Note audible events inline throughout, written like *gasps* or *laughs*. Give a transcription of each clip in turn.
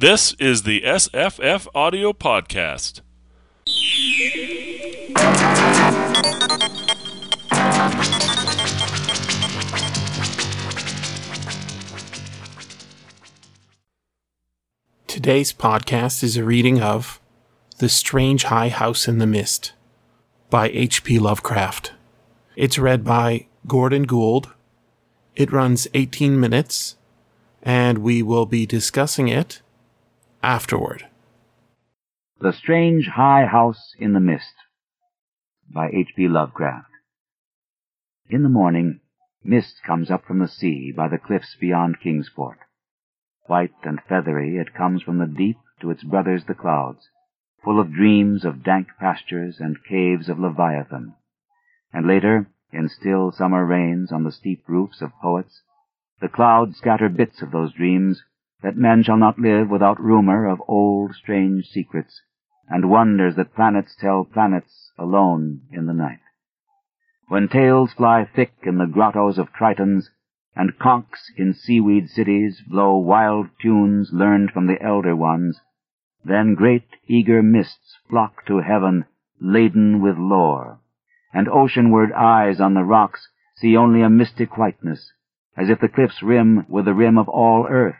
This is the SFF Audio Podcast. Today's podcast is a reading of The Strange High House in the Mist by H.P. Lovecraft. It's read by Gordon Gould. It runs 18 minutes, and we will be discussing it afterward. The Strange High House in the Mist by H.P. Lovecraft. In the morning, mist comes up from the sea by the cliffs beyond Kingsport. White and feathery, it comes from the deep to its brothers the clouds, full of dreams of dank pastures and caves of Leviathan. And later, in still summer rains on the steep roofs of poets, the clouds scatter bits of those dreams that men shall not live without rumor of old strange secrets, and wonders that planets tell planets alone in the night. When tales fly thick in the grottos of Tritons, and conchs in seaweed cities blow wild tunes learned from the elder ones, then great eager mists flock to heaven laden with lore, and oceanward eyes on the rocks see only a mystic whiteness, as if the cliff's rim were the rim of all earth,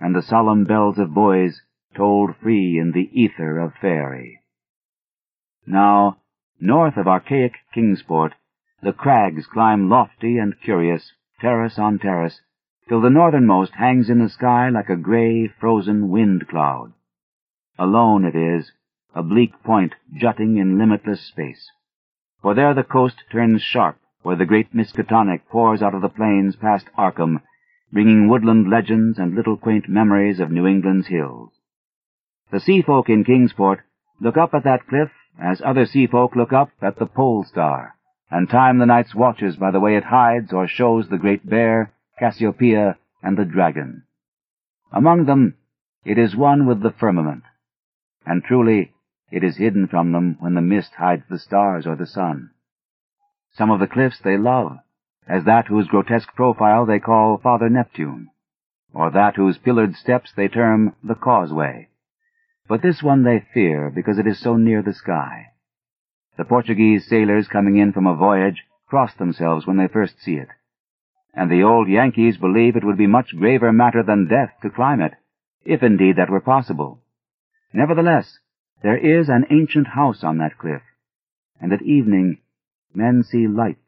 and the solemn bells of buoys tolled free in the ether of faery. Now, north of archaic Kingsport, the crags climb lofty and curious, terrace on terrace, till the northernmost hangs in the sky like a gray, frozen wind cloud. Alone it is, a bleak point jutting in limitless space. For there the coast turns sharp, where the great Miskatonic pours out of the plains past Arkham, bringing woodland legends and little quaint memories of New England's hills. The sea folk in Kingsport look up at that cliff as other sea folk look up at the pole star, and time the night's watches by the way it hides or shows the great bear, Cassiopeia, and the dragon. Among them, it is one with the firmament, and truly it is hidden from them when the mist hides the stars or the sun. Some of the cliffs they love, as that whose grotesque profile they call Father Neptune, or that whose pillared steps they term the causeway. But this one they fear because it is so near the sky. The Portuguese sailors coming in from a voyage cross themselves when they first see it, and the old Yankees believe it would be much graver matter than death to climb it, if indeed that were possible. Nevertheless, there is an ancient house on that cliff, and at evening men see lights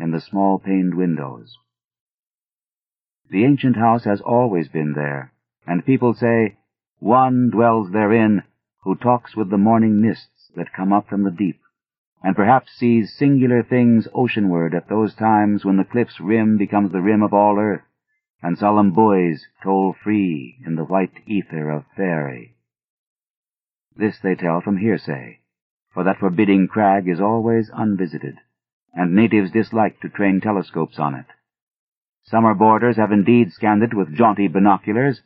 in the small paned windows. The ancient house has always been there, and people say, One dwells therein who talks with the morning mists that come up from the deep, and perhaps sees singular things oceanward at those times when the cliff's rim becomes the rim of all earth, and solemn buoys toll free in the white ether of faery. This they tell from hearsay, for that forbidding crag is always unvisited and natives dislike to train telescopes on it. Summer boarders have indeed scanned it with jaunty binoculars,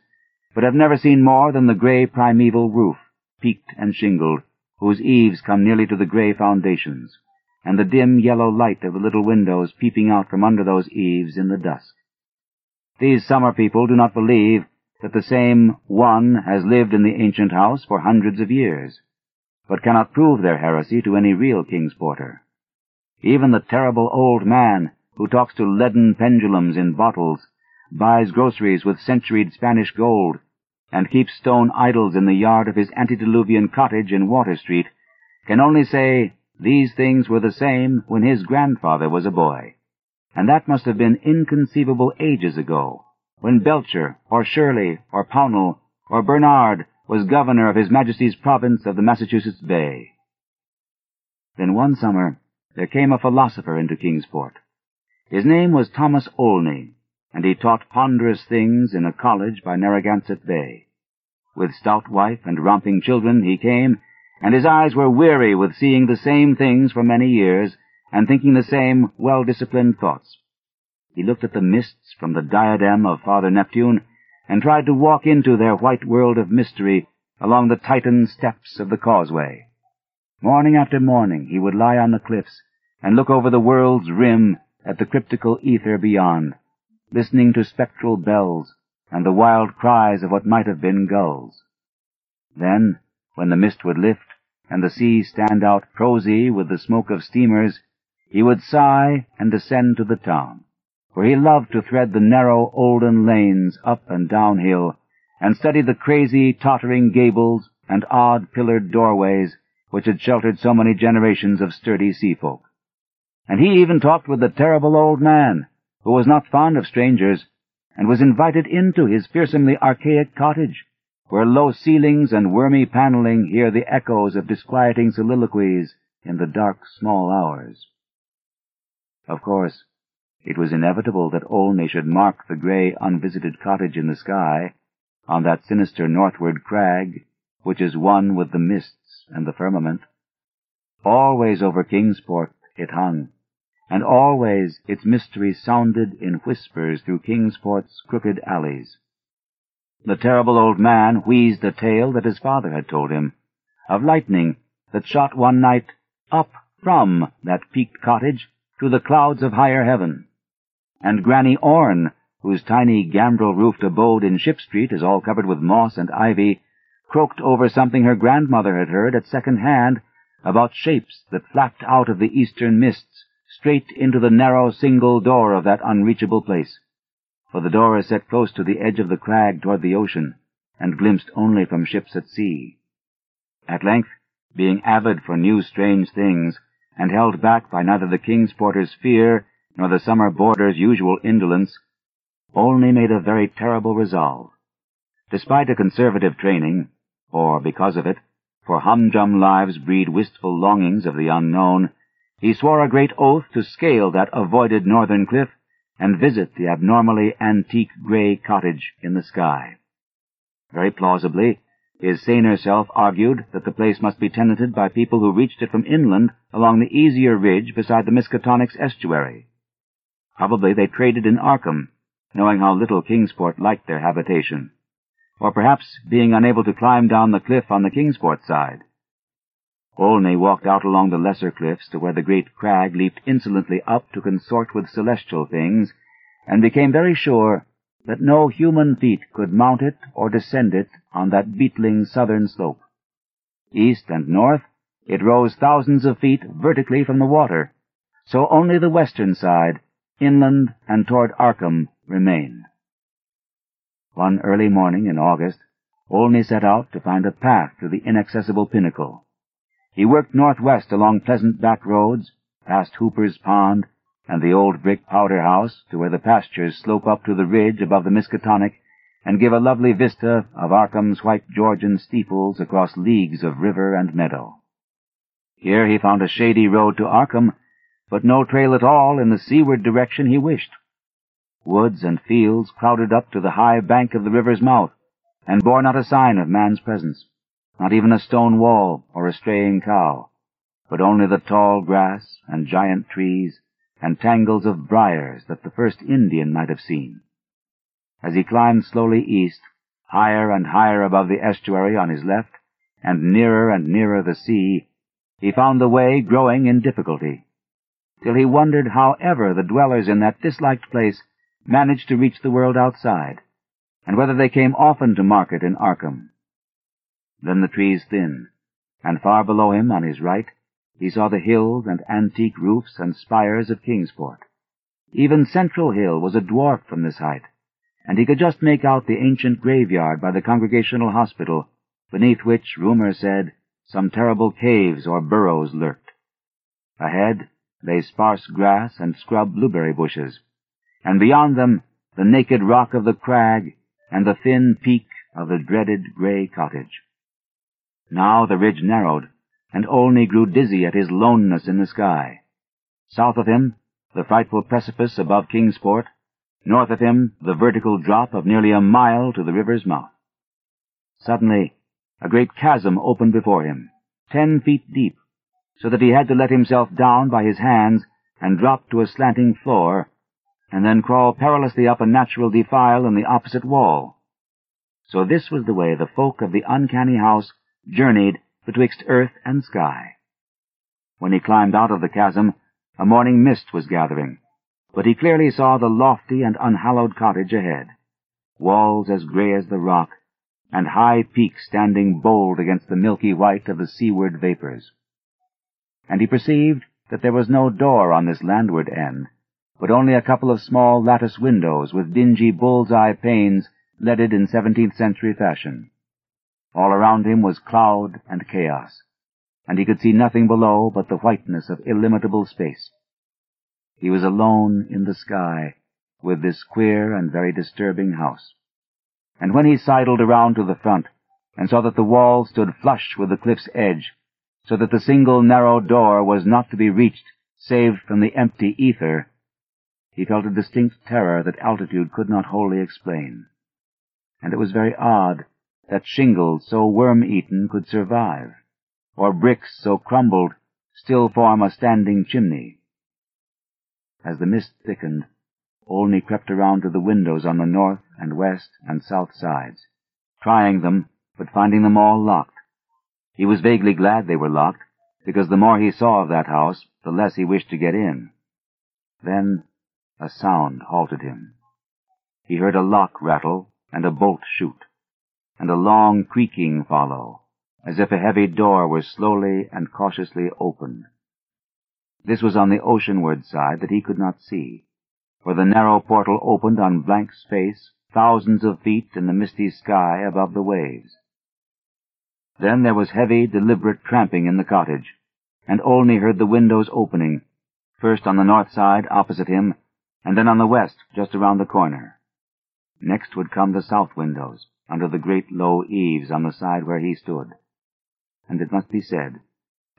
but have never seen more than the gray primeval roof, peaked and shingled, whose eaves come nearly to the gray foundations, and the dim yellow light of the little windows peeping out from under those eaves in the dusk. These summer people do not believe that the same one has lived in the ancient house for hundreds of years, but cannot prove their heresy to any real Kingsporter. Even the terrible old man who talks to leaden pendulums in bottles, buys groceries with centuried Spanish gold, and keeps stone idols in the yard of his antediluvian cottage in Water Street, can only say these things were the same when his grandfather was a boy. And that must have been inconceivable ages ago, when Belcher, or Shirley, or Pownall, or Bernard was governor of His Majesty's province of the Massachusetts Bay. Then one summer, there came a philosopher into Kingsport. His name was Thomas Olney, and he taught ponderous things in a college by Narragansett Bay. With stout wife and romping children he came, and his eyes were weary with seeing the same things for many years, and thinking the same well-disciplined thoughts. He looked at the mists from the diadem of Father Neptune, and tried to walk into their white world of mystery along the Titan steps of the causeway. Morning after morning he would lie on the cliffs and look over the world's rim at the cryptical ether beyond, listening to spectral bells and the wild cries of what might have been gulls. Then, when the mist would lift, and the sea stand out prosy with the smoke of steamers, he would sigh and descend to the town, where he loved to thread the narrow olden lanes up and down hill, and study the crazy, tottering gables and odd pillared doorways which had sheltered so many generations of sturdy sea folk. And he even talked with the terrible old man, who was not fond of strangers, and was invited into his fearsomely archaic cottage, where low ceilings and wormy paneling hear the echoes of disquieting soliloquies in the dark small hours. Of course, it was inevitable that Olney should mark the grey unvisited cottage in the sky, on that sinister northward crag, which is one with the mists and the firmament. Always over Kingsport it hung, and always its mystery sounded in whispers through Kingsport's crooked alleys. The terrible old man wheezed a tale that his father had told him, of lightning that shot one night up from that peaked cottage to the clouds of higher heaven. And Granny Orne, whose tiny gambrel-roofed abode in Ship Street is all covered with moss and ivy, croaked over something her grandmother had heard at second hand about shapes that flapped out of the eastern mists straight into the narrow single door of that unreachable place for the door is set close to the edge of the crag toward the ocean, and glimpsed only from ships at sea. At length, being avid for new strange things, and held back by neither the Kingsporter's fear nor the summer boarder's usual indolence, Olney made a very terrible resolve. Despite a conservative training, or because of it, for humdrum lives breed wistful longings of the unknown, he swore a great oath to scale that avoided northern cliff and visit the abnormally antique gray cottage in the sky. Very plausibly, his saner self argued that the place must be tenanted by people who reached it from inland along the easier ridge beside the Miskatonics estuary. Probably they traded in Arkham, knowing how little Kingsport liked their habitation, or perhaps being unable to climb down the cliff on the Kingsport side. Olney walked out along the lesser cliffs to where the great crag leaped insolently up to consort with celestial things, and became very sure that no human feet could mount it or descend it on that beetling southern slope. East and north, it rose thousands of feet vertically from the water, so only the western side, inland and toward Arkham, remained. One early morning in August, Olney set out to find a path to the inaccessible pinnacle. He worked northwest along pleasant back roads, past Hooper's Pond and the old brick powder house to where the pastures slope up to the ridge above the Miskatonic and give a lovely vista of Arkham's white Georgian steeples across leagues of river and meadow. Here he found a shady road to Arkham, but no trail at all in the seaward direction he wished. Woods and fields crowded up to the high bank of the river's mouth, and bore not a sign of man's presence not even a stone wall or a straying cow, but only the tall grass and giant trees and tangles of briars that the first Indian might have seen. As he climbed slowly east, higher and higher above the estuary on his left, and nearer and nearer the sea, he found the way growing in difficulty, till he wondered how ever the dwellers in that disliked place managed to reach the world outside, and whether they came often to market in Arkham. Then the trees thinned, and far below him, on his right, he saw the hills and antique roofs and spires of Kingsport. Even Central Hill was a dwarf from this height, and he could just make out the ancient graveyard by the Congregational Hospital, beneath which, rumor said, some terrible caves or burrows lurked. Ahead lay sparse grass and scrub blueberry bushes, and beyond them the naked rock of the crag and the thin peak of the dreaded gray cottage. Now the ridge narrowed, and Olney grew dizzy at his loneness in the sky. South of him, the frightful precipice above Kingsport, north of him, the vertical drop of nearly a mile to the river's mouth. Suddenly, a great chasm opened before him, ten feet deep, so that he had to let himself down by his hands and drop to a slanting floor, and then crawl perilously up a natural defile in the opposite wall. So this was the way the folk of the uncanny house journeyed betwixt earth and sky. When he climbed out of the chasm, a morning mist was gathering, but he clearly saw the lofty and unhallowed cottage ahead, walls as gray as the rock, and high peaks standing bold against the milky white of the seaward vapors. And he perceived that there was no door on this landward end, but only a couple of small lattice windows with dingy bull's-eye panes leaded in seventeenth century fashion. All around him was cloud and chaos, and he could see nothing below but the whiteness of illimitable space. He was alone in the sky with this queer and very disturbing house. And when he sidled around to the front and saw that the wall stood flush with the cliff's edge, so that the single narrow door was not to be reached save from the empty ether, he felt a distinct terror that altitude could not wholly explain. And it was very odd that shingles so worm-eaten could survive, or bricks so crumbled still form a standing chimney. As the mist thickened, Olney crept around to the windows on the north and west and south sides, trying them, but finding them all locked. He was vaguely glad they were locked, because the more he saw of that house, the less he wished to get in. Then a sound halted him. He heard a lock rattle and a bolt shoot, and a long creaking follow, as if a heavy door were slowly and cautiously opened. This was on the oceanward side that he could not see, for the narrow portal opened on blank space thousands of feet in the misty sky above the waves. Then there was heavy, deliberate tramping in the cottage, and Olney heard the windows opening, first on the north side opposite him, and then on the west, just around the corner. Next would come the south windows, under the great low eaves on the side where he stood. And it must be said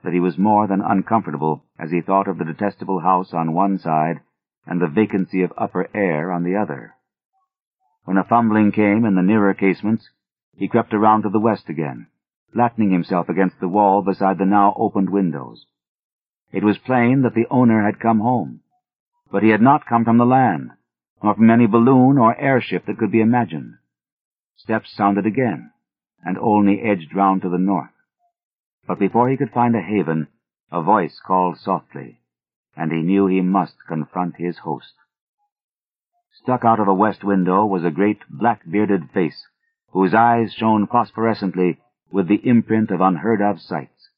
that he was more than uncomfortable as he thought of the detestable house on one side and the vacancy of upper air on the other. When a fumbling came in the nearer casements, he crept around to the west again, flattening himself against the wall beside the now opened windows. It was plain that the owner had come home, but he had not come from the land, nor from any balloon or airship that could be imagined. Steps sounded again, and Olney edged round to the north. But before he could find a haven, a voice called softly, and he knew he must confront his host. Stuck out of a west window was a great black-bearded face, whose eyes shone phosphorescently with the imprint of unheard-of sights.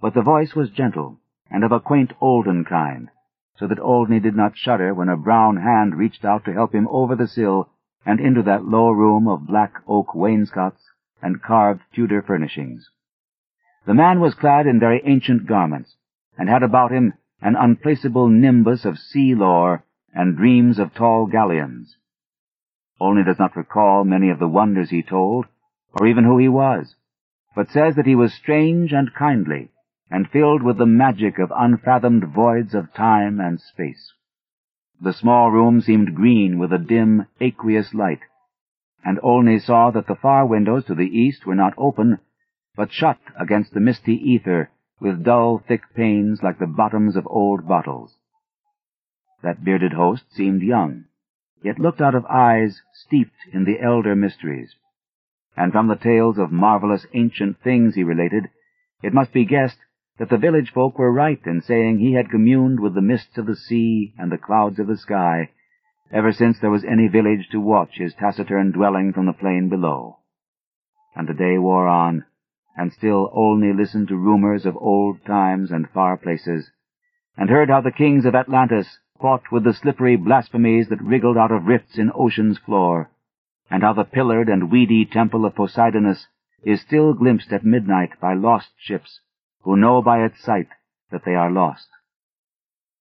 But the voice was gentle, and of a quaint olden kind, so that Olney did not shudder when a brown hand reached out to help him over the sill and into that low room of black oak wainscots and carved Tudor furnishings. The man was clad in very ancient garments, and had about him an unplaceable nimbus of sea lore and dreams of tall galleons. Olney does not recall many of the wonders he told, or even who he was, but says that he was strange and kindly, and filled with the magic of unfathomed voids of time and space. The small room seemed green with a dim, aqueous light, and Olney saw that the far windows to the east were not open, but shut against the misty ether with dull, thick panes like the bottoms of old bottles. That bearded host seemed young, yet looked out of eyes steeped in the elder mysteries, and from the tales of marvelous ancient things he related, it must be guessed that the village folk were right in saying he had communed with the mists of the sea and the clouds of the sky ever since there was any village to watch his taciturn dwelling from the plain below. And the day wore on, and still Olney listened to rumors of old times and far places, and heard how the kings of Atlantis fought with the slippery blasphemies that wriggled out of rifts in ocean's floor, and how the pillared and weedy temple of Poseidonis is still glimpsed at midnight by lost ships who know by its sight that they are lost.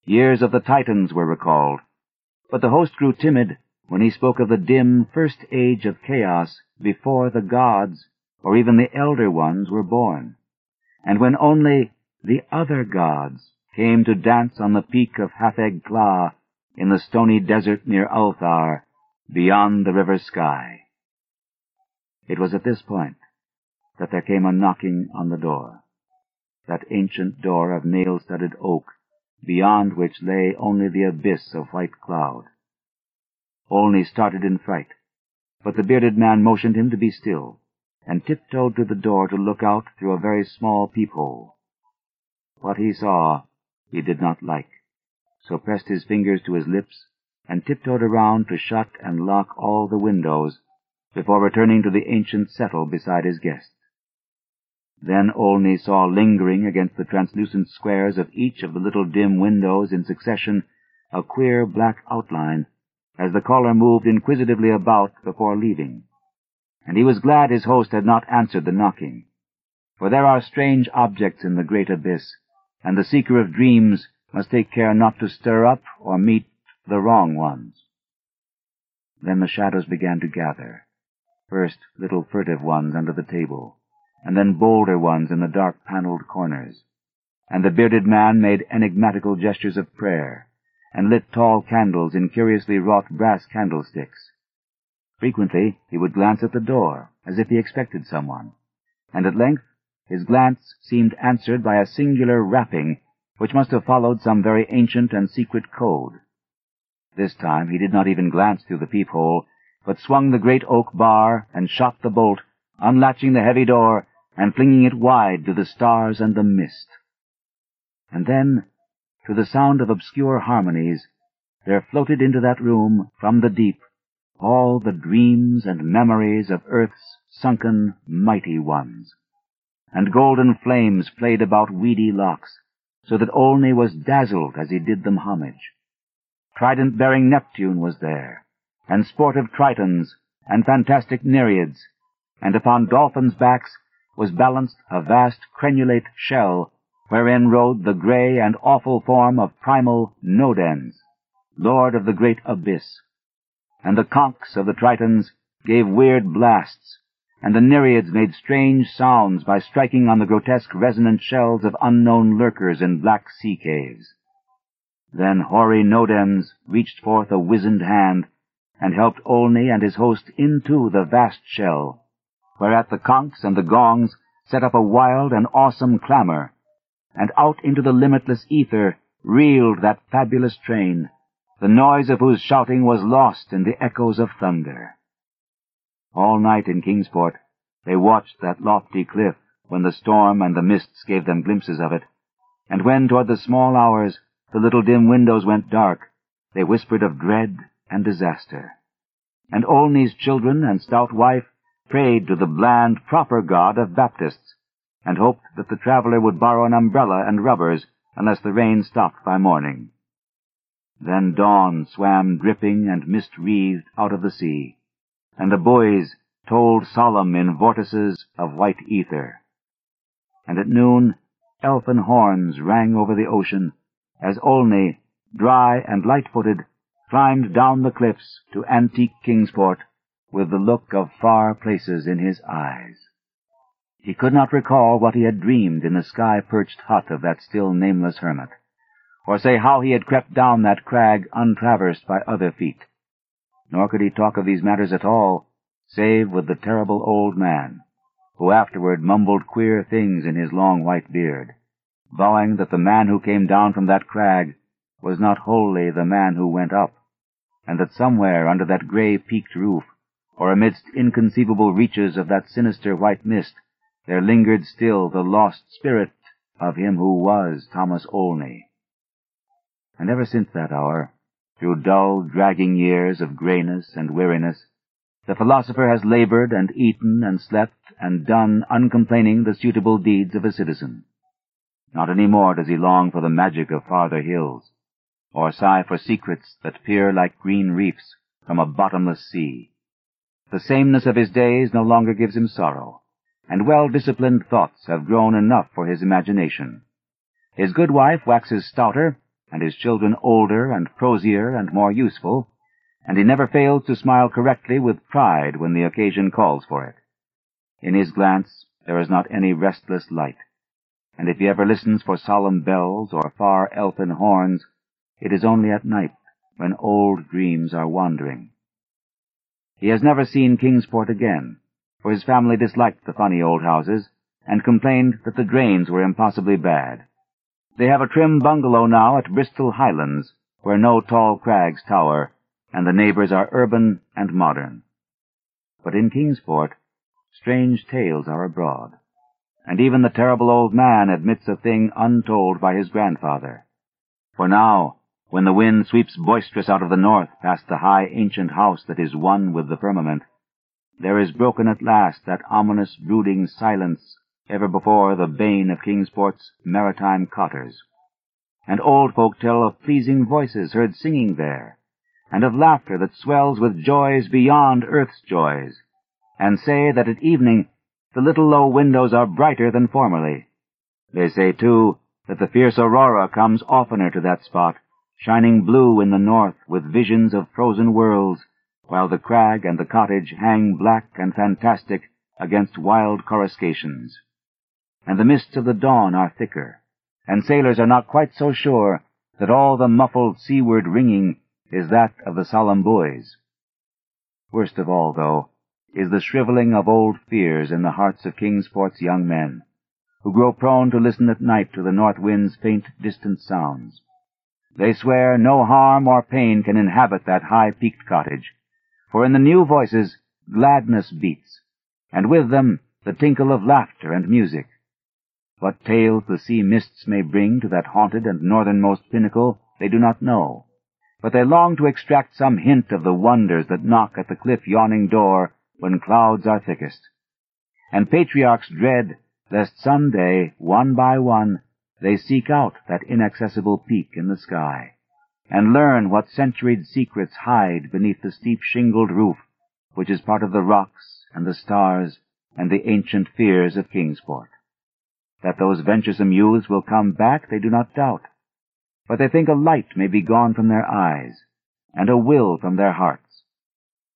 Years of the Titans were recalled, but the host grew timid when he spoke of the dim first age of chaos before the gods or even the elder ones were born, and when only the other gods came to dance on the peak of Hatheg Kla in the stony desert near Ulthar, beyond the river Skai. It was at this point that there came a knocking on the door that ancient door of nail-studded oak, beyond which lay only the abyss of white cloud. Olney started in fright, but the bearded man motioned him to be still, and tiptoed to the door to look out through a very small peephole. What he saw he did not like, so pressed his fingers to his lips and tiptoed around to shut and lock all the windows, before returning to the ancient settle beside his guest. Then Olney saw lingering against the translucent squares of each of the little dim windows in succession a queer black outline as the caller moved inquisitively about before leaving. And he was glad his host had not answered the knocking. For there are strange objects in the great abyss, and the seeker of dreams must take care not to stir up or meet the wrong ones. Then the shadows began to gather, first little furtive ones under the table, and then bolder ones in the dark paneled corners. And the bearded man made enigmatical gestures of prayer, and lit tall candles in curiously wrought brass candlesticks. Frequently he would glance at the door, as if he expected someone, and at length his glance seemed answered by a singular rapping which must have followed some very ancient and secret code. This time he did not even glance through the peephole, but swung the great oak bar and shot the bolt, unlatching the heavy door and flinging it wide to the stars and the mist. And then, to the sound of obscure harmonies, there floated into that room from the deep all the dreams and memories of earth's sunken mighty ones. And golden flames played about weedy locks, so that Olney was dazzled as he did them homage. Trident-bearing Neptune was there, and sportive Tritons, and fantastic Nereids, and upon dolphins' backs was balanced a vast crenulate shell, wherein rode the grey and awful form of primal Nodens, lord of the great abyss. And the conchs of the Tritons gave weird blasts, and the Nereids made strange sounds by striking on the grotesque resonant shells of unknown lurkers in black sea caves. Then hoary Nodens reached forth a wizened hand and helped Olney and his host into the vast shell, whereat the conchs and the gongs set up a wild and awesome clamor, and out into the limitless ether reeled that fabulous train, the noise of whose shouting was lost in the echoes of thunder. All night in Kingsport they watched that lofty cliff when the storm and the mists gave them glimpses of it, and when toward the small hours the little dim windows went dark, they whispered of dread and disaster. And Olney's children and stout wife prayed to the bland, proper God of Baptists, and hoped that the traveler would borrow an umbrella and rubbers unless the rain stopped by morning. Then dawn swam dripping and mist-wreathed out of the sea, and the buoys tolled solemn in vortices of white ether. And at noon elfin horns rang over the ocean, as Olney, dry and light-footed, climbed down the cliffs to antique Kingsport with the look of far places in his eyes. He could not recall what he had dreamed in the sky-perched hut of that still nameless hermit, or say how he had crept down that crag untraversed by other feet. Nor could he talk of these matters at all, save with the terrible old man, who afterward mumbled queer things in his long white beard vowing that the man who came down from that crag was not wholly the man who went up, and that somewhere under that grey peaked roof, or amidst inconceivable reaches of that sinister white mist, there lingered still the lost spirit of him who was Thomas Olney. And ever since that hour, through dull, dragging years of greyness and weariness, the philosopher has labored and eaten and slept and done uncomplaining the suitable deeds of a citizen. Not any more does he long for the magic of farther hills, or sigh for secrets that peer like green reefs from a bottomless sea. The sameness of his days no longer gives him sorrow, and well-disciplined thoughts have grown enough for his imagination. His good wife waxes stouter, and his children older and prosier and more useful, and he never fails to smile correctly with pride when the occasion calls for it. In his glance there is not any restless light and if he ever listens for solemn bells or far elfin horns, it is only at night when old dreams are wandering. He has never seen Kingsport again, for his family disliked the funny old houses and complained that the drains were impossibly bad. They have a trim bungalow now at Bristol Highlands, where no tall crags tower, and the neighbors are urban and modern. But in Kingsport, strange tales are abroad and even the terrible old man admits a thing untold by his grandfather. For now, when the wind sweeps boisterous out of the north past the high ancient house that is one with the firmament, there is broken at last that ominous brooding silence ever before the bane of Kingsport's maritime cotters. And old folk tell of pleasing voices heard singing there, and of laughter that swells with joys beyond earth's joys, and say that at evening the little low windows are brighter than formerly. They say, too, that the fierce aurora comes oftener to that spot, shining blue in the north with visions of frozen worlds, while the crag and the cottage hang black and fantastic against wild coruscations. And the mists of the dawn are thicker, and sailors are not quite so sure that all the muffled seaward ringing is that of the solemn buoys. Worst of all, though, is the shriveling of old fears in the hearts of Kingsport's young men, who grow prone to listen at night to the north wind's faint, distant sounds. They swear no harm or pain can inhabit that high-peaked cottage, for in the new voices gladness beats, and with them the tinkle of laughter and music. What tales the sea mists may bring to that haunted and northernmost pinnacle they do not know, but they long to extract some hint of the wonders that knock at the cliff-yawning door when clouds are thickest. And patriarchs dread lest some day, one by one, they seek out that inaccessible peak in the sky, and learn what centuried secrets hide beneath the steep shingled roof, which is part of the rocks and the stars and the ancient fears of Kingsport. That those venturesome youths will come back they do not doubt, but they think a light may be gone from their eyes, and a will from their hearts.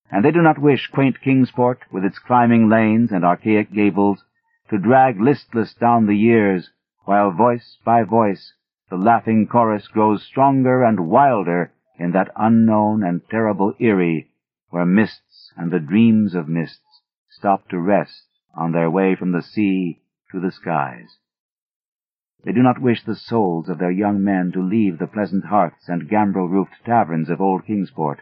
And they do not wish quaint Kingsport, with its climbing lanes and archaic gables, to drag listless down the years, while voice by voice the laughing chorus grows stronger and wilder in that unknown and terrible eyrie, where mists and the dreams of mists stop to rest on their way from the sea to the skies. They do not wish the souls of their young men to leave the pleasant hearths and gambrel-roofed taverns of old Kingsport,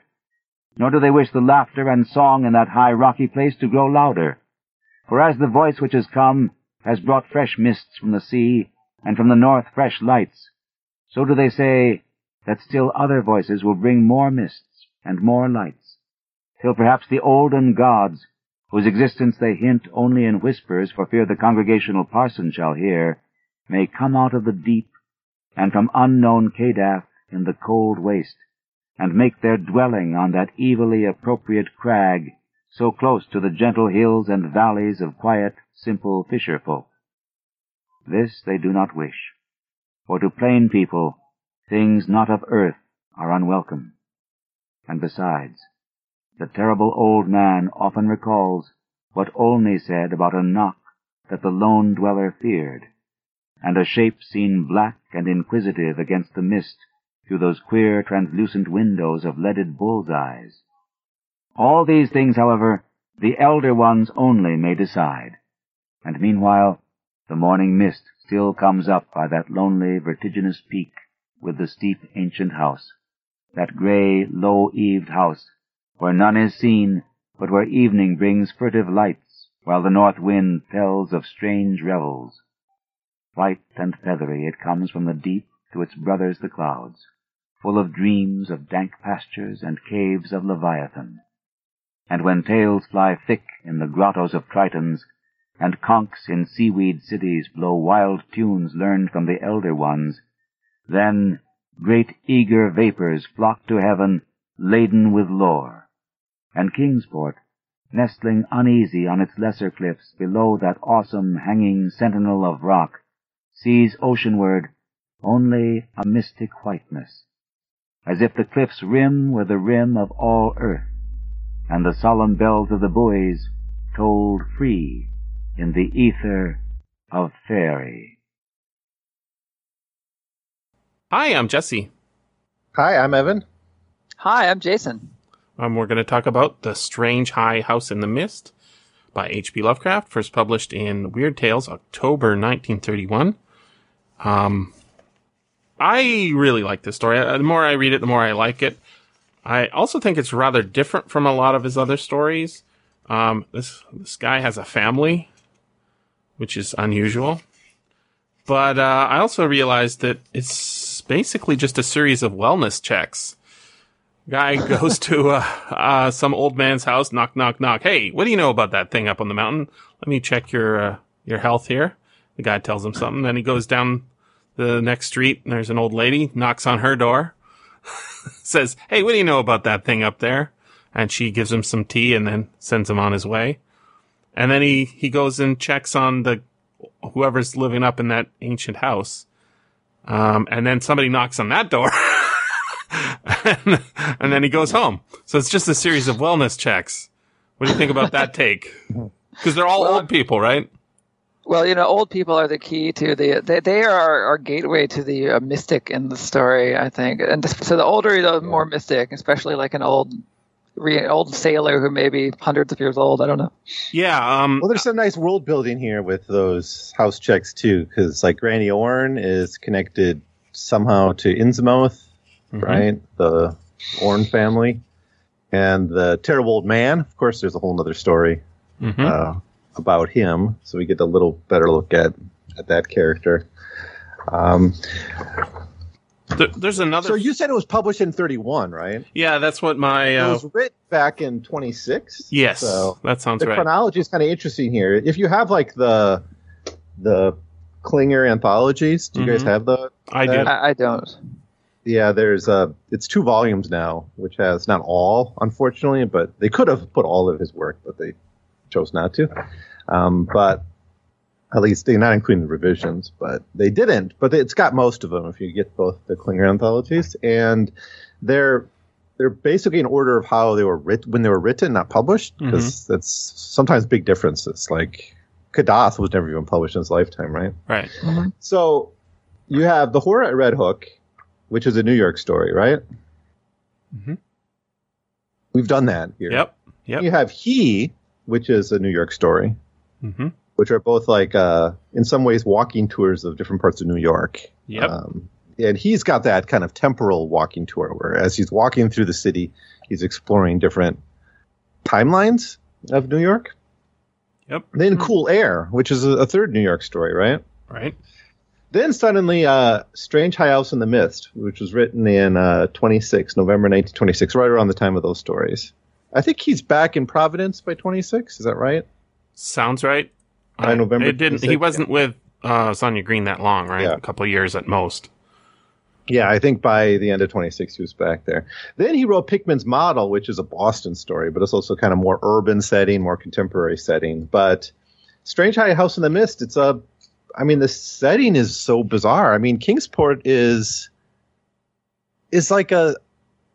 nor do they wish the laughter and song in that high rocky place to grow louder. For as the voice which has come has brought fresh mists from the sea, and from the north fresh lights, so do they say that still other voices will bring more mists and more lights, till perhaps the olden gods, whose existence they hint only in whispers for fear the congregational parson shall hear, may come out of the deep and from unknown Kadath in the cold waste, and make their dwelling on that evilly appropriate crag so close to the gentle hills and valleys of quiet, simple fisher folk. This they do not wish, for to plain people things not of earth are unwelcome. And besides, the terrible old man often recalls what Olney said about a knock that the lone dweller feared, and a shape seen black and inquisitive against the mist through those queer translucent windows of leaded bull's eyes. All these things, however, the elder ones only may decide, and meanwhile the morning mist still comes up by that lonely, vertiginous peak with the steep ancient house, that grey, low-eaved house, where none is seen, but where evening brings furtive lights, while the north wind tells of strange revels. White and feathery it comes from the deep to its brothers the clouds, full of dreams of dank pastures and caves of Leviathan. And when tales fly thick in the grottos of Tritons, and conchs in seaweed cities blow wild tunes learned from the elder ones, then great eager vapors flock to heaven laden with lore, and Kingsport, nestling uneasy on its lesser cliffs below that awesome hanging sentinel of rock, sees oceanward only a mystic whiteness, as if the cliff's rim were the rim of all earth, and the solemn bells of the buoys tolled free in the ether of faerie. Hi, I'm Jesse. Hi, I'm Evan. Hi, I'm Jason. Um, we're going to talk about The Strange High House in the Mist by H.P. Lovecraft, first published in Weird Tales, October 1931. Um, I really like this story. Uh, The more I read it, the more I like it. I also think it's rather different from a lot of his other stories. Um, this this guy has a family, which is unusual. But uh, I also realized that it's basically just a series of wellness checks. Guy *laughs* goes to uh, uh, some old man's house. Knock, knock, knock. Hey, what do you know about that thing up on the mountain? Let me check your uh, your health here. The guy tells him something. Then he goes down the next street. And there's an old lady. Knocks on her door. *laughs* says, "Hey, what do you know about that thing up there?" And she gives him some tea and then sends him on his way. And then he he goes and checks on the whoever's living up in that ancient house. Um, and then somebody knocks on that door. *laughs* and, and then he goes home. So it's just a series of wellness checks. What do you think about that take? *laughs* Because they're all Well, old people, right? Well, you know, old people are the key to the. They, they are our, gateway to the uh, mystic in the story, I think. And so the older, the more mystic, especially like an old, re, old sailor who may be hundreds of years old. I don't know. Yeah. Um, Well, there's some nice world building here with those house checks too, because like Granny Orne is connected somehow to Innsmouth, mhm. right? The Orne family, and the terrible old man. Of course, there's a whole other story Mhm. uh, about him, so we get a little better look at at that character. Um, There- there's another. so you said it was published in 31, right? yeah, that's what my. It Uh, was written back in 26. yes, So that sounds the right. chronology is kind of interesting here. If you have like the the Klinger anthologies, do you guys Mhm. have the? I do. I, I don't. Yeah, there's uh it's two volumes now, which has not all, unfortunately, but they could have put all of his work, but they chose not to. Um, but at least they're not including the revisions, but they didn't. But it's got most of them if you get both the Klinger anthologies, and they're they're basically in order of how they were writ when they were written, not published, because that's sometimes big differences. Like Kadath was never even published in his lifetime, right? right. So you have the horror at Red Hook, which is a New York story, right? Mm-hmm. We've done that here. Yep. Yep. You have He, which is a New York story, hmm which are both like, uh, in some ways, walking tours of different parts of New York. Yep. Um, and he's got that kind of temporal walking tour where, as he's walking through the city, he's exploring different timelines of New York. Yep. Then Cool Air, which is a, a third New York story, right? Right. Then suddenly, uh, Strange High House in the Mist, which was written in uh, 26, November 1926, right around the time of those stories. I think he's back in Providence by 26. Is that right? Sounds right. By Uh, November It didn't. He wasn't with uh, Sonia Greene that long, right? Yeah. A couple of years at most. Yeah, I think by the end of 26, he was back there. Then he wrote Pickman's Model, which is a Boston story, but it's also kind of more urban setting, more contemporary setting. But Strange High House in the Mist, it's a, I mean, the setting is so bizarre. I mean, Kingsport is, is like a,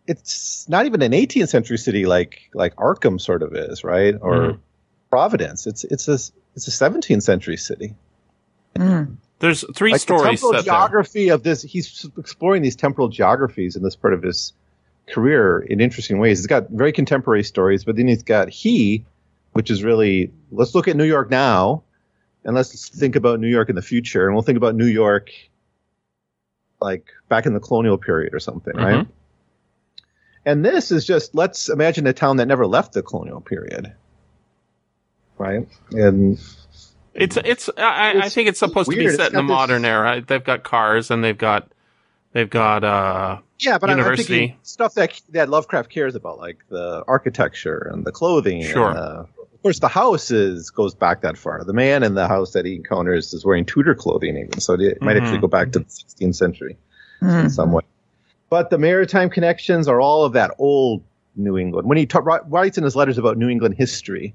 it's not even an 18th century city like like Arkham sort of is, right? Or Mhm. Providence. It's it's a it's a 17th century city. Mm. There's three like the stories temporal set there. geography of this he's exploring these temporal geographies in this part of his career in interesting ways he's got very contemporary stories but then he's got he which is really let's look at new york now and let's think about new york in the future and we'll think about new york like back in the colonial period or something right Mhm. and this is just let's imagine a town that never left the colonial period right and It's it's. I, I- I think it's supposed to be set in the got this- modern era. They've got cars and they've got they've got uh Yeah, but I'm- I'm thinking stuff that that Lovecraft cares about, like the architecture and the clothing. Sure. And, uh, of course, the house is goes back that far. The man in the house that he encounters is wearing Tudor clothing, even so it might Mhm. actually go back to the 16th century Mm. in some way. But the maritime connections are all of that old New England. When he ta- writes in his letters about New England history,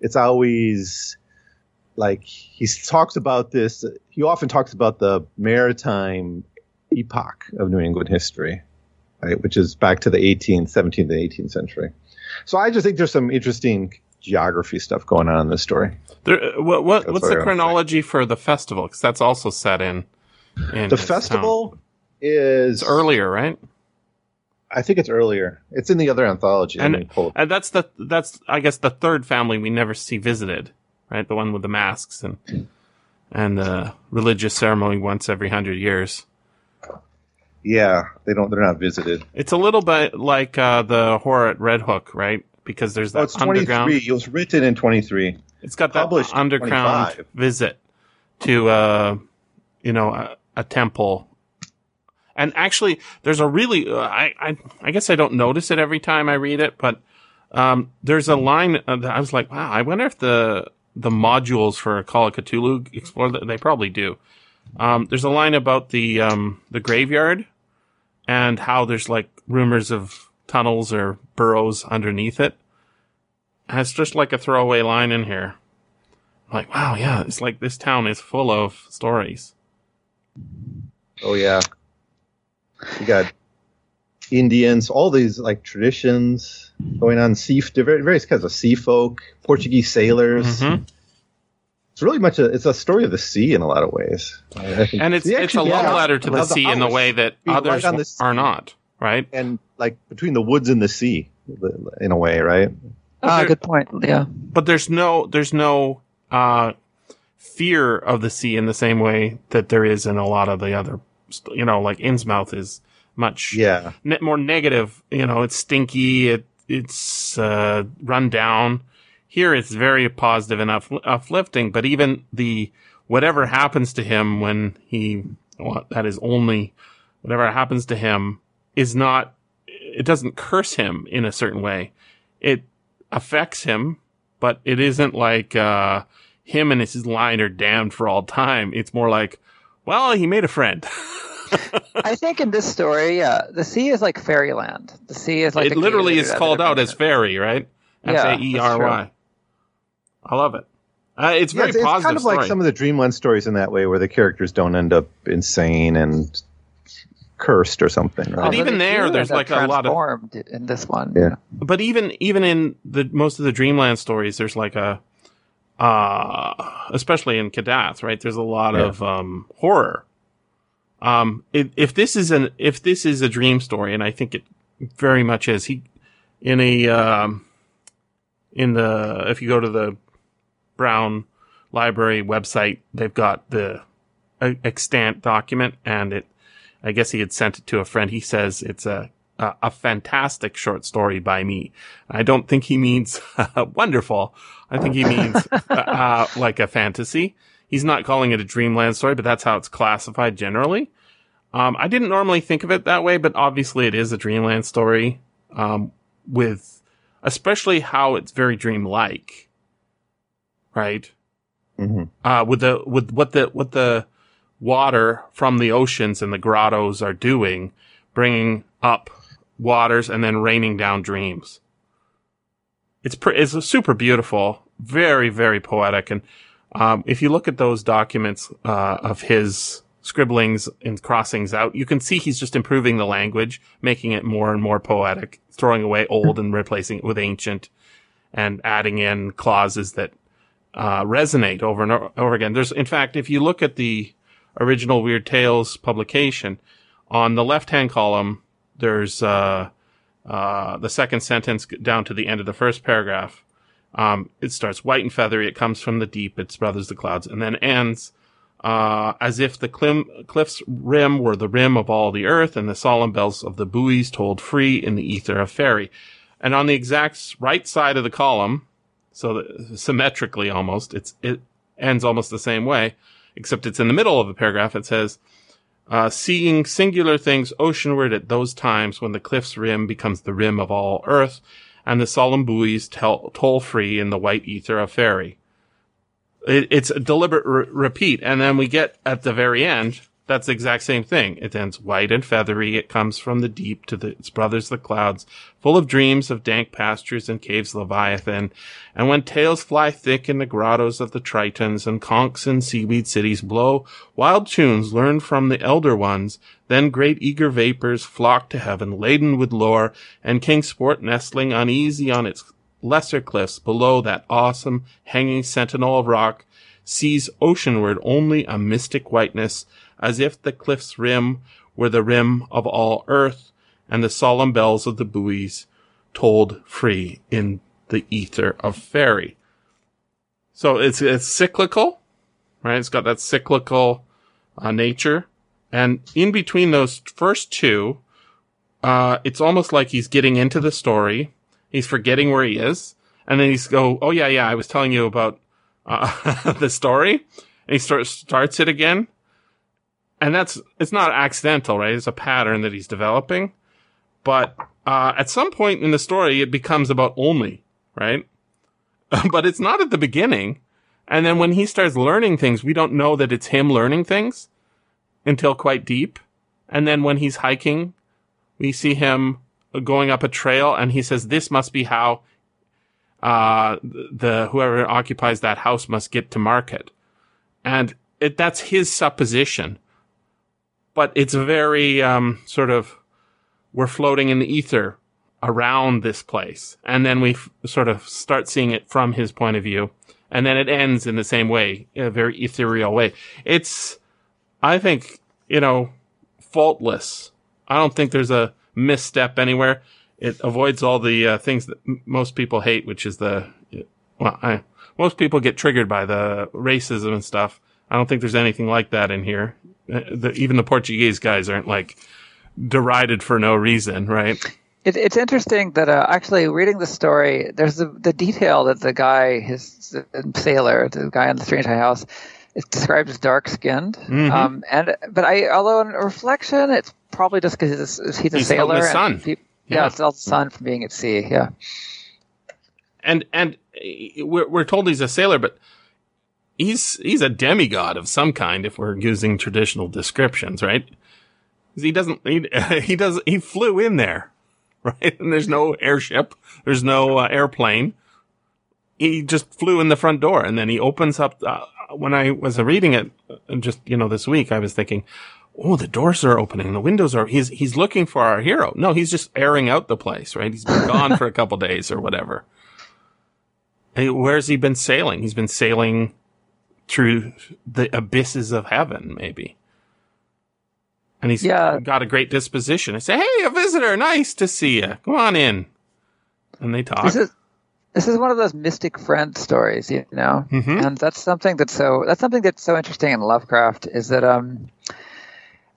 it's always like he talks about this. He often talks about the maritime epoch of New England history, right, which is back to the 18th, 17th, and 18th century. So I just think there's some interesting geography stuff going on in this story. there, uh, what what what's what the chronology for the festival? Because that's also set in. in The festival town. is It's earlier, right? I think it's earlier. It's in the other anthology. And- And that's the that's I guess the third family we never see visited, right? The one with the masks and and the religious ceremony once every hundred years. yeah, they don't. They're not visited. It's a little bit like uh, the horror at Red Hook, right? Because there's Oh, that it's 23. underground. It was written in 23. It's got that Published underground visit to uh, you know a, a temple, And actually, there's a really, uh, I, I, I guess I don't notice it every time I read it, but, um, there's a line uh, that I was like, wow, I wonder if the, the modules for Call of Cthulhu explore that. They probably do. Um, there's a line about the, um, the graveyard and how there's like rumors of tunnels or burrows underneath it. And it's just like a throwaway line in here. like, wow, yeah, it's like this town is full of stories. Oh yeah. You got Indians, all these like traditions going on. Sea, various kinds of sea folk, Portuguese sailors. Mhm. It's really much a it's a story of the sea in a lot of ways. And it's it's a actually, love letter to the of sea in the way that others right on sea. are not, right? and like between the woods and the sea, in a way, right? Ah, there- good point. Yeah. But there's no there's no uh, fear of the sea in the same way that there is in a lot of the other, st- you know, like Innsmouth is much Yeah. ne- more negative. You know, it's stinky. It it's uh, run down. Here, it's very positive and up- uplifting. But even the whatever happens to him when he well, that is only whatever happens to him is not. It doesn't curse him in a certain way. It affects him, but it isn't like uh, him and his line are damned for all time. It's more like, well, he made a friend. *laughs* I think in this story, yeah, the sea is like fairyland. The sea is like it literally is called out as fairy, right? Yeah, F that's A E R Y. I love it. Uh, it's Yeah, very it's, it's positive kind of story. like some of the Dreamland stories in that way, where the characters don't end up insane and cursed or something, right? But even there, there's like a lot of- transformed in this one. Yeah. but even even in the most of the Dreamland stories, there's like a, uh, especially in Kadath, right? There's a lot Yeah. of um, horror. Um, if, if this is an if this is a dream story, and I think it very much is, he in a um, in the if you go to the Brown Library website, they've got the extant document, and it. I guess he had sent it to a friend. He says it's a a, a fantastic short story by me. I don't think he means *laughs* wonderful. I think he means *laughs* uh, like a fantasy. He's not calling it a dreamland story, but that's how it's classified generally. Um, I didn't normally think of it that way, but obviously it is a dreamland story. Um, with especially how it's very dreamlike, right? Mhm. uh, with the with what the what the water from the oceans and the grottos are doing, bringing up waters and then raining down dreams. It's pre- it's super beautiful, very very poetic, and um, if you look at those documents uh, of his scribblings and crossings out, you can see he's just improving the language, making it more and more poetic, throwing away old and replacing it with ancient, and adding in clauses that uh, resonate over and over again. There's, in fact, if you look at the original Weird Tales publication, on the left-hand column, there's uh, uh, the second sentence down to the end of the first paragraph. Um, it starts white and feathery. It comes from the deep. Its brothers, the clouds, and then ends uh, as if the clim- cliff's rim were the rim of all the earth, and the solemn bells of the buoys tolled free in the ether of fairy. And on the exact right side of the column, so symmetrically almost, it ends almost the same way, except it's in the middle of the paragraph. It says, uh, "Seeing singular things oceanward at those times when the cliff's rim becomes the rim of all earth, and the solemn buoys tell, toll free in the white ether of fairy." It, it's a deliberate re- repeat, and then we get at the very end. That's the exact same thing. It ends white and feathery. It comes from the deep to the, its brothers, the clouds, full of dreams of dank pastures and caves leviathan. And when tales fly thick in the grottos of the tritons and conchs and seaweed cities blow wild tunes learned from the elder ones, then great eager vapors flock to heaven laden with lore, and Kingsport nestling uneasy on its lesser cliffs below that awesome hanging sentinel of rock sees oceanward only a mystic whiteness, as if the cliff's rim were the rim of all earth, and the solemn bells of the buoys tolled free in the ether of fairy. So it's it's cyclical, right? It's got that cyclical uh, nature, and in between those first two, uh, it's almost like he's getting into the story. He's forgetting where he is, and then he's go, "Oh yeah, yeah, I was telling you about uh, *laughs* the story," and he starts starts it again, and that's it's not accidental, right? It's a pattern that he's developing. But uh, at some point in the story, it becomes about Olney, right? *laughs* but it's not at the beginning. And then when he starts learning things, we don't know that it's him learning things until quite deep. And then when he's hiking, we see him going up a trail and he says, this must be how, uh, the, whoever occupies that house must get to market. And it, that's his supposition. But it's very, um, sort of, we're floating in the ether around this place. And then we f- sort of start seeing it from his point of view. And then it ends in the same way, in a very ethereal way. It's, I think, you know, faultless. I don't think there's a misstep anywhere. It avoids all the uh, things that m- most people hate, which is the, well, I, most people get triggered by the racism and stuff. I don't think there's anything like that in here. The, even the Portuguese guys aren't like derided for no reason, right? It, it's interesting that uh, actually reading the story, there's the, the detail that the guy, his the sailor, the guy in the strange high house, is described as dark skinned. Mhm. Um, and but I, although in reflection, it's probably just because he's, a- he's a He's sailor. the sun. peop- Yeah. yeah, it's all the sun from being at sea. Yeah. and and uh, we're we're told he's a sailor, but he's he's a demigod of some kind. If we're using traditional descriptions, right? He doesn't he, *laughs* he does he flew in there, *laughs* right? And there's no airship, there's no uh, airplane. He just flew in the front door, and then he opens up. Uh, when I was reading it, uh, just you know this week, I was thinking. Oh, the doors are opening. The windows are. He's he's looking for our hero. No, he's just airing out the place, right? He's been gone for a couple days or whatever. Hey, where's he been sailing? He's been sailing through the abysses of heaven, maybe. And he's Yeah. got a great disposition. I say, "Hey, a visitor, nice to see you. Come on in." And they talk. This is this is one of those mystic friend stories, you know, Mhm. and that's something that's so that's something that's so interesting in Lovecraft is that um,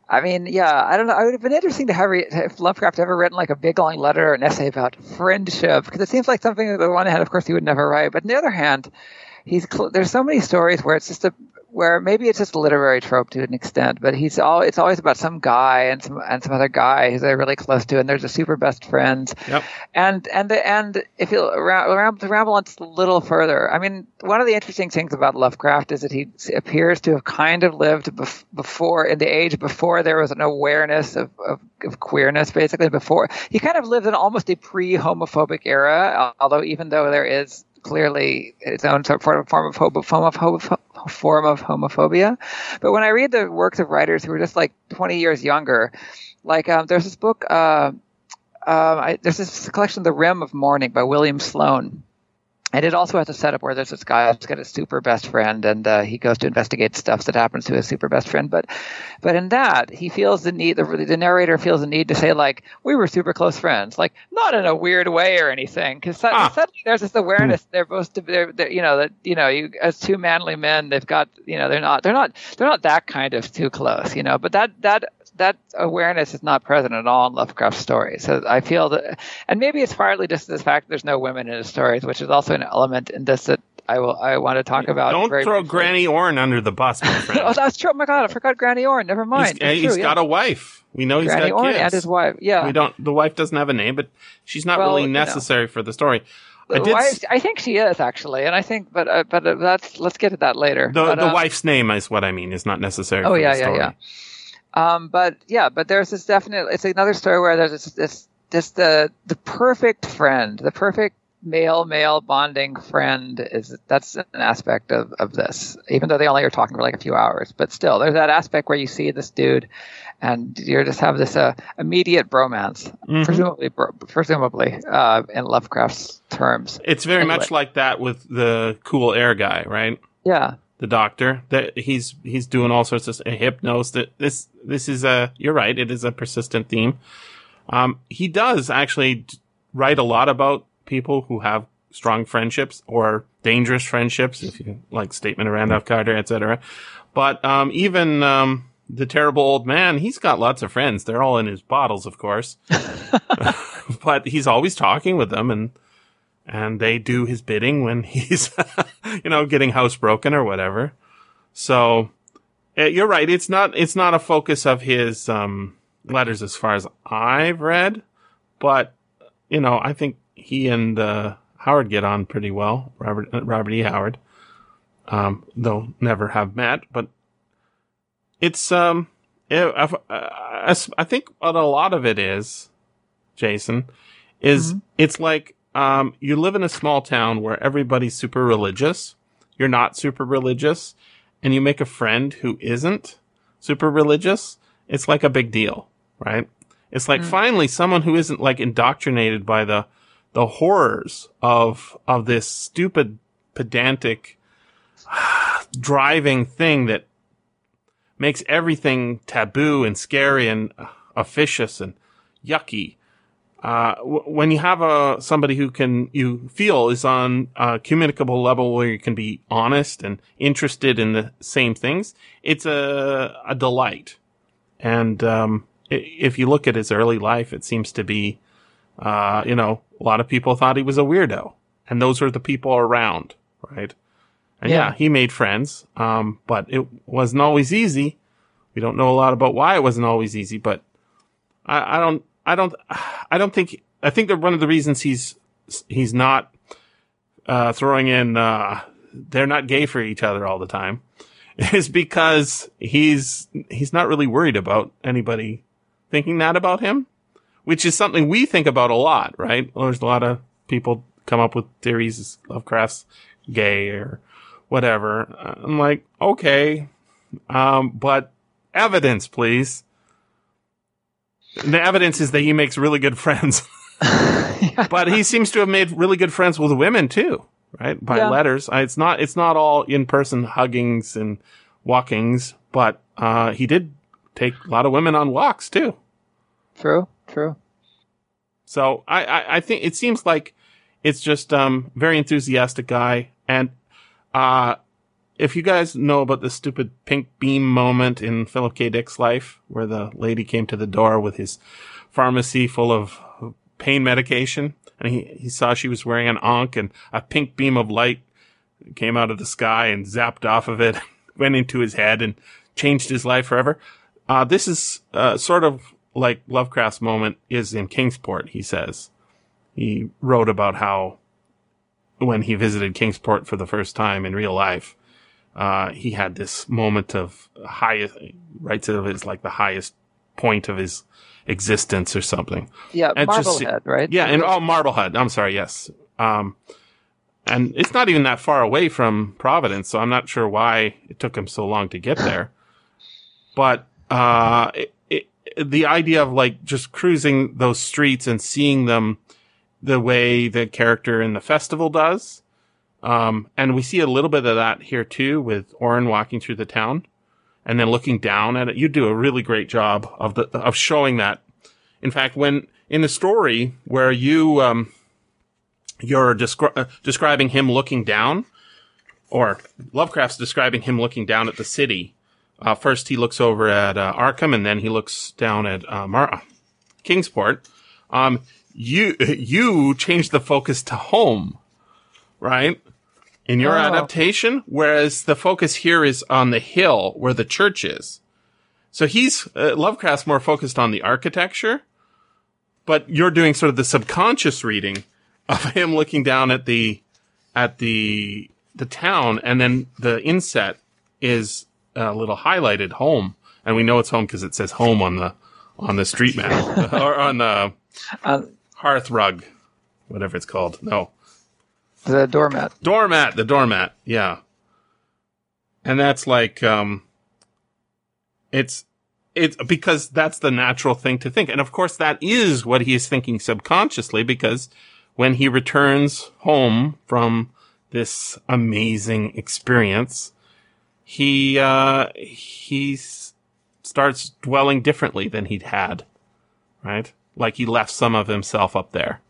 I mean, yeah, I don't know. I would have been interesting to have re- if Lovecraft ever written like a big long letter or an essay about friendship because it seems like something that on the one hand, of course, he would never write, but on the other hand, he's cl- there's so many stories where it's just a where maybe it's just a literary trope to an extent, but he's all it's always about some guy and some and some other guy who they're really close to, and there's a super best friend, Yep. and and and if you ra- ram- to ramble on just a little further, I mean, one of the interesting things about Lovecraft is that he appears to have kind of lived bef- before in the age before there was an awareness of, of, of queerness. Basically, before he kind of lived in almost a pre-homophobic era. Although even though there is clearly its own sort of form of form of, homophobia, but when I read the works of writers who are just like 20 years younger, like um, there's this book. Uh, um, I, there's this collection, The Rim of Morning by William Sloane. And it also has a setup where there's this guy who's got a super best friend, and uh, he goes to investigate stuff that happens to his super best friend. But, but in that, he feels the need. The, the narrator feels the need to say like, "We were super close friends," like not in a weird way or anything. Because Ah. suddenly there's this awareness they're both they're, they're you know that you know you as two manly men they've got you know they're not they're not they're not that kind of too close you know. But that that that awareness is not present at all in Lovecraft's stories. So I feel that, and maybe it's partly just the fact there's no women in his stories, which is also an element in this that I will I want to talk about. Don't throw briefly. Granny Orne under the bus, my *laughs* friend. oh, that's true. Oh my god, I forgot Granny Orne. Never mind. uh, he's got a wife. We know he's Granny got Orne kids. and his wife. Yeah. We don't. The wife doesn't have a name, but she's not Well, really you know. necessary for the story. I did. wife- s- I think she is actually, and I think, but uh, but uh, that's let's get to that later. the But, the uh, wife's name is what I mean. Is not necessary. Oh yeah, yeah, yeah. Um, but yeah, but there's this definite. It's another story where there's this this, this the the perfect friend, the perfect male male bonding friend is that's an aspect of of this. Even though they only are talking for like a few hours, but still, there's that aspect where you see this dude, and you just have this uh, immediate bromance, Mhm. presumably bro- presumably uh, in Lovecraft's terms. It's very Anyway. much like that with the cool air guy, right? Yeah. The doctor that he's he's doing all sorts of hypnos. That this this is a you're right. It is a persistent theme. Um, he does actually write a lot about people who have strong friendships or dangerous friendships, if you like statement of Randolph Carter, etc. But um, even um, the terrible old man, he's got lots of friends. They're all in his bottles, of course. *laughs* but he's always talking with them and and they do his bidding when *laughs* he's you know getting housebroken or whatever. So Uh, you're right. It's not. It's not a focus of his um, letters as far as I've read, but you know, I think he and uh, Howard get on pretty well. Robert uh, Robert E. Howard, um, though never have met, but it's um, it, I, I think what a lot of it is, Jason, is it's like um, you live in a small town where everybody's super religious. You're not super religious, and you make a friend who isn't super religious. It's like a big deal, right? It's like finally someone who isn't like indoctrinated by the the horrors of of this stupid pedantic *sighs* driving thing that makes everything taboo and scary and uh, officious and yucky. Uh, w- when you have a somebody who can you feel is on a communicable level where you can be honest and interested in the same things, it's a a delight. And um, if you look at his early life, it seems to be, uh, you know, a lot of people thought he was a weirdo, and those were the people around, right? And yeah, Yeah. he made friends, um, but it wasn't always easy. We don't know a lot about why it wasn't always easy, but I, I don't, I don't, I don't think, I think that one of the reasons he's, he's not, uh, throwing in, uh, they're not gay for each other all the time *laughs* is because he's, he's not really worried about anybody thinking that about him, which is something we think about a lot, right? There's a lot of people come up with theories Lovecraft's gay or whatever. I'm like, okay, um, but evidence, please. The evidence is that he makes really good friends, *laughs* but he seems to have made really good friends with women too, right? By Yeah. letters. It's not, it's not all in person huggings and walkings, but, uh, he did take a lot of women on walks too. True, true. So I, I, I think it seems like it's just um very enthusiastic guy. And uh if you guys know about the stupid pink beam moment in Philip K. Dick's life, where the lady came to the door with his pharmacy full of pain medication, and he, he saw she was wearing an ankh and a pink beam of light came out of the sky and zapped off of it, *laughs* went into his head and changed his life forever. Uh, this is uh, sort of like Lovecraft's moment is in Kingsport, he says. He wrote about how when he visited Kingsport for the first time in real life, uh, he had this moment of highest, right it as like the highest point of his existence or something. Yeah, And just- Marblehead, right? Yeah, and oh, Marblehead. I'm sorry. Yes. Um, and it's not even that far away from Providence, so I'm not sure why it took him so long to get there. *coughs* But uh, it, it, the idea of like just cruising those streets and seeing them the way the character in the festival does, um, and we see a little bit of that here too with Orin walking through the town and then looking down at it. You do a really great job of the of showing that. In fact, when in the story where you um, you're descri- uh, describing him looking down, or Lovecraft's describing him looking down at the city. Uh, first, he looks over at uh, Arkham, and then he looks down at uh, Mar- Kingsport. Um, you *laughs* you changed the focus to home, right? In your Oh. adaptation, whereas the focus here is on the hill where the church is. So he's uh, Lovecraft's more focused on the architecture, but you're doing sort of the subconscious reading of *laughs* him looking down at the at the the town, and then the inset is a little highlighted home, and we know it's home because it says home on the on the street map *laughs* or on the Uh, hearth rug, whatever it's called. No, the doormat. doormat. The doormat. Yeah, and that's like um, it's it's because that's the natural thing to think, and of course that is what he is thinking subconsciously because when he returns home from this amazing experience, he uh, he starts dwelling differently than he'd had, right? Like he left some of himself up there.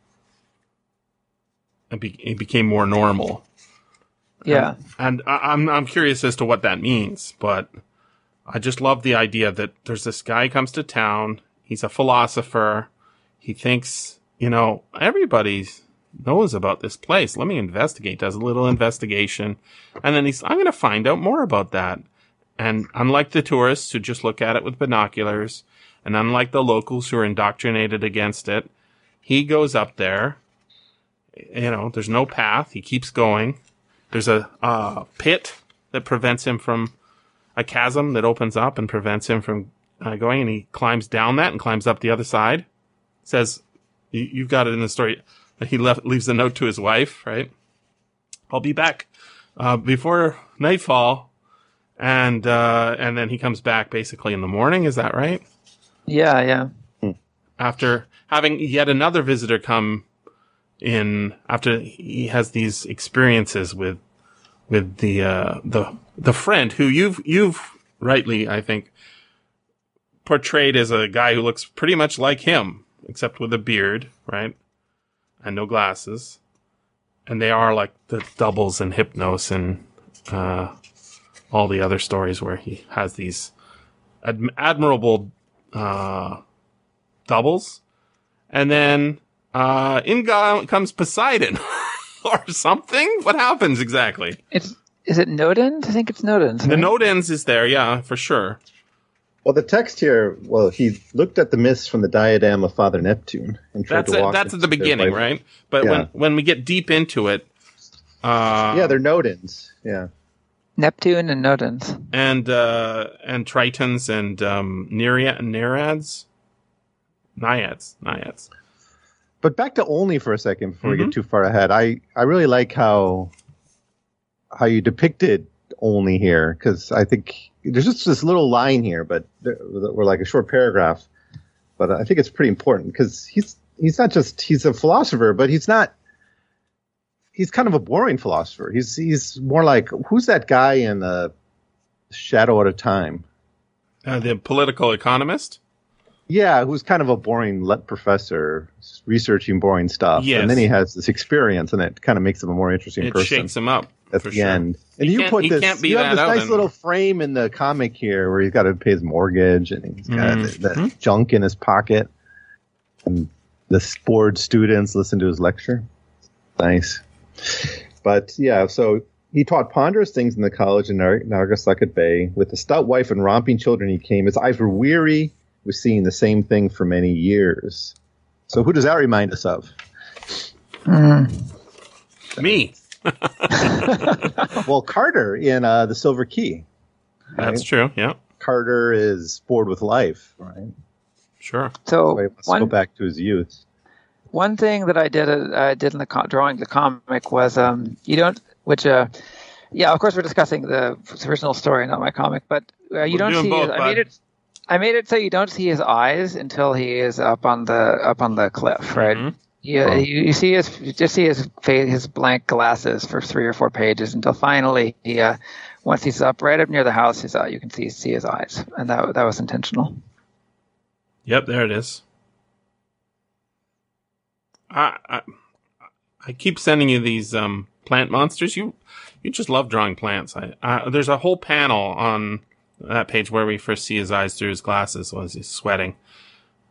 And be- it became more normal. Yeah. And I- I'm I'm curious as to what that means, but I just love the idea that there's this guy comes to town. He's a philosopher. He thinks, you know, everybody knows about this place. Let me investigate. Does a little investigation, and then he's I'm going to find out more about that. and unlike the tourists who just look at it with binoculars, and unlike the locals who are indoctrinated against it, he goes up there. You know, there's no path. He keeps going. There's a uh, pit that prevents him from a chasm that opens up and prevents him from uh, going, and he climbs down that and climbs up the other side. Says, you, "You've got it in the story." He left leaves a note to his wife, right? I'll be back uh, before nightfall, and uh, and then he comes back basically in the morning. Is that right? Yeah, yeah. After having yet another visitor come in, after he has these experiences with with the uh, the the friend who you've you've rightly, I think, portrayed as a guy who looks pretty much like him, except with a beard, right, and no glasses. And they are like the doubles in Hypnos and uh, all the other stories where he has these ad- admirable uh, doubles, and then uh, in go- comes Poseidon *laughs* or something. What happens exactly? It's is it Nodens? I think it's Nodens. The right? Nodens is there, yeah, for sure. Well, the text here, well, he looked at the mist from the diadem of Father Neptune and tried That's to it, walk that's it at the beginning, life. right? But when Yeah. when we get deep into it, uh, Yeah, they're Nodens. Yeah. Neptune and Nodens. and uh, and Tritons and um, Nereid, Nereids, Naiads, Naiads. But back to Olney for a second before we Mhm. get too far ahead. I, I really like how how you depicted Olney here because I think there's just this little line here, but there, or like a short paragraph. But I think it's pretty important because he's he's not just he's a philosopher, but he's not. He's kind of a boring philosopher. He's he's more like who's that guy in the Shadow Out of Time? Uh, the political economist. Yeah, who's kind of a boring let professor researching boring stuff. Yes. And then he has this experience and it kind of makes him a more interesting It person shakes him up at for the sure. end. And He you put this you have this nice little frame in the comic here where he's got to pay his mortgage and he's got Mhm. the, the junk in his pocket. And the bored students listen to his lecture. Nice. But yeah, so he taught ponderous things in the college in Nar- Narragansett Bay. With the stout wife and romping children he came, his eyes were weary with seeing the same thing for many years. So who does that remind us of? Me. *laughs* Well, Carter in uh, The Silver Key. That's true. Yeah, Carter is bored with life, right? sure. So So he wants go back to his youth. one thing that I did uh, I did in the co- drawing the comic was um you don't which uh yeah of course we're discussing the original story not my comic but uh, you We're don't see both, I bud. made it I made it so you don't see his eyes until he is up on the up on the cliff right Mhm. Yeah, you, you see his you just see his face, his blank glasses for three or four pages until finally he uh, once he's up right up near the house, he's uh, you can see see his eyes, and that that was intentional. Yep, there it is. I, I I keep sending you these um, plant monsters. You you just love drawing plants. I, uh, there's a whole panel on that page where we first see his eyes through his glasses as he's sweating,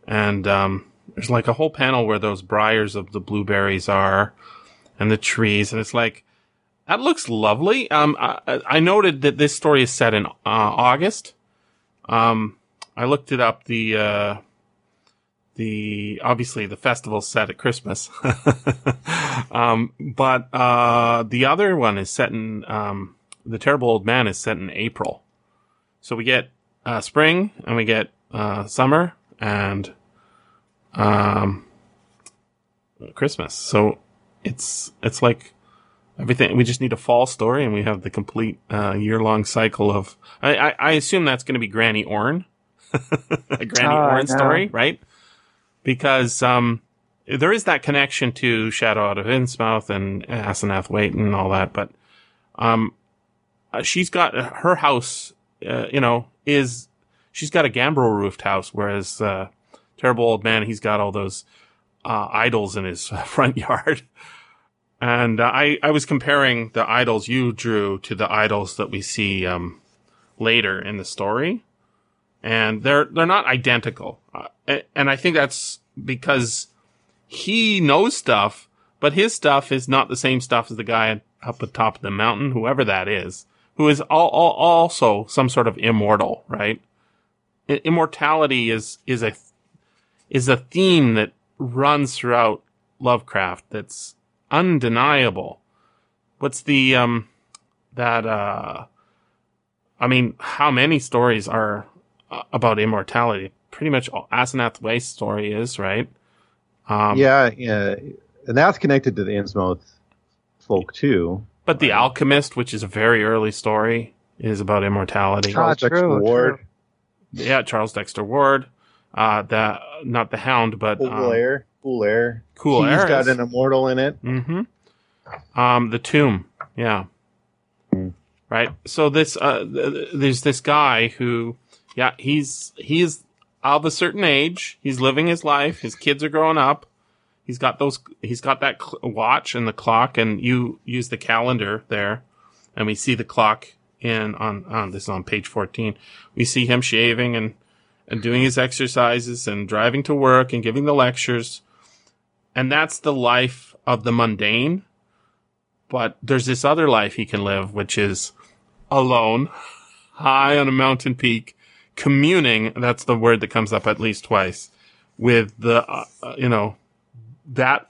and um, there's like a whole panel where those briars of the blueberries are, and the trees, and it's like that looks lovely. Um, I, I noted that this story is set in uh, August. Um, I looked it up. The uh, the obviously the festival set at Christmas, *laughs* um, but uh, the other one is set in um, the terrible old man is set in April. So we get uh, spring and we get uh, summer and um, Christmas. So it's it's like everything. We just need a fall story, and we have the complete uh, year long cycle of. I, I, I assume that's going to be Granny Orne, *laughs* a Granny Oh, Orne no. story, right? Because um, there is that connection to Shadow Out of Innsmouth and Asenath Waite and all that, but um, uh, she's got her house. Uh, you know, is she's got a gambrel roofed house, whereas uh, terrible old man he's got all those uh, idols in his *laughs* front yard. And uh, I, I was comparing the idols you drew to the idols that we see um, later in the story, and they're they're not identical. Uh, and I think that's because he knows stuff, but his stuff is not the same stuff as the guy up at top of the mountain, whoever that is, who is all, all, also some sort of immortal, right? Immortality is is a is a theme that runs throughout Lovecraft that's undeniable. What's the um that uh I mean, how many stories are uh, about immortality? Pretty much all Asenath Waite's story is, right? Um, yeah, yeah, and that's connected to the Innsmouth folk too. But The Alchemist, which is a very early story, is about immortality. Ah, Charles Dexter true, Ward, Yeah, Charles Dexter Ward. Uh, the not the Hound, but Cool um, Air, Cool Air. Cool He's Air got is- an immortal in it. Mm-hmm. Um, the tomb. Yeah. Hmm. Right. So this, uh, th- there's this guy who, yeah, he's, he's of a certain age. He's living his life. His kids are growing up. He's got those, he's got that cl- watch and the clock and you use the calendar there and we see the clock in on, on this is on page 14. We see him shaving and, and doing his exercises and driving to work and giving the lectures. And that's the life of the mundane. But there's this other life he can live, which is alone, high on a mountain peak, communing. That's the word that comes up at least twice with the, uh, you know, that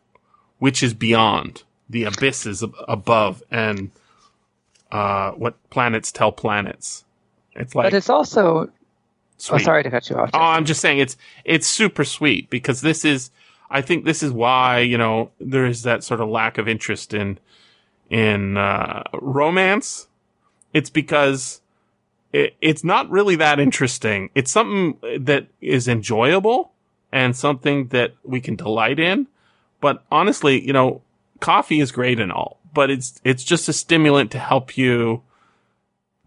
which is beyond the abysses ab- above and, uh, what planets tell planets. It's like, but it's also. Oh, sorry to cut you off. Oh, I'm just saying it's it's super sweet because this is I think this is why, you know, there is that sort of lack of interest in in uh romance. It's because it, it's not really that interesting. It's something that is enjoyable and something that we can delight in. But honestly, you know, coffee is great and all, but it's it's just a stimulant to help you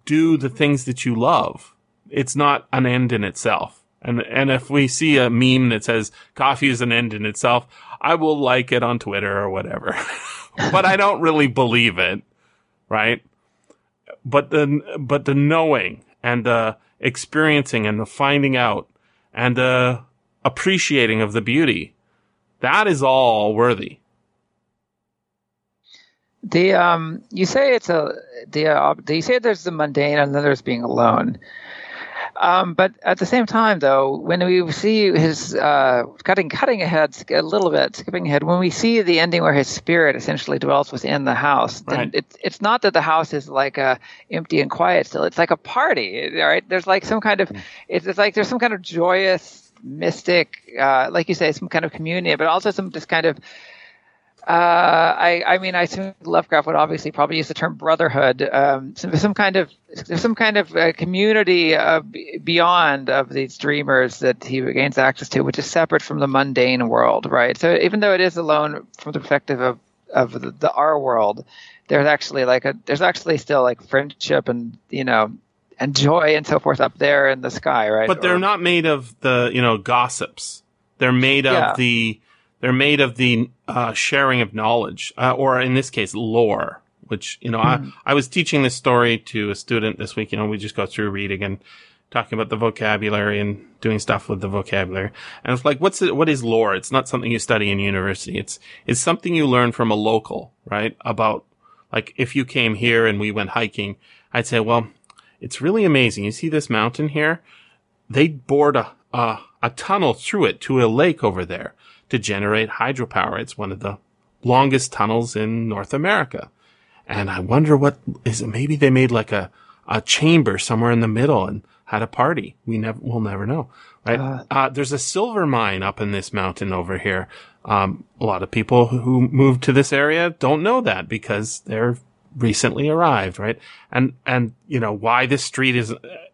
do the things that you love it's not an end in itself. And and if we see a meme that says coffee is an end in itself, I will like it on Twitter or whatever. *laughs* but I don't really believe it, right? But the but the knowing and the experiencing and the finding out and the appreciating of the beauty, that is all worthy. The um, you say it's a the uh, you say there's the mundane and then there's being alone. Um, but at the same time, though, when we see his uh, cutting cutting ahead a little bit, skipping ahead, when we see the ending where his spirit essentially dwells within the house, then Right. it's it's not that the house is like uh, empty and quiet still. It's like a party, right? There's like some kind of it's, it's like there's some kind of joyous, mystic, uh, like you say, some kind of community, but also some just kind of uh, I, I mean, I assume Lovecraft would obviously probably use the term brotherhood. Um, some, some kind of, some kind of uh, community uh, beyond of these dreamers that he gains access to, which is separate from the mundane world, right? So even though it is alone from the perspective of of the, the our world, there's actually like a, there's actually still like friendship and you know, and joy and so forth up there in the sky, right? But they're Or- not made of the, you know, gossips. They're made of Yeah. the, they're made of the uh, sharing of knowledge, uh, or in this case, lore. Which you know, Hmm. I I was teaching this story to a student this week. You know, we just go through reading and talking about the vocabulary and doing stuff with the vocabulary. And it's like, what's it? What is lore? It's not something you study in university. It's it's something you learn from a local, right? About like if you came here and we went hiking, I'd say, well, it's really amazing. You see this mountain here? They bored a, a, a tunnel through it to a lake over there to generate hydropower. It's one of the longest tunnels in North America. And I wonder what is it? Maybe they made like a, a chamber somewhere in the middle and had a party. We never, we'll never know, right? Uh. Uh, there's a silver mine up in this mountain over here. Um, a lot of people who moved to this area don't know that because they're recently arrived, right? And, and, you know, why this street is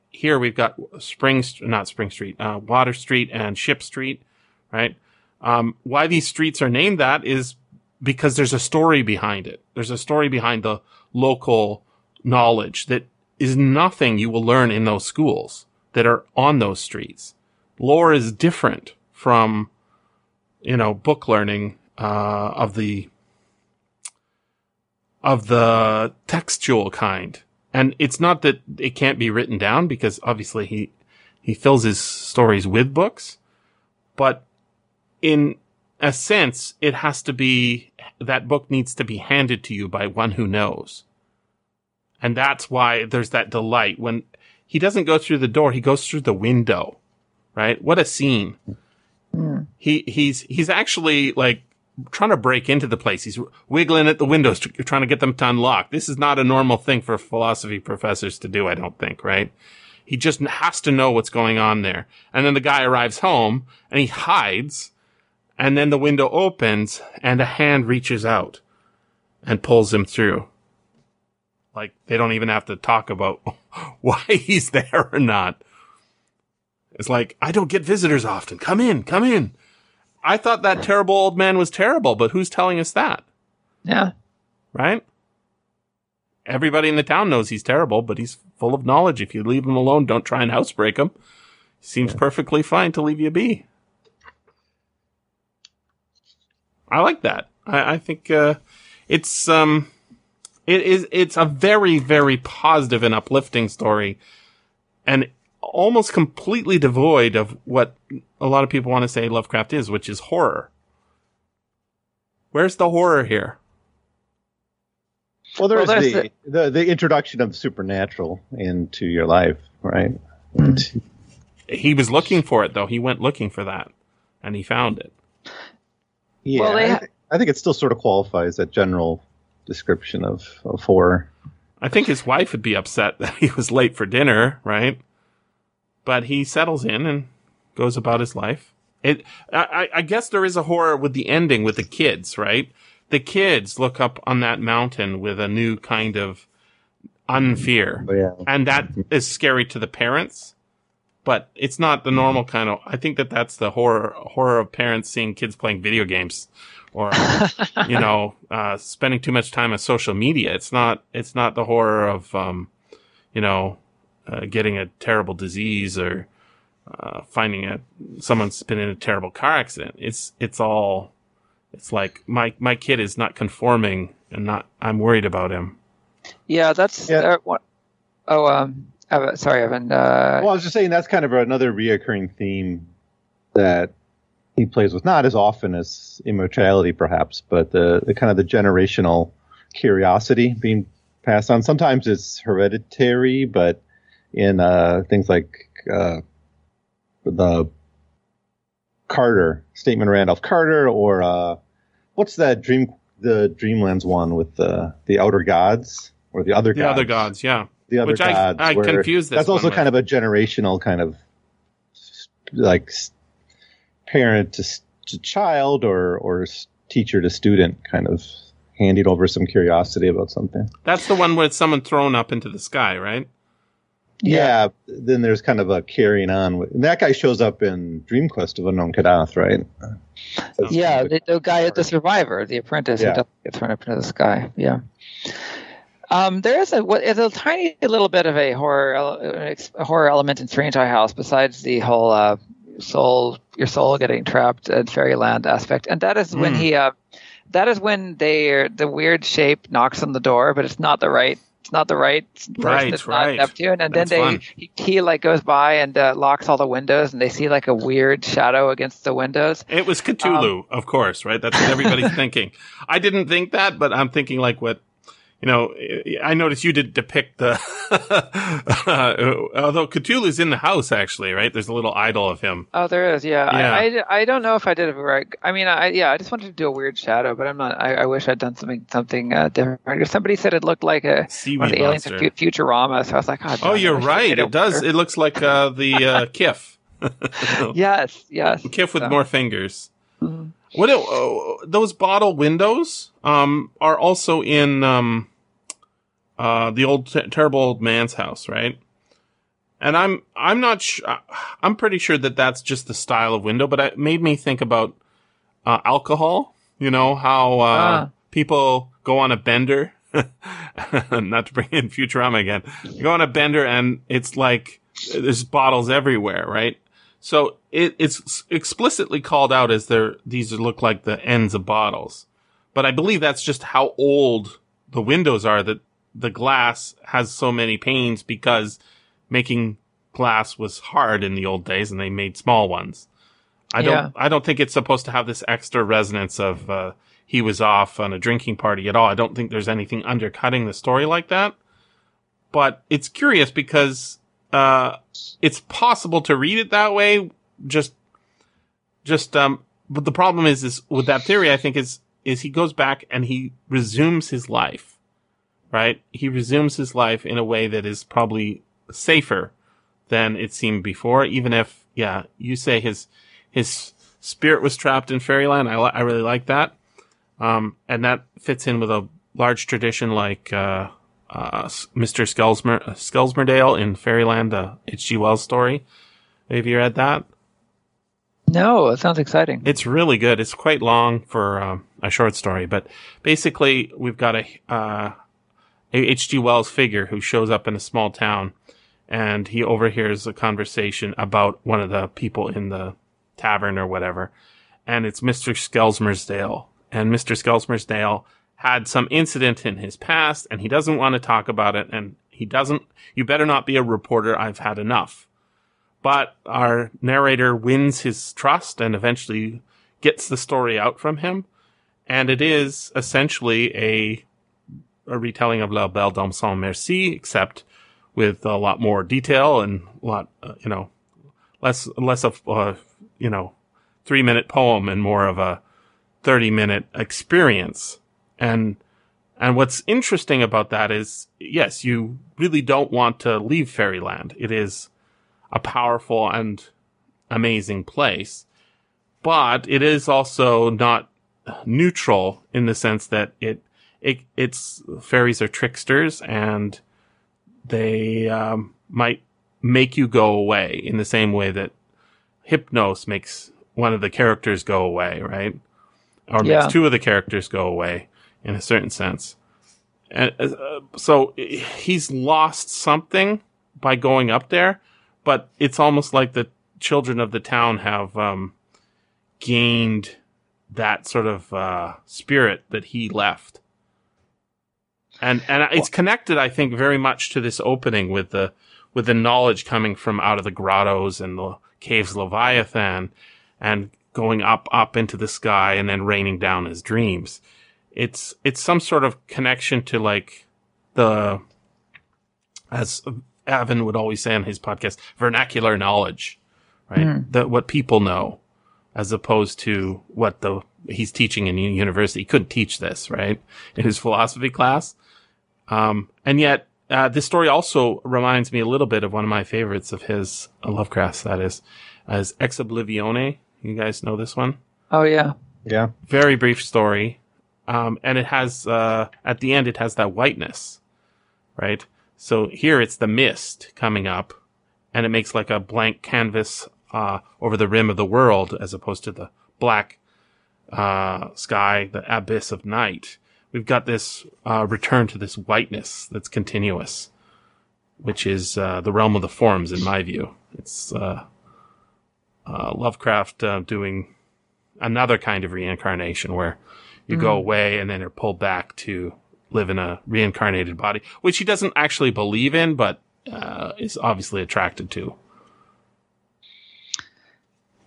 here. We've got Spring, not Spring Street, uh, Water Street and Ship Street, right? Um, why these streets are named that is because there's a story behind it. There's a story behind the local knowledge that is nothing you will learn in those schools that are on those streets. Lore is different from, you know, book learning, uh, of the, of the textual kind. And it's not that it can't be written down because obviously he, he fills his stories with books, but in a sense, it has to be, that book needs to be handed to you by one who knows. And that's why there's that delight when he doesn't go through the door, he goes through the window, right? What a scene. He, he's, he's actually like trying to break into the place. He's wiggling at the windows, trying to get them to unlock. This is not a normal thing for philosophy professors to do, I don't think, right? He just has to know what's going on there. And then the guy arrives home and he hides and then the window opens and a hand reaches out and pulls him through. Like they don't even have to talk about *laughs* why he's *laughs* there or not. It's like, I don't get visitors often. Come in, come in. I thought that terrible old man was terrible, but who's telling us that? Yeah. Right? Everybody in the town knows he's terrible, but he's full of knowledge. If you leave him alone, don't try and housebreak him. Seems perfectly fine to leave you be. I like that. I, I think uh, it's um, it is it's a very very positive and uplifting story, and almost completely devoid of what a lot of people want to say Lovecraft is, which is horror. Where's the horror here? Well, there's Well, there's the, the the introduction of supernatural into your life, right? Hmm. He was looking for it though. He went looking for that, and he found it. yeah, Well, they I, ha- thi- I think it still sort of qualifies that general description of, of horror. I think his wife would be upset *laughs* that he was late for dinner, right? But he settles in and goes about his life. It, I, I- guess there is a horror with the ending with the kids, right? The kids look up on that mountain with a new kind of unfear. Yeah, and that is scary to the parents but it's not the normal kind of i think that that's the horror horror of parents seeing kids playing video games or *laughs* you know uh, spending too much time on social media it's not it's not the horror of um, you know uh, getting a terrible disease or uh, finding a someone's been in a terrible car accident it's it's all it's like my my kid is not conforming and not i'm worried about him Yeah, that's Yeah. uh, what. Oh, um, Evan, sorry, Evan. Uh, well, I was just saying that's kind of another reoccurring theme that he plays with, not as often as immortality, perhaps, but the, the kind of the generational curiosity being passed on. Sometimes it's hereditary, but in uh, things like uh, the Carter statement, Randolph Carter, or uh, what's that dream, the Dreamlands one with the the outer gods or the other the gods? other gods yeah the other Which I- gods. I where confuse this That's also kind of a generational kind of like parent to, to child or or teacher to student kind of handing over some curiosity about something. That's the one with someone thrown up into the sky, right? Yeah. then there's kind of a carrying on. With, and that guy shows up in Dream Quest of Unknown Kadath, right? That's yeah, the, the guy, the survivor, the apprentice Yeah. who doesn't get thrown up into the sky. Yeah. Um, there is a what is a tiny little bit of a horror ele- uh, ex- a horror element in Strange High House, besides the whole uh, soul your soul getting trapped in fairyland aspect, and that is when Hmm. he uh, that is when they the weird shape knocks on the door, but it's not the right. It's not the right person. Right, it's right. not Neptune, and That's then they he, he like goes by and uh, locks all the windows, and they see like a weird shadow against the windows. It was Cthulhu, of course, right? That's what everybody's *laughs* thinking. I didn't think that, but I'm thinking like what, you know, I noticed you did depict the, *laughs* although Cthulhu's in the house actually, right? There's a little idol of him. Oh, there is. Yeah, Yeah. I, I, I don't know if I did it right. I mean, I yeah, I just wanted to do a weird shadow, but I'm not. I, I wish I'd done something something uh, different. If somebody said it looked like a one of the aliens monster. of Futurama, so I was like, oh, Oh, you're right. It does. It looks like, uh, the, uh, *laughs* Kif. *laughs* yes, yes. Kif with So- more fingers. Mhm. What uh, those bottle windows um, are also in um, uh, the old te- terrible old man's house, right? And I'm I'm not sh- I'm pretty sure that that's just the style of window, but it made me think about uh, alcohol. You know how uh, Ah. people go on a bender, *laughs* not to bring in Futurama again. You go on a bender and it's like there's bottles everywhere, right? So it, it's explicitly called out as there, these look like the ends of bottles. But I believe that's just how old the windows are that the glass has so many panes because making glass was hard in the old days and they made small ones. I don't, Yeah. I don't think it's supposed to have this extra resonance of, uh, he was off on a drinking party at all. I don't think there's anything undercutting the story like that. but it's curious because uh, it's possible to read it that way. Just, just um. But the problem is, is with that theory, I think is is he goes back and he resumes his life, right? He resumes his life in a way that is probably safer than it seemed before. Even if, yeah, you say his his spirit was trapped in fairyland. I li- I really like that, um, and that fits in with a large tradition like uh, uh, Mr. Skelsmer- Skelsmerdale in Fairyland, the H.G. Wells story. Have you read that? No, it sounds exciting. It's really good. It's quite long for um, a short story, but basically, we've got a uh, H.G. Wells figure who shows up in a small town, and he overhears a conversation about one of the people in the tavern or whatever, and it's Mister Skelmersdale, and Mister Skelmersdale had some incident in his past, and he doesn't want to talk about it, and he doesn't. You better not be a reporter. I've had enough. But our narrator wins his trust and eventually gets the story out from him. And it is essentially a, a retelling of La Belle Dame sans Merci, except with a lot more detail and a lot, uh, you know, less, less of, uh, you know, three minute poem and more of a 30 minute experience. And, and what's interesting about that is, yes, you really don't want to leave Fairyland. It is, a powerful and amazing place. But it is also not neutral in the sense that it, it it's fairies are tricksters and they um, might make you go away in the same way that Hypnos makes one of the characters go away, right? Or Yeah. makes two of the characters go away in a certain sense. And uh, so he's lost something by going up there, but it's almost like the children of the town have um, gained that sort of uh, spirit that he left. And and it's connected, I think, very much to this opening with the with the knowledge coming from out of the grottos and the caves Leviathan, and going up up into the sky and then raining down his dreams. It's it's some sort of connection to like the as Avin would always say on his podcast, vernacular knowledge, right? Hmm. That what people know, as opposed to what the he's teaching in university. He couldn't teach this, right, in his philosophy class. Um, and yet, uh, this story also reminds me a little bit of one of my favorites of his, uh, Lovecraft's, that is, as Ex Oblivione. You guys know this one? Oh yeah. Yeah. very brief story. Um, and it has, uh, at the end, it has that whiteness, right? So here it's the mist coming up and it makes like a blank canvas, uh, over the rim of the world as opposed to the black, uh, sky, the abyss of night. We've got this, uh, return to this whiteness that's continuous, which is, uh, the realm of the forms in my view. It's, uh, uh, Lovecraft, uh, doing, another kind of reincarnation where you go away and then you're pulled back to live in a reincarnated body, which he doesn't actually believe in, but uh, is obviously attracted to.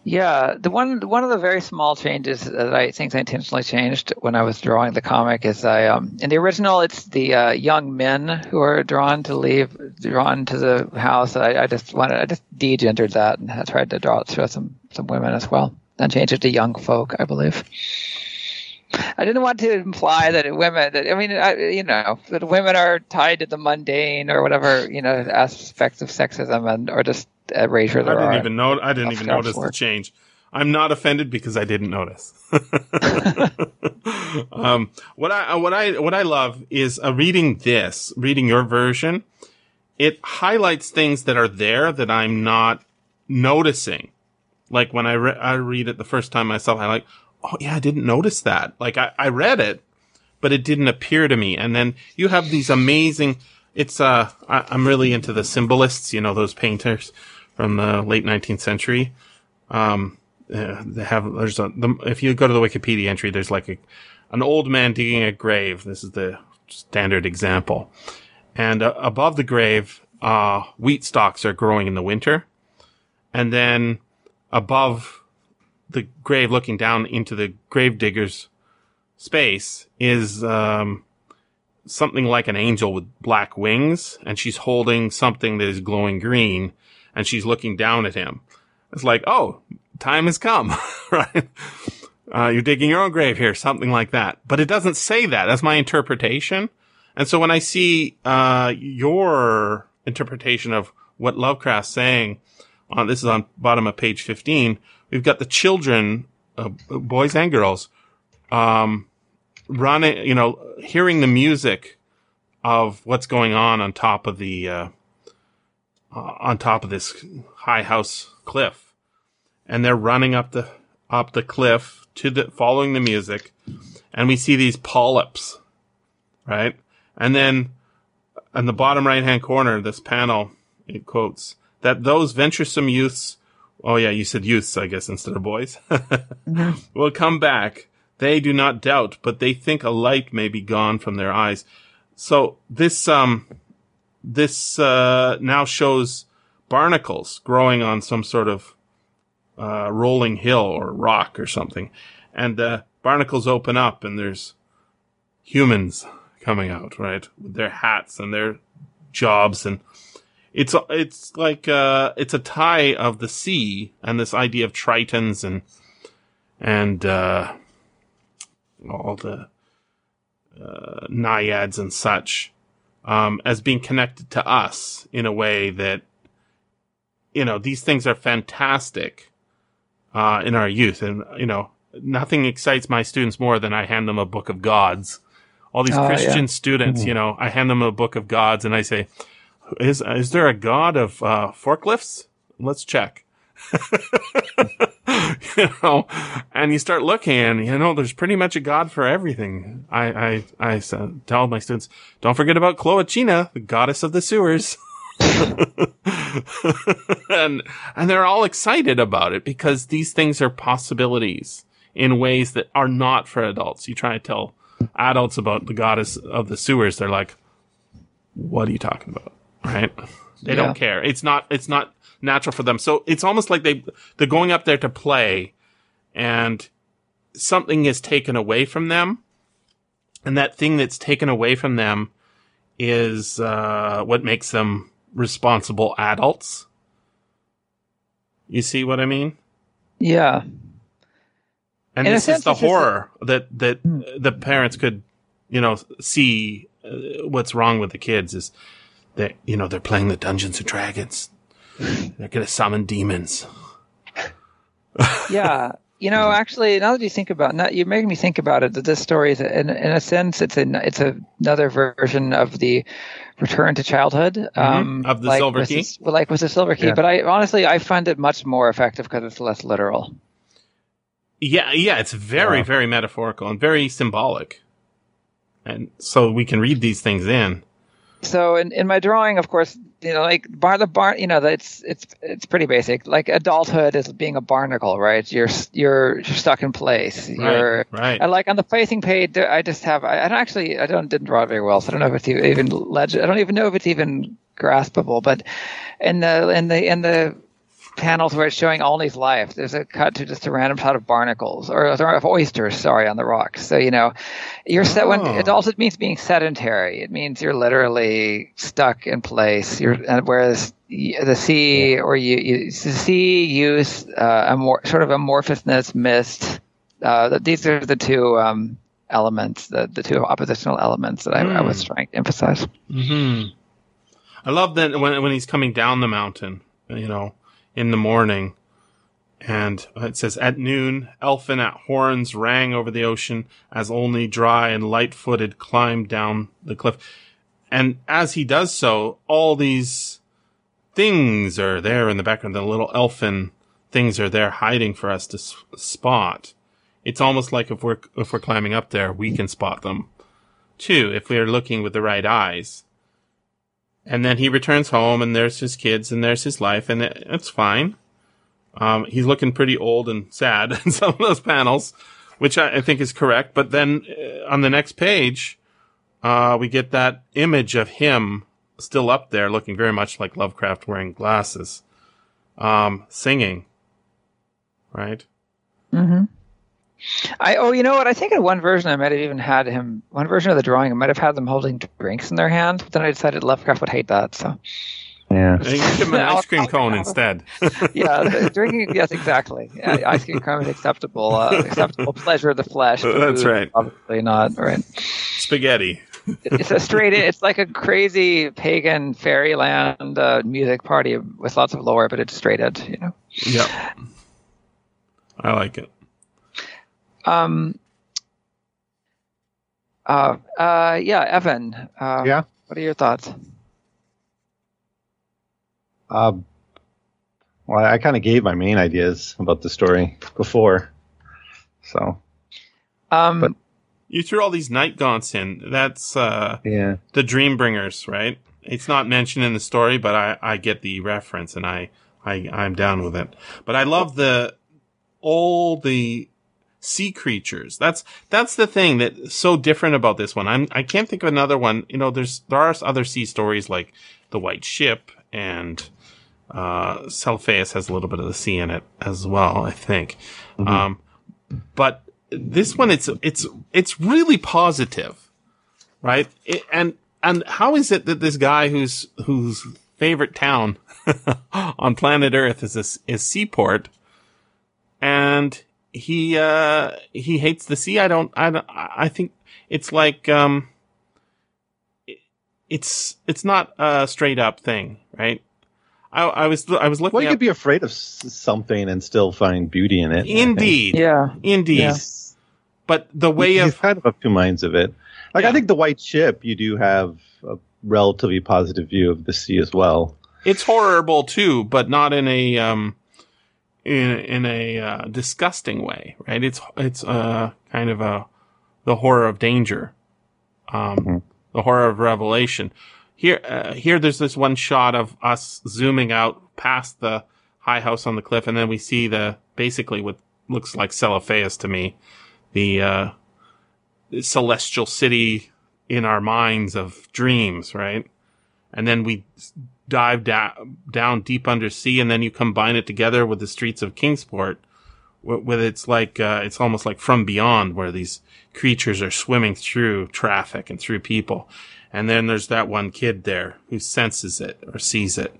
Yeah, the one one of the very small changes that I think I intentionally changed when I was drawing the comic is I um in the original it's the uh, young men who are drawn to leave drawn to the house. I, I just wanted I just degendered that and I tried to draw it through some some women as well. Then changed it to young folk, I believe. I didn't want to imply that women that I mean I, you know that women are tied to the mundane or whatever you know aspects of sexism and or just erasure I didn't even know. I didn't even notice the change. I'm not offended because I didn't notice. *laughs* *laughs* um, what I what I what I love is uh, reading this, reading your version. It highlights things that are there that I'm not noticing. Like when I re- I read it the first time myself, I like, oh yeah, I didn't notice that. Like I, I read it, but it didn't appear to me. And then you have these amazing. It's uh, I, I'm really into the symbolists. You know those painters from the late 19th century. Um, uh, they have there's a the, if you go to the Wikipedia entry, there's like a an old man digging a grave. This is the standard example, and uh, above the grave, uh, wheat stalks are growing in the winter, and then above the grave, looking down into the grave digger's space, is um, something like an angel with black wings, and she's holding something that is glowing green, and she's looking down at him. It's like, oh, time has come, *laughs* right? Uh, you're digging your own grave here, something like that. But it doesn't say that. That's my interpretation. And so when I see uh, your interpretation of what Lovecraft's saying, on this is on bottom of page 15, we've got the children, uh, boys and girls, um, running, you know, hearing the music of what's going on on top of the, uh, uh, on top of this high house cliff. And they're running up the, up the cliff to the, following the music. And we see these polyps, right? And then in the bottom right hand corner, this panel, it quotes that those venturesome youths, oh yeah, you said youths, I guess, instead of boys, *laughs* mm-hmm. will come back. They do not doubt, but they think a light may be gone from their eyes. So this, um, this, uh, now shows barnacles growing on some sort of, uh, rolling hill or rock or something. And, uh, barnacles open up and there's humans coming out, right? With their hats and their jobs and it's it's like uh it's a tie of the sea and this idea of tritons and and uh all the uh, naiads and such um as being connected to us in a way that you know these things are fantastic uh in our youth and you know nothing excites my students more than I hand them a book of gods all these oh, Christian yeah. students, mm-hmm. you know, I hand them a book of gods and I say, is, is there a god of, uh, forklifts? Let's check. *laughs* you know, and you start looking and, you know, there's pretty much a god for everything. I, I, I tell my students, don't forget about Cloacina, the goddess of the sewers. *laughs* and, and they're all excited about it because these things are possibilities in ways that are not for adults. You try to tell adults about the goddess of the sewers, they're like, what are you talking about? Right? They yeah. don't care. It's not, it's not natural for them. So it's almost like they, they're going up there to play and something is taken away from them. And that thing that's taken away from them is, uh, what makes them responsible adults. You see what I mean? Yeah. And In this is the horror that that hmm. the parents could, you know, see uh, what's wrong with the kids is that you know they're playing the Dungeons and Dragons. they're gonna summon demons. yeah, you know, *laughs* actually, now that you think about, it, you're making me think about it. That this story is, in, in a sense, it's a it's a, another version of the return to childhood mm-hmm. um, of the like silver key, the, like with the silver key. Yeah. But I honestly, I find it much more effective because it's less literal. Yeah, yeah, it's very, wow. very metaphorical and very symbolic. And so we can read these things in. So in, in my drawing, of course, you know, like bar the bar, you know, it's it's it's pretty basic. Like adulthood is being a barnacle, right? You're you're, stuck in place. You're right. I like on the facing page, I just have I, I don't actually I don't didn't draw it very well, so I don't know if it's even legend. I don't even know if it's even graspable. But in the in the in the panels where it's showing Olney's life. There's a cut to just a random shot of barnacles or of oysters, sorry, on the rocks. So you know, you're set when it also means being sedentary. It means you're literally stuck in place. You're whereas the sea or you, you the sea use uh, amor- sort of amorphousness, mist. Uh, these are the two um, elements, the the two oppositional elements that I, mm. I was hmm. trying to emphasize. Mm-hmm. I love that when when he's coming down the mountain, you know in the morning. And it says, At noon, elfin at horns rang over the ocean as Olney dry and light footed climbed down the cliff. And as he does so, all these things are there in the background. The little elfin things are there hiding for us to spot. It's almost like if we're, if we're climbing up there, we can spot them too, if we're looking with the right eyes. And then he returns home and there's his kids and there's his life and it, it's fine. Um, he's looking pretty old and sad *laughs* in some of those panels, which I, I think is correct. But then uh, on the next page, uh, we get that image of him still up there looking very much like Lovecraft wearing glasses, um, singing. Right? Mm-hmm. I oh, you know what? I think in one version I might have even had him. One version of the drawing, I might have had them holding drinks in their hands. But then I decided Lovecraft would hate that. So Yeah. You give him an *laughs* ice cream cone instead. *laughs* yeah, drinking. Yes, exactly. Yeah, ice cream cone is acceptable. Uh, acceptable pleasure of the flesh. but *laughs* That's food, right. Obviously not. Right. Spaghetti. It's a straight. It's like a crazy pagan fairyland uh, music party with lots of lore, but it's straight edge. You know. Yeah. I like it. Um. Uh. Uh. Yeah, Evan. Uh, Yeah? What are your thoughts? Uh, well, I kind of gave my main ideas about the story before, so Um. But- You threw all these night gaunts in. That's uh, yeah. the Dreambringers, right? It's not mentioned in the story, but I, I get the reference and I, I, I'm down with it. But I love the, all the sea creatures. That's, that's the thing that's so different about this one. I'm, I can't think of another one. You know, there's, there are other sea stories like the White Ship and, uh, Celephais has a little bit of the sea in it as well, I think. Um, but this one, it's, it's, it's really positive right? It, and and how is it that this guy whose whose favorite town *laughs* on planet Earth is is Seaport, and he uh he hates the sea? I don't. I don't, I think it's like um. it- It's it's not a straight up thing, right? I, I was I was looking. Well, you up, could be afraid of something and still find beauty in it. Indeed, Yeah. indeed. Yeah. But the way He's of kind of of two minds of it. Like Yeah. I think the white ship, you do have a relatively positive view of the sea as well. it's horrible too, but not in a um in in a uh, disgusting way, right? It's it's uh kind of a the horror of danger, um, Mhm. the horror of revelation. Here, uh, here, there's this one shot of us zooming out past the high house on the cliff, and then we see the basically what looks like Celephais to me, the uh, celestial city in our minds of dreams, right? And then we dive da- down deep under sea, and then you combine it together with the streets of Kingsport, wh- with it's like uh, it's almost like from beyond, where these creatures are swimming through traffic and through people. And then there's that one kid there who senses it or sees it.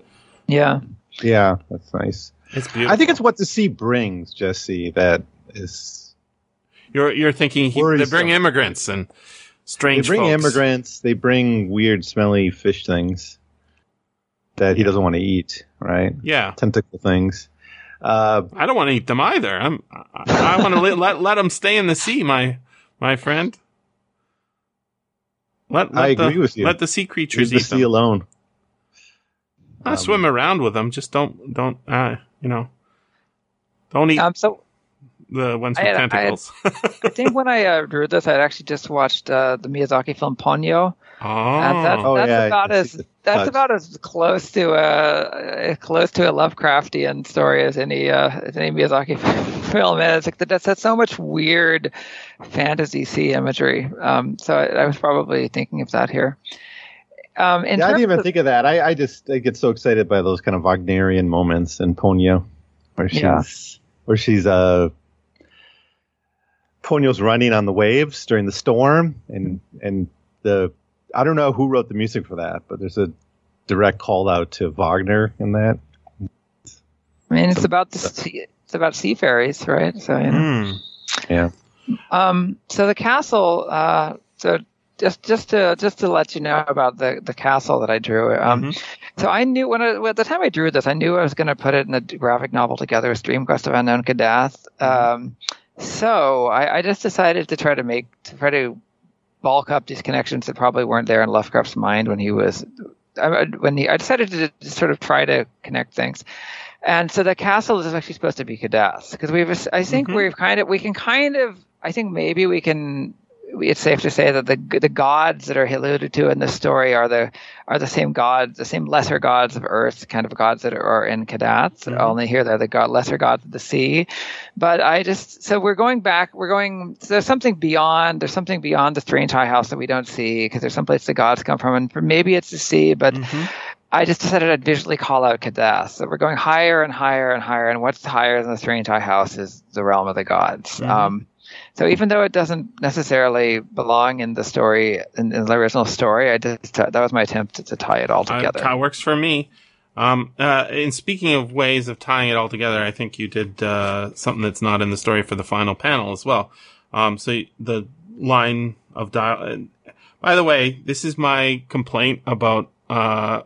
Yeah. Yeah, that's nice. It's beautiful. I think it's what the sea brings, Jesse, that is you're you're thinking he, they bring immigrants and strange they bring folks. immigrants, they bring weird smelly fish things that he doesn't want to eat, right? Yeah, Tentacle things. Uh, I don't want to eat them either. I'm I, I want to let, let let them stay in the sea, my my friend. Let, let I the, agree with you. Let the sea leave creatures the eat sea them. alone. I Um, swim around with them. Just don't don't uh you know don't eat Um. So the ones with I had- tentacles. I think when I uh, drew this, I'd actually just watched uh, the Miyazaki film Ponyo, oh, and that's, Oh, that's yeah, about as the that's touch. about as close to a as close to a Lovecraftian story as any uh, as any Miyazaki *laughs* film is. Like that's that's so much weird fantasy sea imagery. Um, so I, I was probably thinking of that here. Um, in yeah, I didn't even of- think of that. I, I just I get so excited by those kind of Wagnerian moments in Ponyo, where she's Yeah. where she's uh Ponyo's running on the waves during the storm, and and the I don't know who wrote the music for that, but there's a direct call out to Wagner in that. I mean, it's about the sea, it's about sea fairies, right? So you know. Hmm. Yeah, Um, so the castle. Uh, so just just to just to let you know about the the castle that I drew. Um, Mhm. So I knew when I, at the time I drew this, I knew I was going to put it in a graphic novel together with Dream Quest of Unknown Kadath. Um, so I, I just decided to try to make to try to bulk up these connections that probably weren't there in Lovecraft's mind when he was I- when he I decided to just sort of try to connect things. And so the castle is actually supposed to be Kadath because we've I think Mhm. we've kind of we can kind of I think maybe we can it's safe to say that the the gods that are alluded to in this story are the are the same gods, the same lesser gods of Earth, kind of gods that are in Kadath. Mhm. Only here they're the god, lesser gods of the sea. But I just so we're going back. We're going. So there's something beyond. There's something beyond the strange high house that we don't see because there's some place the gods come from, and maybe it's the sea. But Mhm. I just decided I'd visually call out Kadath. So we're going higher and higher and higher, and what's higher than the strange high house is the realm of the gods. Mhm. Um, So even though it doesn't necessarily belong in the story in, in the original story, I just that was my attempt to, to tie it all Uh, together. That works for me. Um, uh, and speaking of ways of tying it all together, I think you did uh, something that's not in the story for the final panel as well. Um, so the line of dial. By the way, this is my complaint about uh,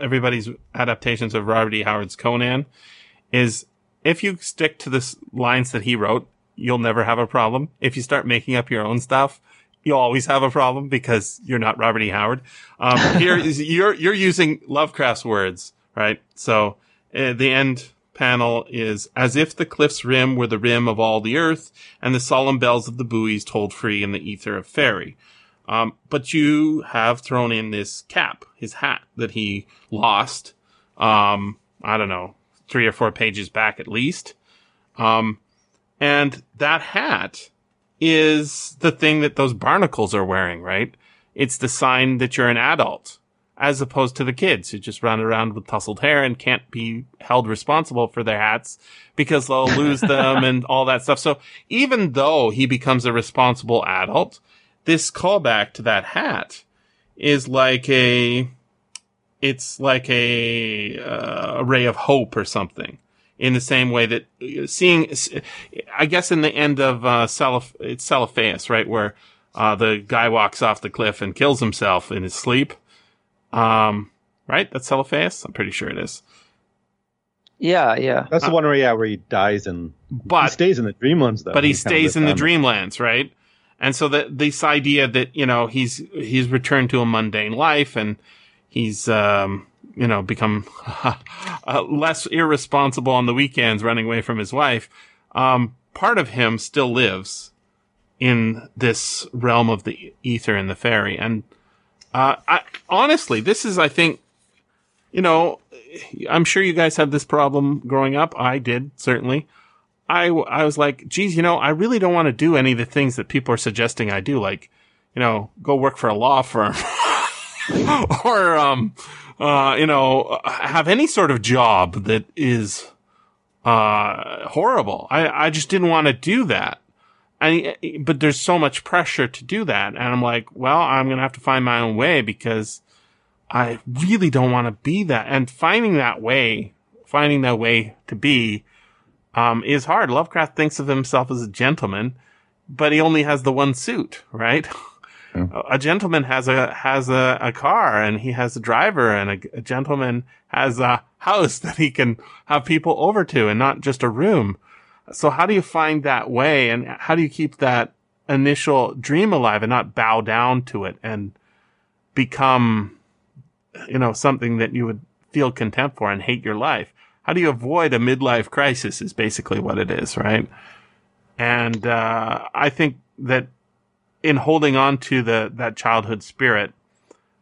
everybody's adaptations of Robert E. Howard's Conan. Is if you stick to the lines that he wrote, you'll never have a problem. If you start making up your own stuff, you'll always have a problem because you're not Robert E. Howard. Um, *laughs* here is you're you're using Lovecraft's words, right? So uh, the end panel is as if the cliff's rim were the rim of all the earth, and the solemn bells of the buoys tolled free in the ether of fairy. Um, but you have thrown in this cap, his hat that he lost. Um, I don't know, three or four pages back at least. Um, and that hat is the thing that those barnacles are wearing, right? It's the sign that you're an adult, as opposed to the kids who just run around with tousled hair and can't be held responsible for their hats because they'll *laughs* lose them and all that stuff. So even though he becomes a responsible adult, this callback to that hat is like a, it's like a, uh, a ray of hope or something in the same way that uh, seeing, I guess in the end of, uh, Celiph- it's Celephais, right? Where, uh, the guy walks off the cliff and kills himself in his sleep. Um, right? That's Celephais? I'm pretty sure it is. yeah, yeah. That's the one where yeah, where he dies and he stays in the Dreamlands though. but he He kind of stays in the lives dreamlands, right? And so that this idea that, you know, he's, he's returned to a mundane life and he's, um, you know, become *laughs* uh, less irresponsible on the weekends running away from his wife. Um, part of him still lives in this realm of the ether and the fairy. And, uh, I, honestly, this is, I think, you know, I'm sure you guys had this problem growing up. I did, certainly. I, I was like, geez, you know, I really don't want to do any of the things that people are suggesting I do, like, you know, go work for a law firm *laughs* or, um, uh, you know, have any sort of job that is, uh, horrible. I, I just didn't want to do that. I, but there's so much pressure to do that. And I'm like, well, I'm going to have to find my own way because I really don't want to be that. And finding that way, finding that way to be, um, is hard. Lovecraft thinks of himself as a gentleman, but he only has the one suit, right? *laughs* A- A gentleman has a has a, a car and he has a driver, and a, a gentleman has a house *laughs* that he can have people over to, and not just a room. So how do you find that way, and how do you keep that initial dream alive and not bow down to it and become, you know, something that you would feel contempt for and hate your life? How do you avoid a midlife crisis? Is basically what it is, right? And uh, I think that in holding on to the that childhood spirit,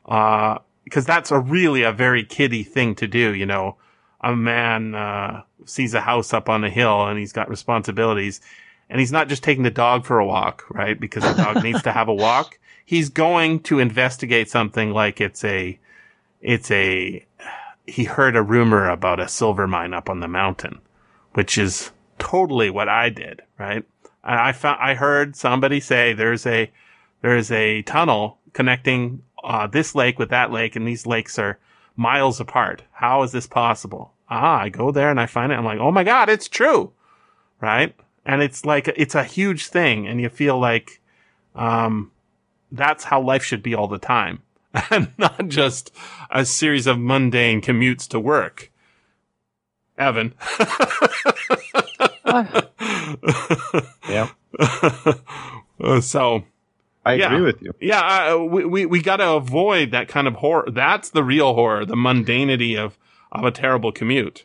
uh, because that's a really a very kiddie thing to do. You know, a man uh, sees a house up on a hill and he's got responsibilities, and he's not just taking the dog for a walk, right? Because the dog needs to have a walk. *laughs* He's going to investigate something like it's a, it's a, he heard a rumor about a silver mine up on the mountain, which is totally what I did, right? I found, I heard somebody say there's a, there's a tunnel connecting, uh, this lake with that lake and these lakes are miles apart. How is this possible? Ah, I go there and I find it. I'm like, oh my God, it's true. Right. And it's like, it's a huge thing. And you feel like, um, that's how life should be all the time *laughs* and not just a series of mundane commutes to work. Evan. *laughs* Yeah, *laughs* Uh, so I Yeah. agree with you. yeah, uh, we, we, we got to avoid that kind of horror. That's the real horror, the mundanity of, of a terrible commute.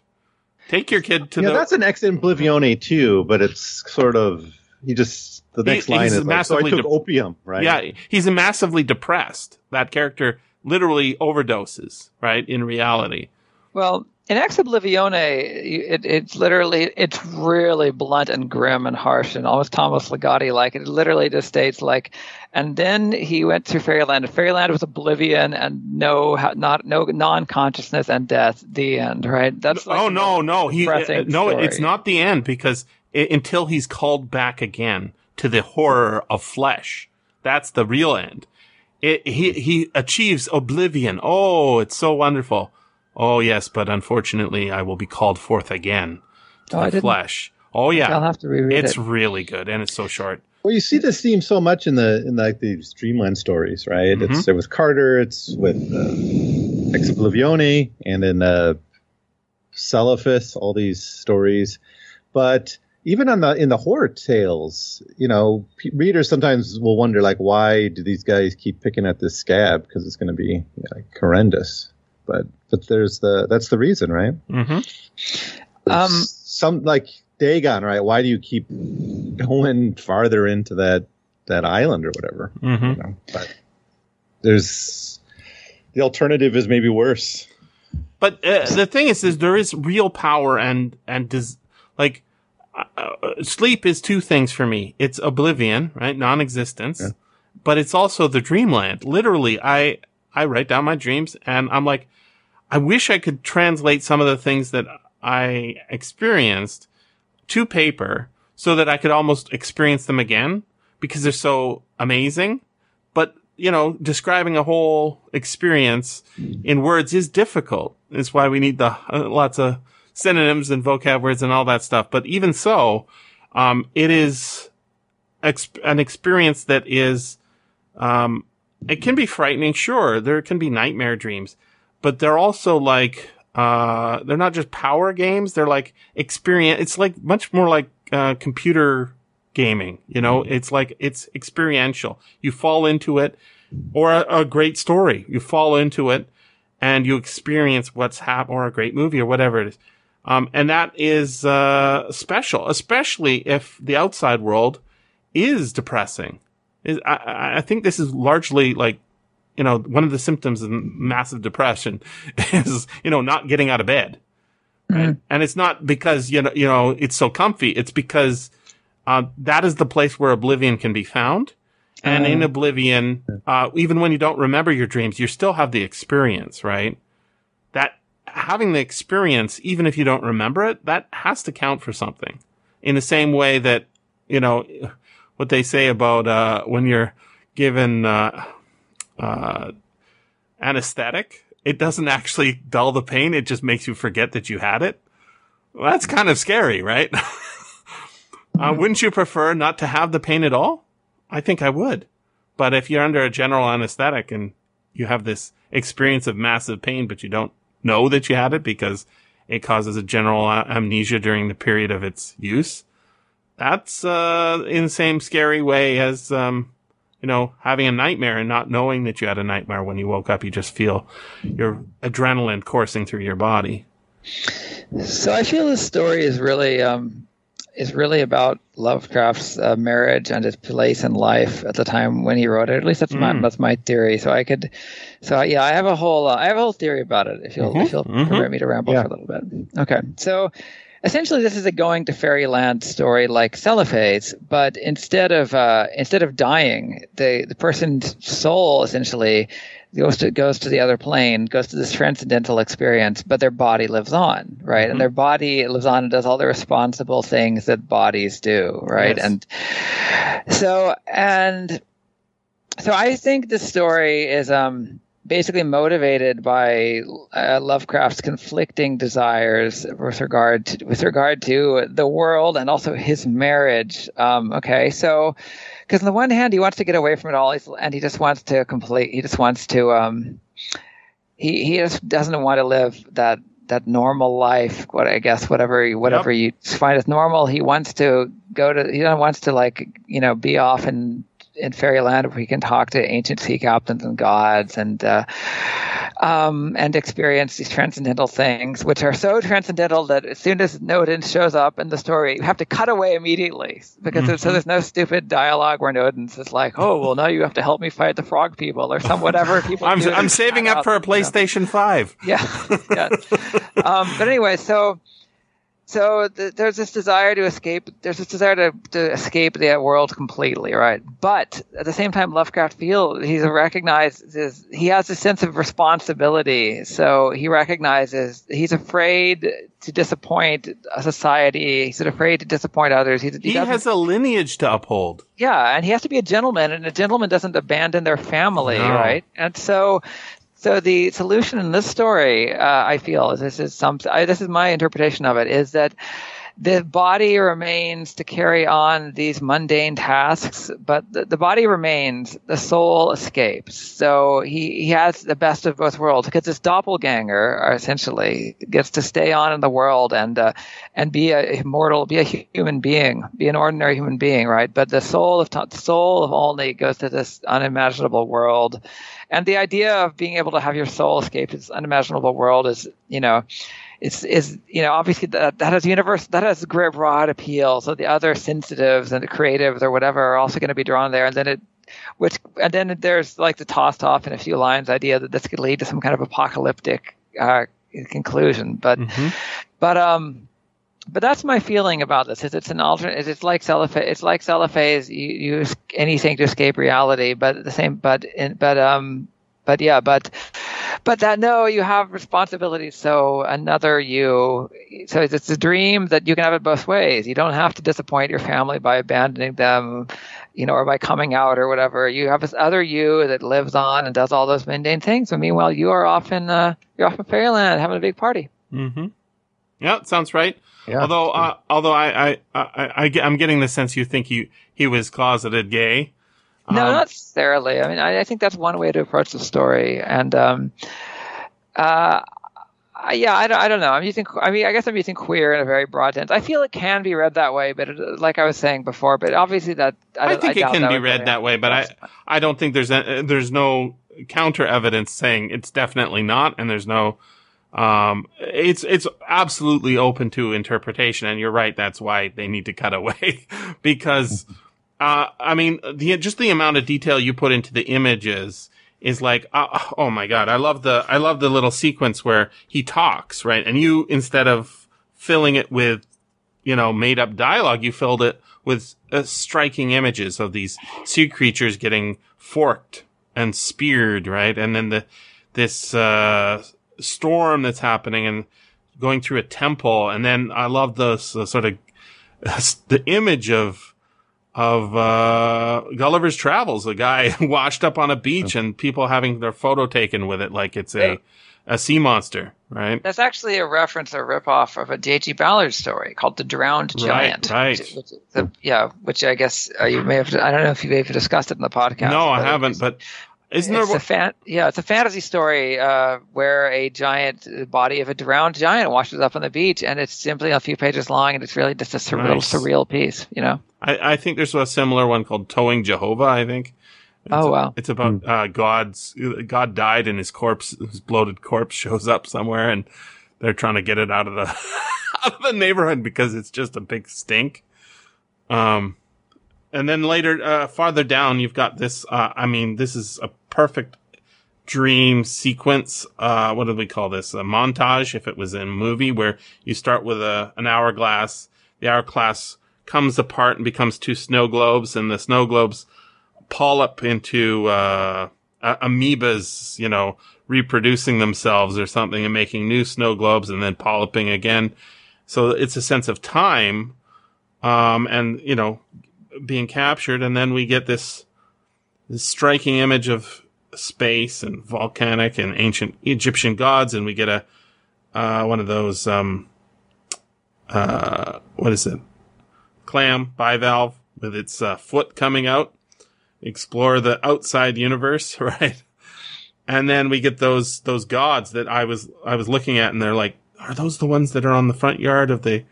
Take your kid to yeah, the. that's an ex Oblivione too, but it's sort of he just the next He- line he's is like, so I took dep- opium, right? Yeah, he's massively depressed. That character literally overdoses, right? In reality. Well, in Ex Oblivione, it, it's literally, it's really blunt and grim and harsh and almost Thomas Ligotti like. It literally just states like, and then he went to Fairyland. Fairyland was oblivion and no, not no non-consciousness and death. The end, right? That's like oh no, no, he uh, no, story. it's not the end because i until he's called back again to the horror of flesh. That's the real end. It, he, he achieves oblivion. Oh, it's so wonderful. Oh, yes, but unfortunately, I will be called forth again to Oh, the flesh. Oh, yeah. I'll have to reread It's it. really good and it's so short. Well, you see this theme so much in the in like the Dreamland stories, right? Mm-hmm. It's with Carter, it's with uh, Ex Oblivione, and in uh, Celephais, all these stories. But even on the in the horror tales, you know, pe- readers sometimes will wonder like, why do these guys keep picking at this scab? Because it's going to be you know, like, horrendous. But but there's the that's the reason, right? Mm-hmm. Um, some like Dagon, right? Why do you keep going farther into that that island or whatever? Mm-hmm. You know, but there's the alternative is maybe worse. But uh, the thing is, is there is real power and and does like uh, uh, sleep is two things for me. It's oblivion, right, non-existence, Yeah. but it's also the dreamland. Literally, I I write down my dreams, and I'm like, I wish I could translate some of the things that I experienced to paper so that I could almost experience them again because they're so amazing. But you know, describing a whole experience in words is difficult. It's why we need the uh, lots of synonyms and vocab words and all that stuff. But even so, um, it is ex- an experience that is, um, it can be frightening. Sure, there can be nightmare dreams, but they're also like, uh, they're not just power games. They're like experience. It's like much more like, uh, computer gaming. You know, it's like, it's experiential. You fall into it or a, a great story. You fall into it and you experience what's happened or a great movie or whatever it is. Um, and that is, uh, special, especially if the outside world is depressing. Is, I- I, think this is largely like, you know, one of the symptoms of massive depression *laughs* is, you know, not getting out of bed. Right. And it's not because, you know, you know, it's so comfy. It's because, uh, that is the place where oblivion can be found. And in oblivion, uh, even when you don't remember your dreams, you still have the experience, right? That having the experience, even if you don't remember it, that has to count for something. In the same way that, you know, what they say about, uh, when you're given, uh, uh, anesthetic, it doesn't actually dull the pain. It just makes you forget that you had it. Well, that's kind of scary, right? *laughs* uh, wouldn't you prefer not to have the pain at all? I think I would. But if you're under a general anesthetic and you have this experience of massive pain, but you don't know that you had it because it causes a general amnesia during the period of its use, that's uh, in the same scary way as, um, you know, having a nightmare and not knowing that you had a nightmare when you woke up. You just feel your adrenaline coursing through your body. So I feel this story is really um, is really about Lovecraft's uh, marriage and his place in life at the time when he wrote it. At least that's my Mm. that's my theory. So I could, so yeah, I have a whole uh, I have a whole theory about it. If you'll if you'll mhm. permit me to ramble Yeah. for a little bit. Okay, so. Essentially, this is a going to fairyland story like Celephais, but instead of uh, instead of dying, the the person's soul essentially goes to goes to the other plane, goes to this transcendental experience, but their body lives on, right? And their body lives on and does all the responsible things that bodies do, right? Yes. And so and so I think the story is um basically motivated by uh, Lovecraft's conflicting desires with regard to, with regard to the world and also his marriage. Um, okay, so because on the one hand he wants to get away from it all, he's, and he just wants to complete. He just wants to. Um, he he just doesn't want to live that that normal life. What I guess whatever you- whatever you find as normal, he wants to go to. He doesn't wants to like you know be off and in fairyland where he can talk to ancient sea captains and gods and uh, um, and experience these transcendental things, which are so transcendental that as soon as Nodens shows up in the story, you have to cut away immediately because there's, so there's no stupid dialogue where Nodens's just like, "Oh, well, now you have to help me fight the frog people" or some whatever *laughs* people. I'm, I'm saving up for a out, you know. PlayStation 5. Yeah, yeah. *laughs* um, but anyway, so so th- there's this desire to escape. There's this desire to, to escape the world completely, right? But at the same time, Lovecraft feels he's recognizes he has a sense of responsibility. So he recognizes he's afraid to disappoint a society. He's afraid to disappoint others. He, he, he has a lineage to uphold. Yeah, and he has to be a gentleman, and a gentleman doesn't abandon their family, no. right? And so so the solution in this story, uh, I feel, is this is some. I, this is my interpretation of it, is that the body remains to carry on these mundane tasks, but the, the, body remains, the soul escapes. So he, he has the best of both worlds because this doppelganger essentially gets to stay on in the world and uh, and be a immortal, be a human being, be an ordinary human being, right? But the soul of soul of Olney goes to this unimaginable world, and the idea of being able to have your soul escape this unimaginable world is, you know it's is you know obviously that that has universe that has a great broad appeal. So the other sensitives and the creatives or whatever are also going to be drawn there, and then it which and then there's like the tossed off in a few lines idea that this could lead to some kind of apocalyptic uh, conclusion. But mm-hmm. but um but that's my feeling about this. Is it's an alternate? It's like cellophane. It's like cellophane. You use anything to escape reality, but the same. But in, but um but yeah, but but that no, you have responsibilities. So another you, so it's a dream that you can have it both ways. You don't have to disappoint your family by abandoning them, you know, or by coming out or whatever. You have this other you that lives on and does all those mundane things. And meanwhile, you are off in uh, you're off in fairyland having a big party. Mm-hmm. Yeah, sounds right. Yeah, although, uh, although I, I, I, I, I'm getting the sense you think he, he was closeted gay. No, um, not necessarily. I mean, I, I, think that's one way to approach the story, and um, uh, yeah, I don't, I don't know. I'm using. I mean, I guess I'm using queer in a very broad sense. I feel it can be read that way, but it, like I was saying before, but obviously that I, I think it can be read that way, but I, I don't think there's a, there's no counter evidence saying it's definitely not, and there's no. Um, it's it's absolutely open to interpretation, and you're right. That's why they need to cut away *laughs* because uh, I mean, the, just the amount of detail you put into the images is like, uh, oh my God. I love the, I love the little sequence where he talks, right? And you, instead of filling it with, you know, made up dialogue, you filled it with uh, striking images of these sea creatures getting forked and speared, right? And then the, this, uh, storm that's happening and going through a temple. And then I love the sort of, the image of, of uh, Gulliver's Travels, a guy *laughs* washed up on a beach and people having their photo taken with it like it's a a sea monster, right? That's actually a reference, a ripoff of a J.G. Ballard story called The Drowned Giant. Right, right. Which, which, yeah, which I guess uh, you may have. I don't know if you may have ever discussed it in the podcast. No, I haven't. But isn't it's there? A fan, yeah, it's a fantasy story uh, where a giant body of a drowned giant washes up on the beach, and it's simply a few pages long, and it's really just a surreal, nice. surreal piece, you know. I, I, think there's a similar one called Towing Jehovah. I think. It's oh wow! A, it's about mm. uh, God's God died, and his corpse, his bloated corpse, *laughs* shows up somewhere, and they're trying to get it out of the *laughs* out of the neighborhood because it's just a big stink. Um, and then later, uh, farther down, you've got this. Uh, I mean, this is a perfect dream sequence. Uh, what do we call this? A montage. If it was in a movie where you start with a an hourglass, the hourglass comes apart and becomes two snow globes, and the snow globes polyp into uh, amoebas. You know, reproducing themselves or something and making new snow globes, and then polyping again. So it's a sense of time, um, and you know being captured, and then we get this, this striking image of space and volcanic and ancient Egyptian gods, and we get a uh, one of those um, uh, what is it? Clam bivalve with its uh, foot coming out. Explore the outside universe, *laughs* right? And then we get those those gods that I was I was looking at, and they're like, are those the ones that are on the front yard of the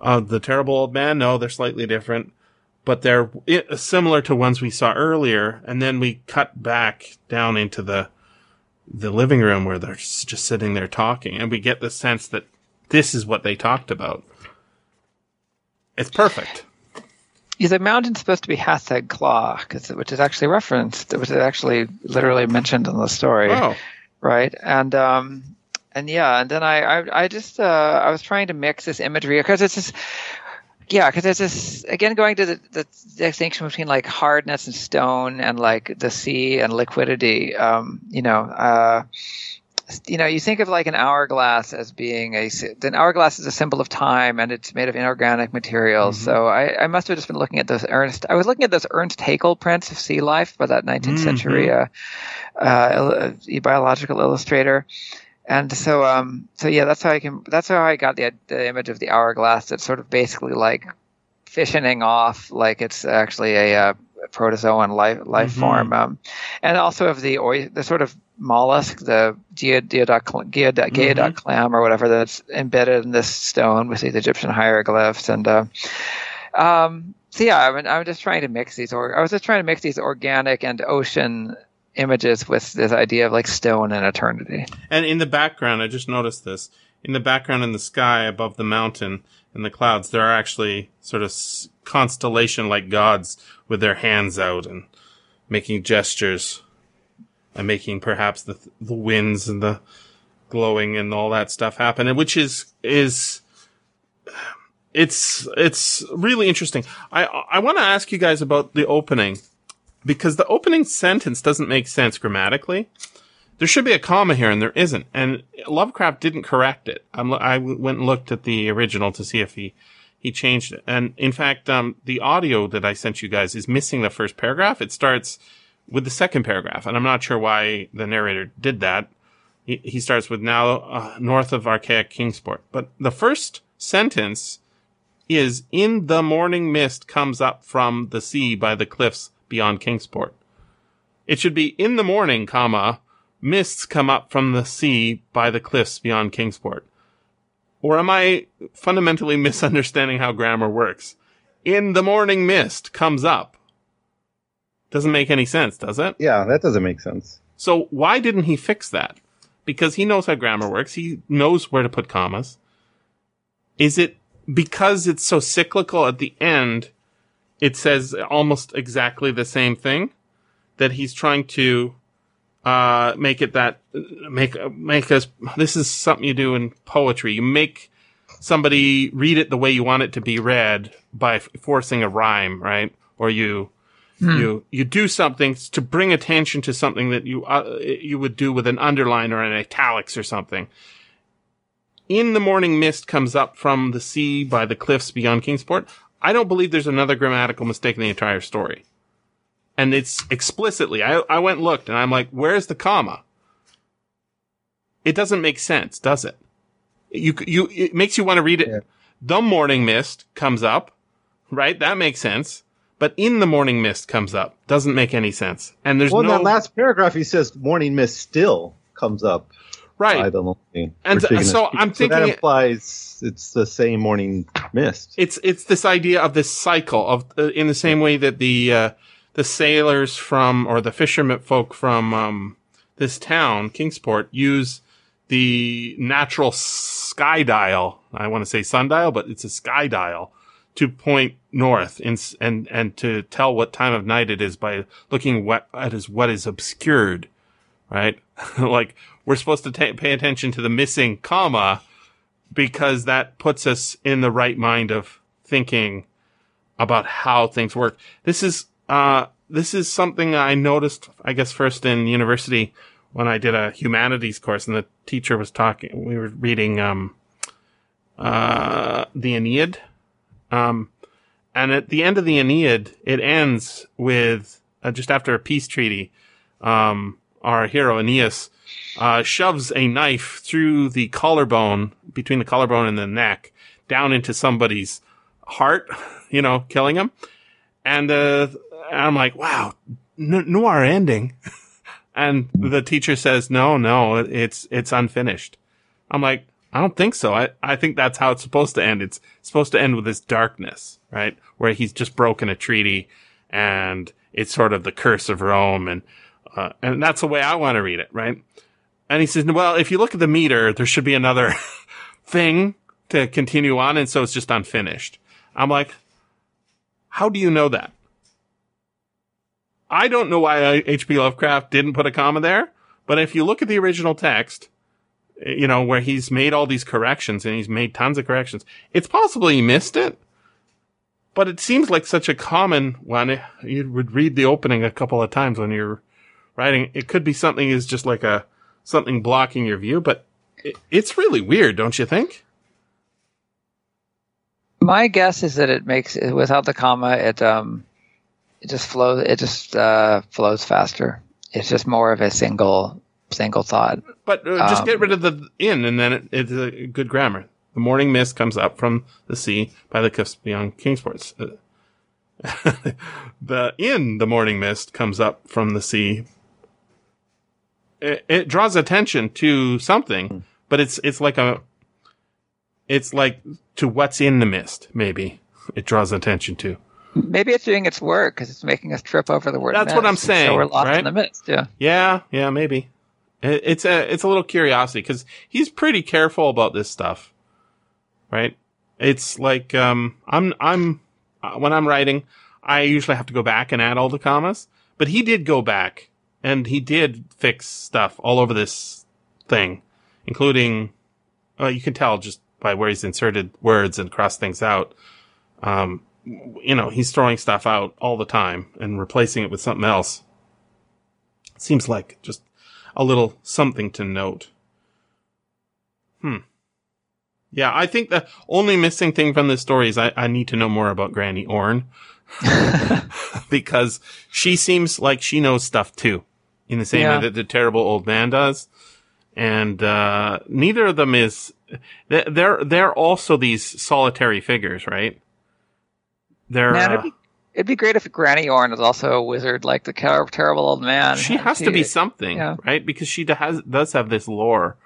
of the terrible old man? No, they're slightly different but they're similar to ones we saw earlier. And then we cut back down into the, the living room where they're just sitting there talking and we get the sense that this is what they talked about. It's perfect. Is the mountain supposed to be Hatheg-Kla, which is actually referenced, which is actually literally mentioned in the story, oh. right? And um, and yeah, and then I I, I just uh, I was trying to mix this imagery because it's just yeah, because there's this again going to the, the distinction between like hardness and stone and like the sea and liquidity. Um, you know, uh, you know, you think of like an hourglass as being a an hourglass is a symbol of time and it's made of inorganic materials. Mm-hmm. So I, I, must have just been looking at those Ernst. I was looking at those Ernst Haeckel prints of sea life by that 19th mm-hmm. century uh, uh, biological illustrator. And so, um, so yeah, that's how I can. That's how I got the the image of the hourglass. That's sort of basically like fissioning off, like it's actually a, uh, protozoan life life mm-hmm. form, um, and also of the the sort of mollusk, the geoduck, geoduck, mm-hmm. clam or whatever that's embedded in this stone with these Egyptian hieroglyphs. And uh, um, so yeah, I mean, I'm just trying to mix these. Or I was just trying to mix these organic and ocean images with this idea of like stone and eternity. And in the background, I just noticed this. In the background in the sky above the mountain and the clouds, there are actually sort of constellation like gods with their hands out and making gestures and making perhaps the the winds and the glowing and all that stuff happen, which is is it's it's really interesting. I I want to ask you guys about the opening because the opening sentence doesn't make sense grammatically. There should be a comma here, and there isn't. And Lovecraft didn't correct it. I'm, i went and looked at the original to see if he he changed it. And in fact, um, the audio that I sent you guys is missing the first paragraph. It starts with the second paragraph, and I'm not sure why the narrator did that. He, he starts with now uh, north of archaic Kingsport, but the first sentence is in the morning mist comes up from the sea by the cliffs beyond Kingsport. It should be in the morning, comma, mists come up from the sea by the cliffs beyond Kingsport. Or am I fundamentally *laughs* misunderstanding how grammar works? In the morning mist comes up doesn't make any sense, does it? Yeah, that doesn't make sense. So why didn't he fix that? Because he knows how grammar works. He knows where to put commas. Is it because it's so cyclical at the end? It says almost exactly the same thing that he's trying to uh, make it that make make us. This is something you do in poetry. You make somebody read it the way you want it to be read by forcing a rhyme, right? Or you Hmm. You you do something to bring attention to something that you uh, you would do with an underline or an italics or something. In the morning mist comes up from the sea by the cliffs beyond Kingsport. I don't believe there's another grammatical mistake in the entire story. And it's explicitly, I, I went and looked and I'm like, where's the comma? It doesn't make sense, does it? You, you, it makes you want to read it. Yeah. The morning mist comes up, right? That makes sense but in the morning mist comes up. Doesn't make any sense. And there's well, no. in that last paragraph, he says morning mist still comes up. Right. And so, so I'm so thinking that implies it's the same morning mist. It's it's this idea of this cycle of uh, in the same way that the uh, the sailors from or the fishermen folk from um, this town Kingsport use the natural sky dial. I want to say sundial, but it's a sky dial to point north and, and, and to tell what time of night it is by looking what, at is what is obscured, right? *laughs* like we're supposed to ta- pay attention to the missing comma because that puts us in the right mind of thinking about how things work. This is, uh, this is something I noticed, I guess, first in university when I did a humanities course and the teacher was talking, we were reading, um, uh, the Aeneid um, and at the end of the Aeneid, it ends with uh, just after a peace treaty. Um, our hero Aeneas uh, shoves a knife through the collarbone, between the collarbone and the neck, down into somebody's heart, *laughs* you know, killing him. And, uh, I'm like, wow, n- noir ending. *laughs* and the teacher says, no, no, it's, it's unfinished. I'm like, I don't think so. I, I think that's how it's supposed to end. It's supposed to end with this darkness, right? Where he's just broken a treaty and it's sort of the curse of Rome. And, uh, and that's the way I want to read it, right? And he says, well, if you look at the meter, there should be another *laughs* thing to continue on. And so it's just unfinished. I'm like, how do you know that? I don't know why H.P. Lovecraft didn't put a comma there, but if you look at the original text, eh, you know, where he's made all these corrections and he's made tons of corrections. It's possible he missed it, but it seems like such a common one. You would read the opening a couple of times when you're writing. It could be something is just like a something blocking your view, but it, it's really weird, don't you think? My guess is that it makes without the comma, it um, it just flows. It just uh, flows faster. It's just more of a single single thought. But uh, just Um, get rid of the in, and then it, it's a good grammar. The morning mist comes up from the sea by the cliffs beyond Kingsport. Uh, *laughs* the in the morning mist comes up from the sea. It, it draws attention to something, but it's it's like a it's like to what's in the mist. Maybe it draws attention to. Maybe it's doing its work because it's making us trip over the word. That's what I'm saying, So we're lost right? in the midst. Yeah. Yeah, yeah, maybe. It, it's a it's a little curiosity because he's pretty careful about this stuff, right? It's like um, I'm I'm uh, when I'm writing, I usually have to go back and add all the commas, but he did go back and he did fix stuff all over this thing, including uh, you can tell just by where he's inserted words and crossed things out. Um, you know, he's throwing stuff out all the time and replacing it with something else. Seems like just a little something to note. Hmm. Yeah, I think the only missing thing from this story is I, I need to know more about Granny Orne *laughs* *laughs* because she seems like she knows stuff too, in the same Yeah. way that the terrible old man does. And, uh, neither of them is, they- they're, they're also these solitary figures, right? They're, Man, uh, it'd, be, it'd be great if Granny Orne is also a wizard like the terrible old man. she has to be something, yeah. right? Because she has does have this lore.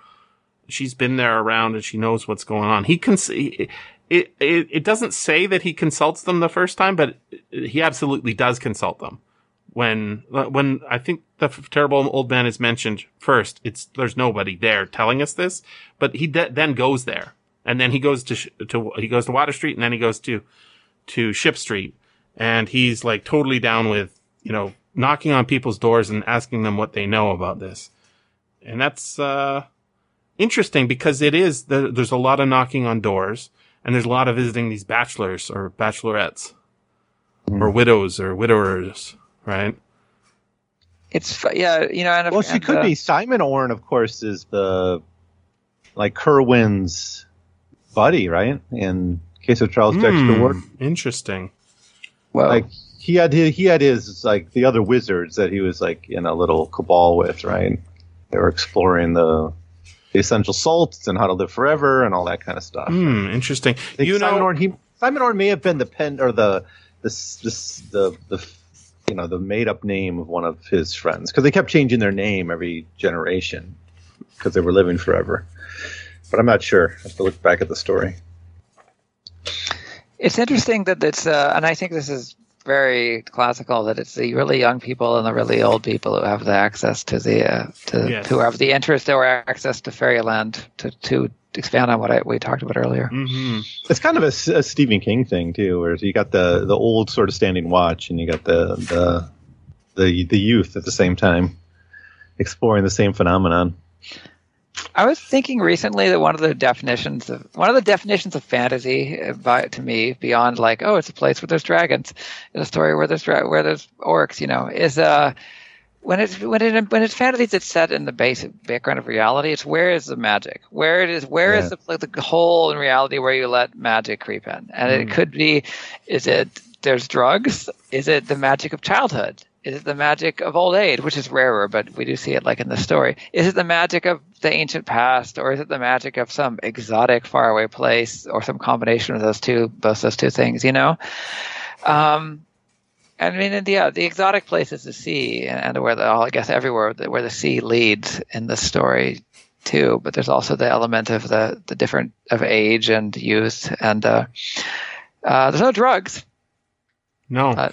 She's been there around and she knows what's going on. He can see it, it. It doesn't say that he consults them the first time, but he absolutely does consult them. When when I think the terrible old man is mentioned first, it's there's nobody there telling us this, but he de- then goes there, and then he goes to sh- to he goes to Water Street, and then he goes to to Ship Street, and he's like totally down with you know knocking on people's doors and asking them what they know about this, and that's uh, interesting because it is there, there's a lot of knocking on doors, and there's a lot of visiting these bachelors or bachelorettes, or widows or widowers, right? It's yeah, you know. And Well, she and, could uh, be. Simon Orne, of course, is the like Curwen's buddy, right? In case of Charles Dexter Hmm, Ward, Interesting. Well, like he had his, he had his like the other wizards that he was like in a little cabal with, right? They were exploring the, the essential salts and how to live forever and all that kind of stuff. Hmm, interesting. You Simon know, Orne, he Simon Orne may have been the pen or the this this the the you know the made up name of one of his friends because they kept changing their name every generation because they were living forever. But I'm not sure. I have to look back at the story. It's interesting that it's, uh, and I think this is very classical that it's the really young people and the really old people who have the access to the uh, to Yes. who have the interest or access to fairyland to to expand on what I, we talked about earlier. hmm It's kind of a Stephen King thing too, where you got the the old sort of standing watch, and you got the the the the youth at the same time exploring the same phenomenon. I was thinking recently that one of the definitions of one of the definitions of fantasy, uh, by, to me, beyond like oh, it's a place where there's dragons, in a story where there's dra- where there's orcs, you know, is uh when it's when it when it's fantasy that's set in the basic background of reality, it's where is the magic? Where it is where is Yeah. the like the hole in reality where you let magic creep in? And it could be, is it there's drugs? Is it the magic of childhood? Is it the magic of old age, which is rarer, but we do see it like in the story? Is it the magic of the ancient past, or is it the magic of some exotic, faraway place, or some combination of those two, both those two things? You know, um, I mean, and yeah, the exotic place is the sea, and where the all I guess everywhere where the sea leads in the story too. But there's also the element of the the different of age and youth, and uh, uh, there's no drugs. No. Uh,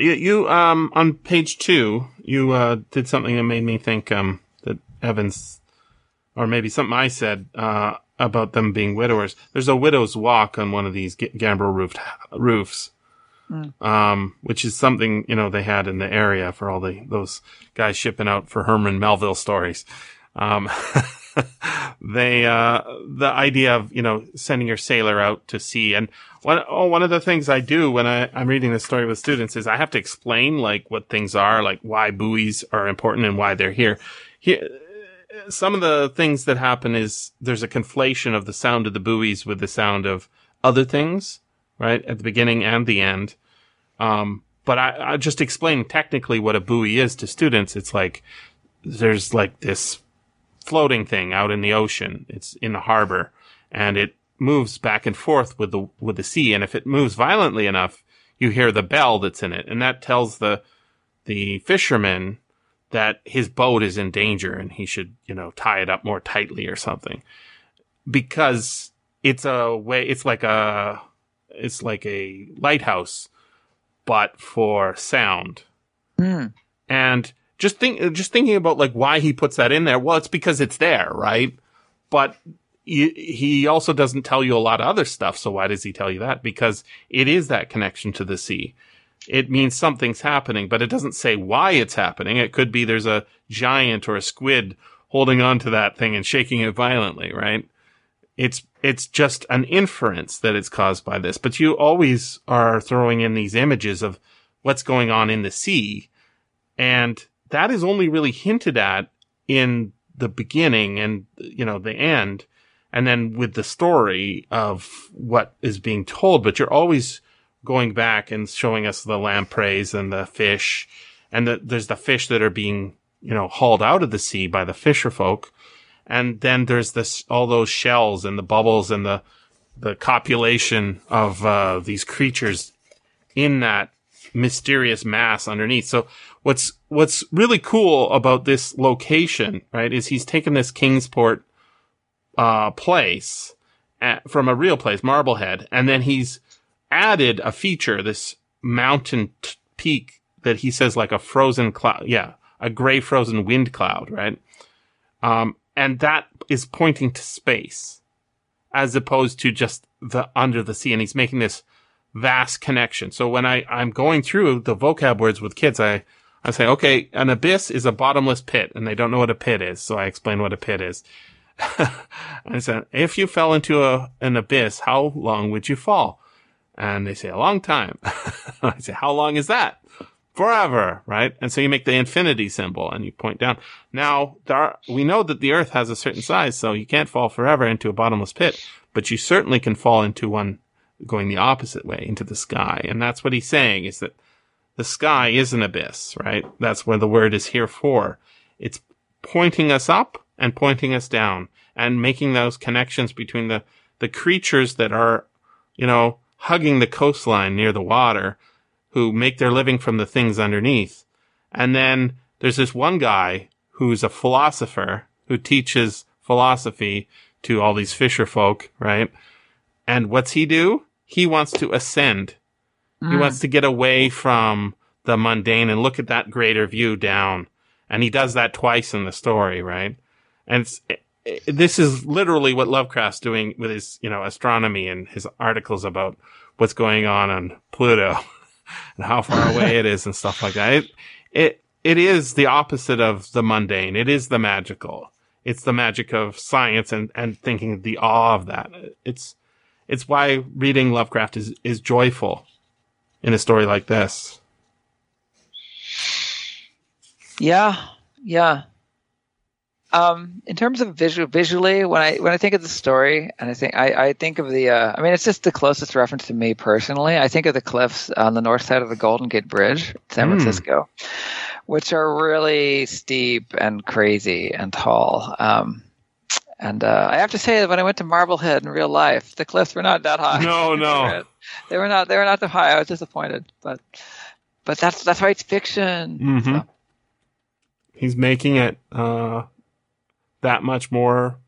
you, you, um, on page two, you, uh, did something that made me think, um, that Evans, or maybe something I said, uh, about them being widowers. There's a widow's walk on one of these G- gambrel roofed roofs. Um, which is something, you know, they had in the area for all the, those guys shipping out for Herman Melville stories. Um, *laughs* *laughs* they uh, the idea of you know sending your sailor out to sea and one oh one of the things I do when I, I'm reading this story with students is I have to explain like what things are like why buoys are important and why they're here. Here, some of the things that happen is there's a conflation of the sound of the buoys with the sound of other things, right? At the beginning and the end. Um, but I, I just explain technically what a buoy is to students. It's like there's like this floating thing out in the ocean. It's in the harbor and it moves back and forth with the, with the sea. And if it moves violently enough, you hear the bell that's in it. And that tells the, the fisherman that his boat is in danger and he should, you know, tie it up more tightly or something. Because it's a way, it's like a, it's like a lighthouse, but for sound. Mm. And just think, just thinking about like why he puts that in there. Well, it's because it's there, right? But he, also doesn't tell you a lot of other stuff. So why does he tell you that? Because it is that connection to the sea. It means something's happening, but it doesn't say why it's happening. It could be there's a giant or a squid holding on to that thing and shaking it violently, right? It's, it's just an inference that it's caused by this, but you always are throwing in these images of what's going on in the sea. And that is only really hinted at in the beginning and, you know, the end. And then with the story of what is being told, but you're always going back and showing us the lampreys and the fish and the, there's the fish that are being, you know, hauled out of the sea by the fisher folk. And then there's this, all those shells and the bubbles and the, the copulation of, uh, these creatures in that mysterious mass underneath. So what's, what's really cool about this location, right, is he's taken this Kingsport, uh, place at, from a real place, Marblehead, and then he's added a feature, this mountain t- peak that he says like a frozen cloud. Yeah. A gray frozen wind cloud, right? Um, and that is pointing to space as opposed to just the under the sea. And he's making this vast connection. So when I, I'm going through the vocab words with kids, I, I say, okay, an abyss is a bottomless pit and they don't know what a pit is. So I explain what a pit is. *laughs* I said, if you fell into a, an abyss, how long would you fall? And they say, a long time. *laughs* I say, how long is that? Forever, right? And so you make the infinity symbol and you point down. Now, are, we know that the earth has a certain size, so you can't fall forever into a bottomless pit, but you certainly can fall into one going the opposite way, into the sky. And that's what he's saying is that the sky is an abyss, right? That's what the word is here for. It's pointing us up and pointing us down and making those connections between the, the creatures that are, you know, hugging the coastline near the water who make their living from the things underneath. And then there's this one guy who's a philosopher who teaches philosophy to all these fisher folk, right? And what's he do? He wants to ascend. Mm. He wants to get away from the mundane and look at that greater view down. And he does that twice in the story, right? And it, it, this is literally what Lovecraft's doing with his, you know, astronomy and his articles about what's going on on Pluto *laughs* and how far away it is and stuff like that. It, it, it is the opposite of the mundane. It is the magical. It's the magic of science and, and thinking the awe of that. It's, it's why reading Lovecraft is, is joyful in a story like this. Yeah. Yeah. Um, in terms of visual, visually, when I when I think of the story, and I think I, I think of the, uh, I mean, it's just the closest reference to me personally. I think of the cliffs on the north side of the Golden Gate Bridge, San mm. Francisco, which are really steep and crazy and tall. Um, and uh, I have to say that when I went to Marblehead in real life, the cliffs were not that high. No, *laughs* no, they were not. They were not that high. I was disappointed, but but that's that's why it's fiction. Mm-hmm. So. He's making it uh, that much more.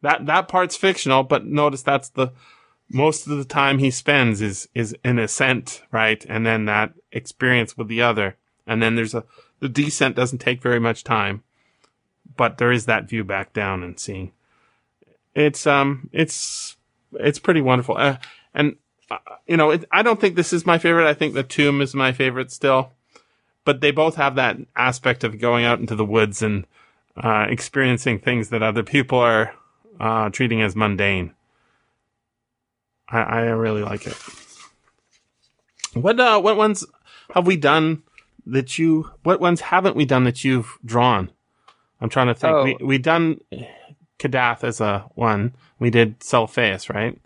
That that part's fictional, but notice that's the most of the time he spends is is an ascent, right? And then that experience with the other, and then there's a the descent doesn't take very much time, but there is that view back down and seeing. It's um it's it's pretty wonderful, uh, and uh, you know it, I don't think this is my favorite. I think the tomb is my favorite still, but they both have that aspect of going out into the woods and uh, experiencing things that other people are uh, treating as mundane. I, I really like it. What uh, what ones have we done that you? What ones haven't we done that you've drawn? I'm trying to think. Oh. We we done Kadath as a one. We did Celephais, right?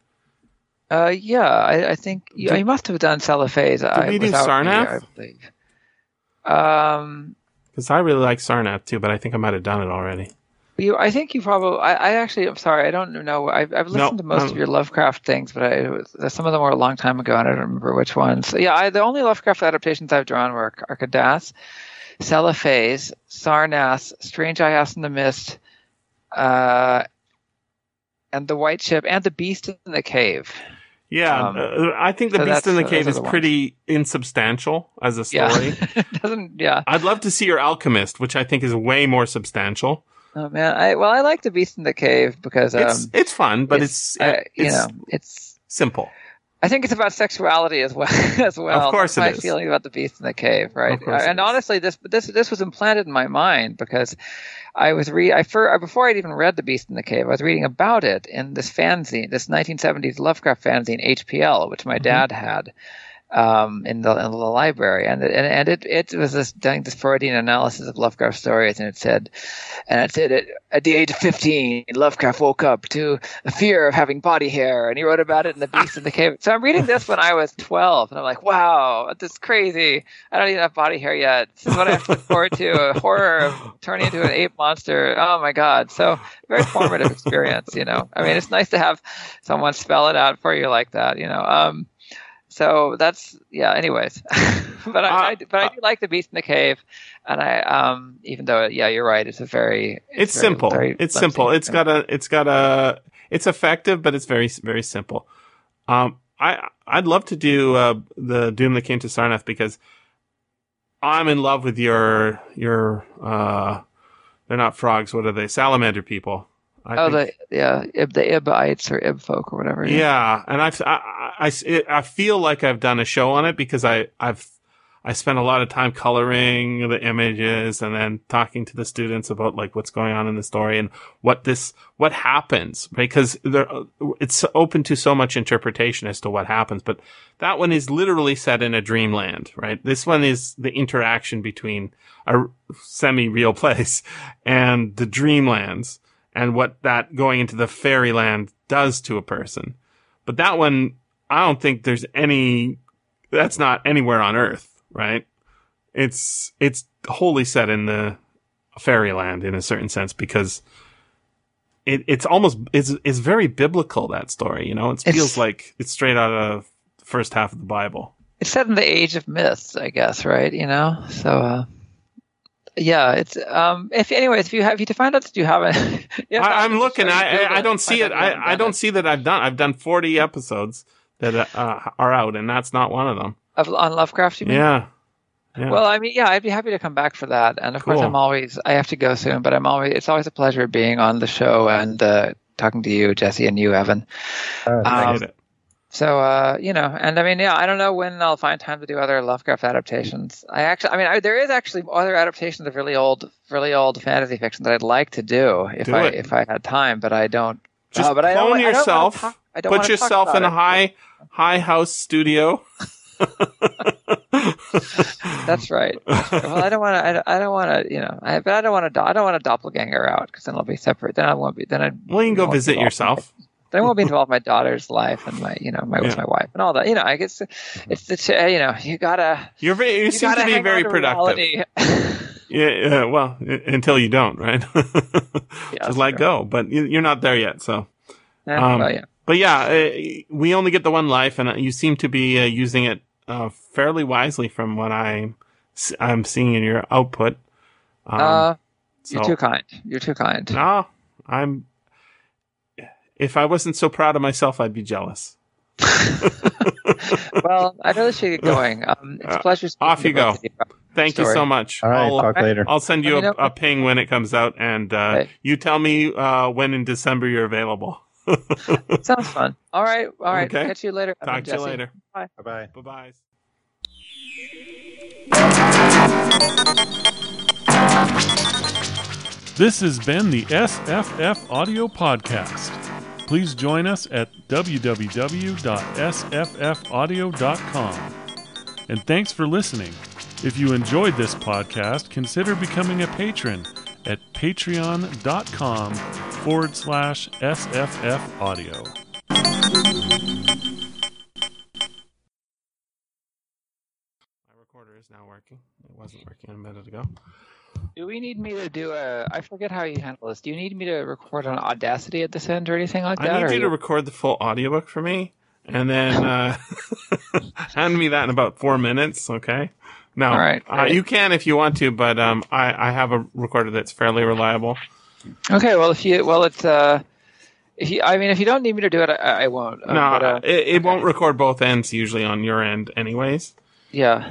Uh, yeah, I, I think you, Did- you must have done Celephais. I, we do without me, Sarnath? I believe. Um, Because I really like Sarnath too, but I think I might have done it already. you, I think you probably. I, I actually, I'm sorry, I don't know. I've, I've listened to most um, of your Lovecraft things, but I, was, some of them were a long time ago, and I don't remember which ones. Yeah, I, the only Lovecraft adaptations I've drawn were Arkadath, Celephais, Sarnath, Strange High House in the Mist, uh, and the White Ship, and the Beast in the Cave. Yeah, Um, uh, I think the so Beast in the Cave is pretty insubstantial as a Yeah, story. *laughs* doesn't yeah. I'd love to see your Alchemist, which I think is way more substantial. Oh man, I well, I like the Beast in the Cave because um, it's it's fun, but it's, uh, you know, it's. simple. I think it's about sexuality as well. *laughs* As well, Of course That's my is. feeling about the Beast in the Cave, right? It and honestly, this this this was implanted in my mind because I was re I fir- before I'd even read the Beast in the Cave, I was reading about it in this fanzine, this 1970s Lovecraft fanzine HPL, which Mm-hmm. my dad had. Um, in the in the library, and it, and, and it it was this doing this Freudian analysis of Lovecraft stories, and it said, and it said at, at the age of fifteen, Lovecraft woke up to a fear of having body hair, and he wrote about it in the Beast in the Cave. So I'm reading this when I was twelve, and I'm like, wow, this is crazy. I don't even have body hair yet. This is what I have to look forward to: a horror of turning into an ape monster. Oh my god! So very formative experience, you know. I mean, it's nice to have someone spell it out for you like that, you know. Um, so that's yeah. Anyways, *laughs* but I, Uh, I but I do like the Beast in the Cave, and I um even though yeah you're right it's a very It's, very- simple. very it's simple. It's got a. It's got a. It's effective, but it's very very simple. Um, I I'd love to do uh, the Doom that came to Sarnath because I'm in love with your your. uh They're not frogs. What are they? Salamander people. I oh think- the yeah Ib, the Ibites or Ib folk or whatever Yeah, and I've, I, I, I, it- I feel like I've done a show on it because I, I've, I spent a lot of time coloring the images and then talking to the students about like what's going on in the story and what this, what happens. Because there, it's open to so much interpretation as to what happens, but that one is literally set in a dreamland, right? This one is the interaction between a semi-real *laughs* place and the dreamlands and what that going into the fairyland does to a person. But that one, I don't think there's any, that's not anywhere on earth, right? It's, it's wholly set in the fairyland in a certain sense because it, it's almost, it's, it's very biblical, that story, you know? It It's- feels like it's straight out of the first half of the Bible. it's set in the age of myths I guess right you know so uh yeah it's um if anyways if you have if you find out that you haven't *laughs* yeah, I, I'm looking. I, I, I don't see it. I, I don't it. see that I've done. I've done 40 episodes that uh, are out, and that's not one of them. of, on Lovecraft you mean Yeah. Yeah. Well, I mean, yeah, I'd be happy to come back for that. And of course, I'm always I have to go soon, but I'm always it's always a pleasure being on the show and uh, talking to you, Jesse, and you, Evan. Uh, I um, it. So, uh, you know, and I mean, yeah, I don't know when I'll find time to do other Lovecraft adaptations. I actually, I mean, I, there is actually other adaptations of really old, really old fantasy fiction that I'd like to do if Do I it. if I had time, but I don't. Just uh, but I don't, clone I don't yourself. talk- I Put yourself in a it. high, high house studio. *laughs* That's right. well, I don't want to. I don't, want to. You know, I, but I don't want to. I don't want a doppelganger out because then I'll be separate. Then I won't be. Then I. Well, you can go visit yourself. Then I won't be *laughs* involved in my daughter's life and my, you know, my with Yeah. my wife and all that. You know, I guess it's the, you know, you gotta. You're very, you, You seem gotta be very productive. *laughs* Yeah, yeah, well, until you don't, right? *laughs* that's Just let true. go. But you- you're not there yet, so. Yeah, Um, well, yeah. But yeah, uh, we only get the one life, and you seem to be uh, using it uh, fairly wisely from what I'm I'm seeing in your output. Um, uh, you're too kind. You're too kind. No, I'm. If I wasn't so proud of myself, I'd be jealous. *laughs* well, I really should get going. *laughs* Um, it's Uh, a pleasure. speaking off you go. of you. Thank you so much. all right, I'll, talk later. I'll send you a, a ping when it comes out, and uh, Okay. you tell me uh, when in December you're available. *laughs* Sounds fun. All right. All right. Okay. Catch you later. Talk Evan, to you later. Bye bye. Bye bye. This has been the SFF Audio Podcast. Please join us at www.sffaudio.com. And thanks for listening. If you enjoyed this podcast, consider becoming a patron at patreon.com forward slash SFF. My recorder is now working. It wasn't working a minute ago. Do we need me to do a? I forget how you handle this. Do you need me to record on Audacity at this end or anything like that? I need you to record the full audiobook for me and then uh, *laughs* hand me that in about four minutes, okay? No, All right, uh, you can if you want to, but um, I, I have a recorder that's fairly reliable. Okay, well if you well it's uh if you I mean if you don't need me to do it I, I won't. Uh, no, but, uh, it, it won't record both ends usually on your end, anyways. yeah.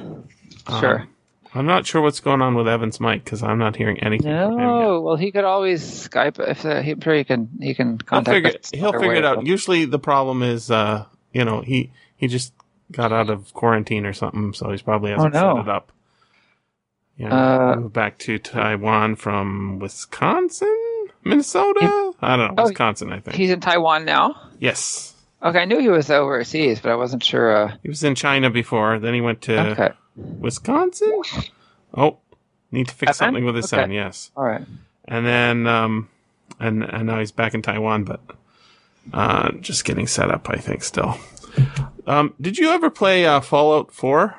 Um, Sure. I'm not sure what's going on with Evan's mic because I'm not hearing anything from him yet. No, well he could always Skype if uh, he, I'm sure he can he can He'll contact figure, us he'll figure it out. Usually the problem is, uh, you know, he, he just got out of quarantine or something, so he's probably hasn't Oh, no. set it up. Yeah, Uh, back to Taiwan from Wisconsin, Minnesota. I don't know, Oh, Wisconsin. I think. He's in Taiwan now. yes, Okay, I knew he was overseas, but I wasn't sure. Uh, he was in China before. Then he went to okay, Wisconsin. Oh, need to fix something with his Okay. son. Yes. all right. and then um and and now he's back in Taiwan, but uh just getting set up, I think. Still, um, did you ever play uh, Fallout Four?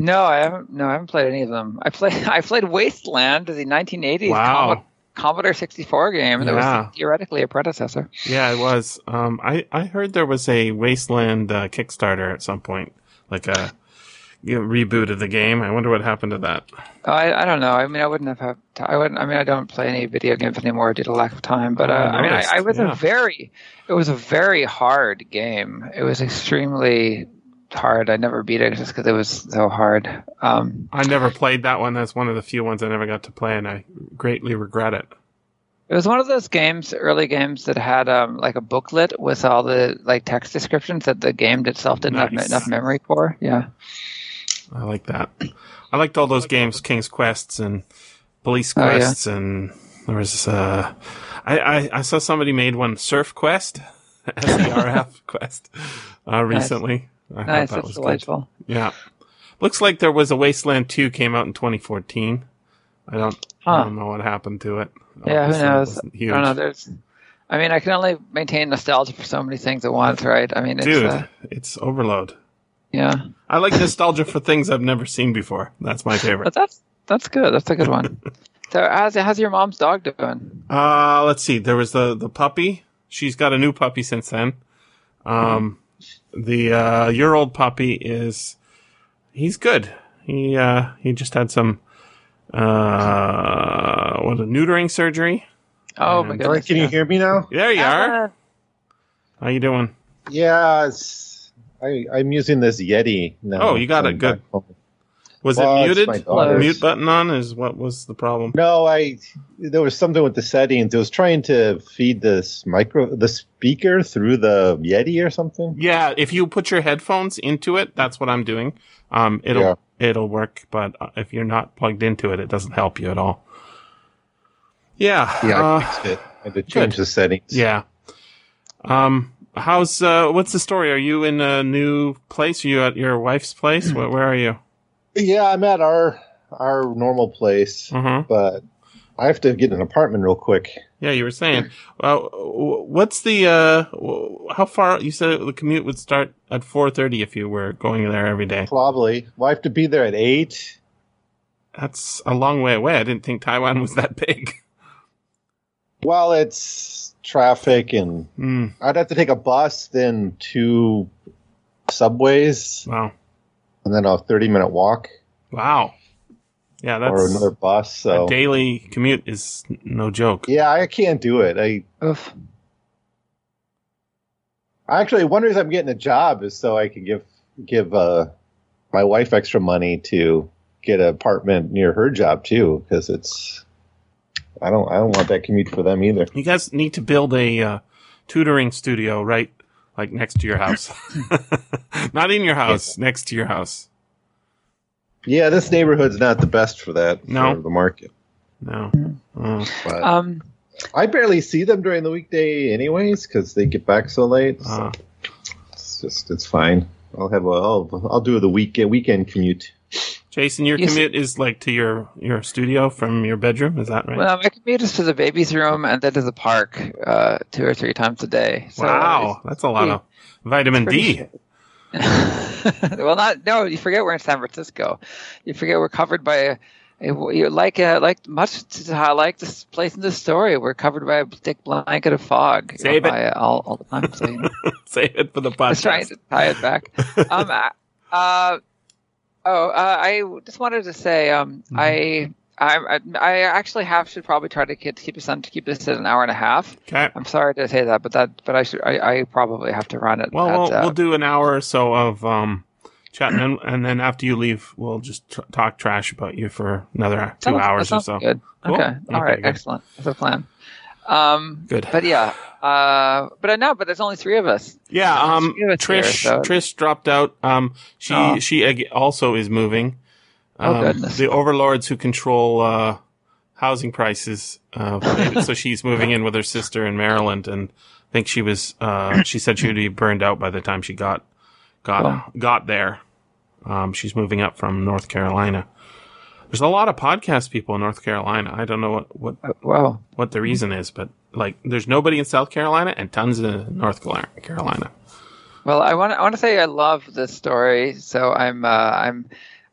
No, I haven't. No, I haven't played any of them. I played. *laughs* I played Wasteland, the 1980s Wow. Commo- Commodore 64 game that Yeah. was theoretically a predecessor. Yeah, it was. Um, I I heard there was a Wasteland uh, Kickstarter at some point, like a you know, reboot of the game. I wonder what happened to that. I, I don't know. I mean, I wouldn't have. Had t- I wouldn't. I mean, I don't play any video games anymore due to lack of time. But Oh, uh, I I mean, I, I was yeah. a very. It was a very hard game. It was extremely hard. I never beat it just because it was so hard. Um, I never played that one. That's one of the few ones I never got to play, and I greatly regret it. It was one of those games, early games that had um, like a booklet with all the like text descriptions that the game itself didn't have enough memory for. Yeah. I like that. I liked all those games, King's Quests and Police Oh, yeah. Quests, and there was uh, I, I I saw somebody made one Serf Quest, *laughs* S E R F *laughs* Quest, uh, recently. I Nice. thought that was good. delightful. Yeah, looks like there was a Wasteland Two came out in 2014. I don't I don't know what happened to it. Yeah, who knows? I don't know. There's. I mean, I can only maintain nostalgia for so many things at once, right? I mean, it's, Dude, uh, it's overload. Yeah. I like nostalgia for things I've never seen before. That's my favorite. But that's that's good. That's a good one. *laughs* so, how's how's your mom's dog doing? Uh, let's see. There was the, the puppy. She's got a new puppy since then. Um, the, uh, year old puppy is, he's good. He, uh, he just had some, uh, what, a neutering surgery. Oh my god. goodness! Can you hear me now? There you are. How you doing? Yeah, it's, I, I'm using this Yeti now. Oh, you got it. Going Good. Was Well, it muted? Mute button on is what was the problem? No, I there was something with the settings. It was trying to feed this micro the speaker through the Yeti or something. Yeah, if you put your headphones into it, that's what I'm doing. Um, it'll Yeah. it'll work, but uh, if you're not plugged into it, it doesn't help you at all. Yeah, Yeah, uh, I fixed it. I had to change good. the settings. yeah. Um, how's uh, what's the story? Are you in a new place? Are you at your wife's place? where, where are you? Yeah, I'm at our our normal place, huh. but I have to get an apartment real quick. Yeah, you were saying. Well, what's the uh, how far? You said the commute would start at four thirty if you were going there every day. Probably. Well, I have to be there at eight. That's a long way away. I didn't think Taiwan was that big. *laughs* Well, it's traffic, and Hmm. I'd have to take a bus, then two subways, Wow. and then a 30 minute walk Wow. Yeah, that's or another bus. So a daily commute is no joke. yeah, I can't do it. I oof. I actually one reason I'm getting a job is so I can give give uh, my wife extra money to get an apartment near her job too, because it's I don't I don't want that commute for them either. You guys need to build a uh, tutoring studio right like next to your house. *laughs* Not in your house, next to your house. Yeah, this neighborhood's not the best for that No. for the market. No. Oh. But Um, I barely see them during the weekday, anyways, because they get back so late. So Uh, it's just it's fine. I'll have a I'll I'll do the week weekend commute. Jason, your You see- commute is like to your your studio from your bedroom. Is that right? well, my commute is to the baby's room and then to the park uh, two or three times a day. So wow, that's a lot pretty- of vitamin D. *laughs* well, not no. You forget we're in San Francisco. You forget we're covered by a, a you like a, like much to how I like this place in the story. We're covered by a thick blanket of fog. Save it. by, all, all the time. So, you *laughs* know, Save it for the just trying to tie it back. *laughs* Um, uh, uh, oh, uh, I just wanted to say, um, Mm-hmm. I. I, I actually have should probably try to keep, keep this on to keep this at an hour and a half. Okay. I'm sorry to say that, but that but I should I, I probably have to run it. Well, at, we'll, uh, we'll do an hour or so of um, chatting, and, and then after you leave, we'll just tr- talk trash about you for another two Sounds- hours or so. Good. Cool. Okay. Okay, All right. good. Excellent. That's a plan. Um, Good. But yeah. Uh, but I know. But there's only three of us. Yeah. Um, it here, Trish. so- Trish dropped out. Um, she Oh. she also is moving. Oh, Um, goodness. The overlords who control uh, housing prices. Uh, *laughs* so she's moving in with her sister in Maryland, and I think she was. Uh, she said she would be burned out by the time she got got got there. Um, she's moving up from North Carolina. There's a lot of podcast people in North Carolina. I don't know what what, Uh, Wow. what the reason is, but like, there's nobody in South Carolina and tons in North Carolina. Well, I want I want to say I love this story, so I'm uh, I'm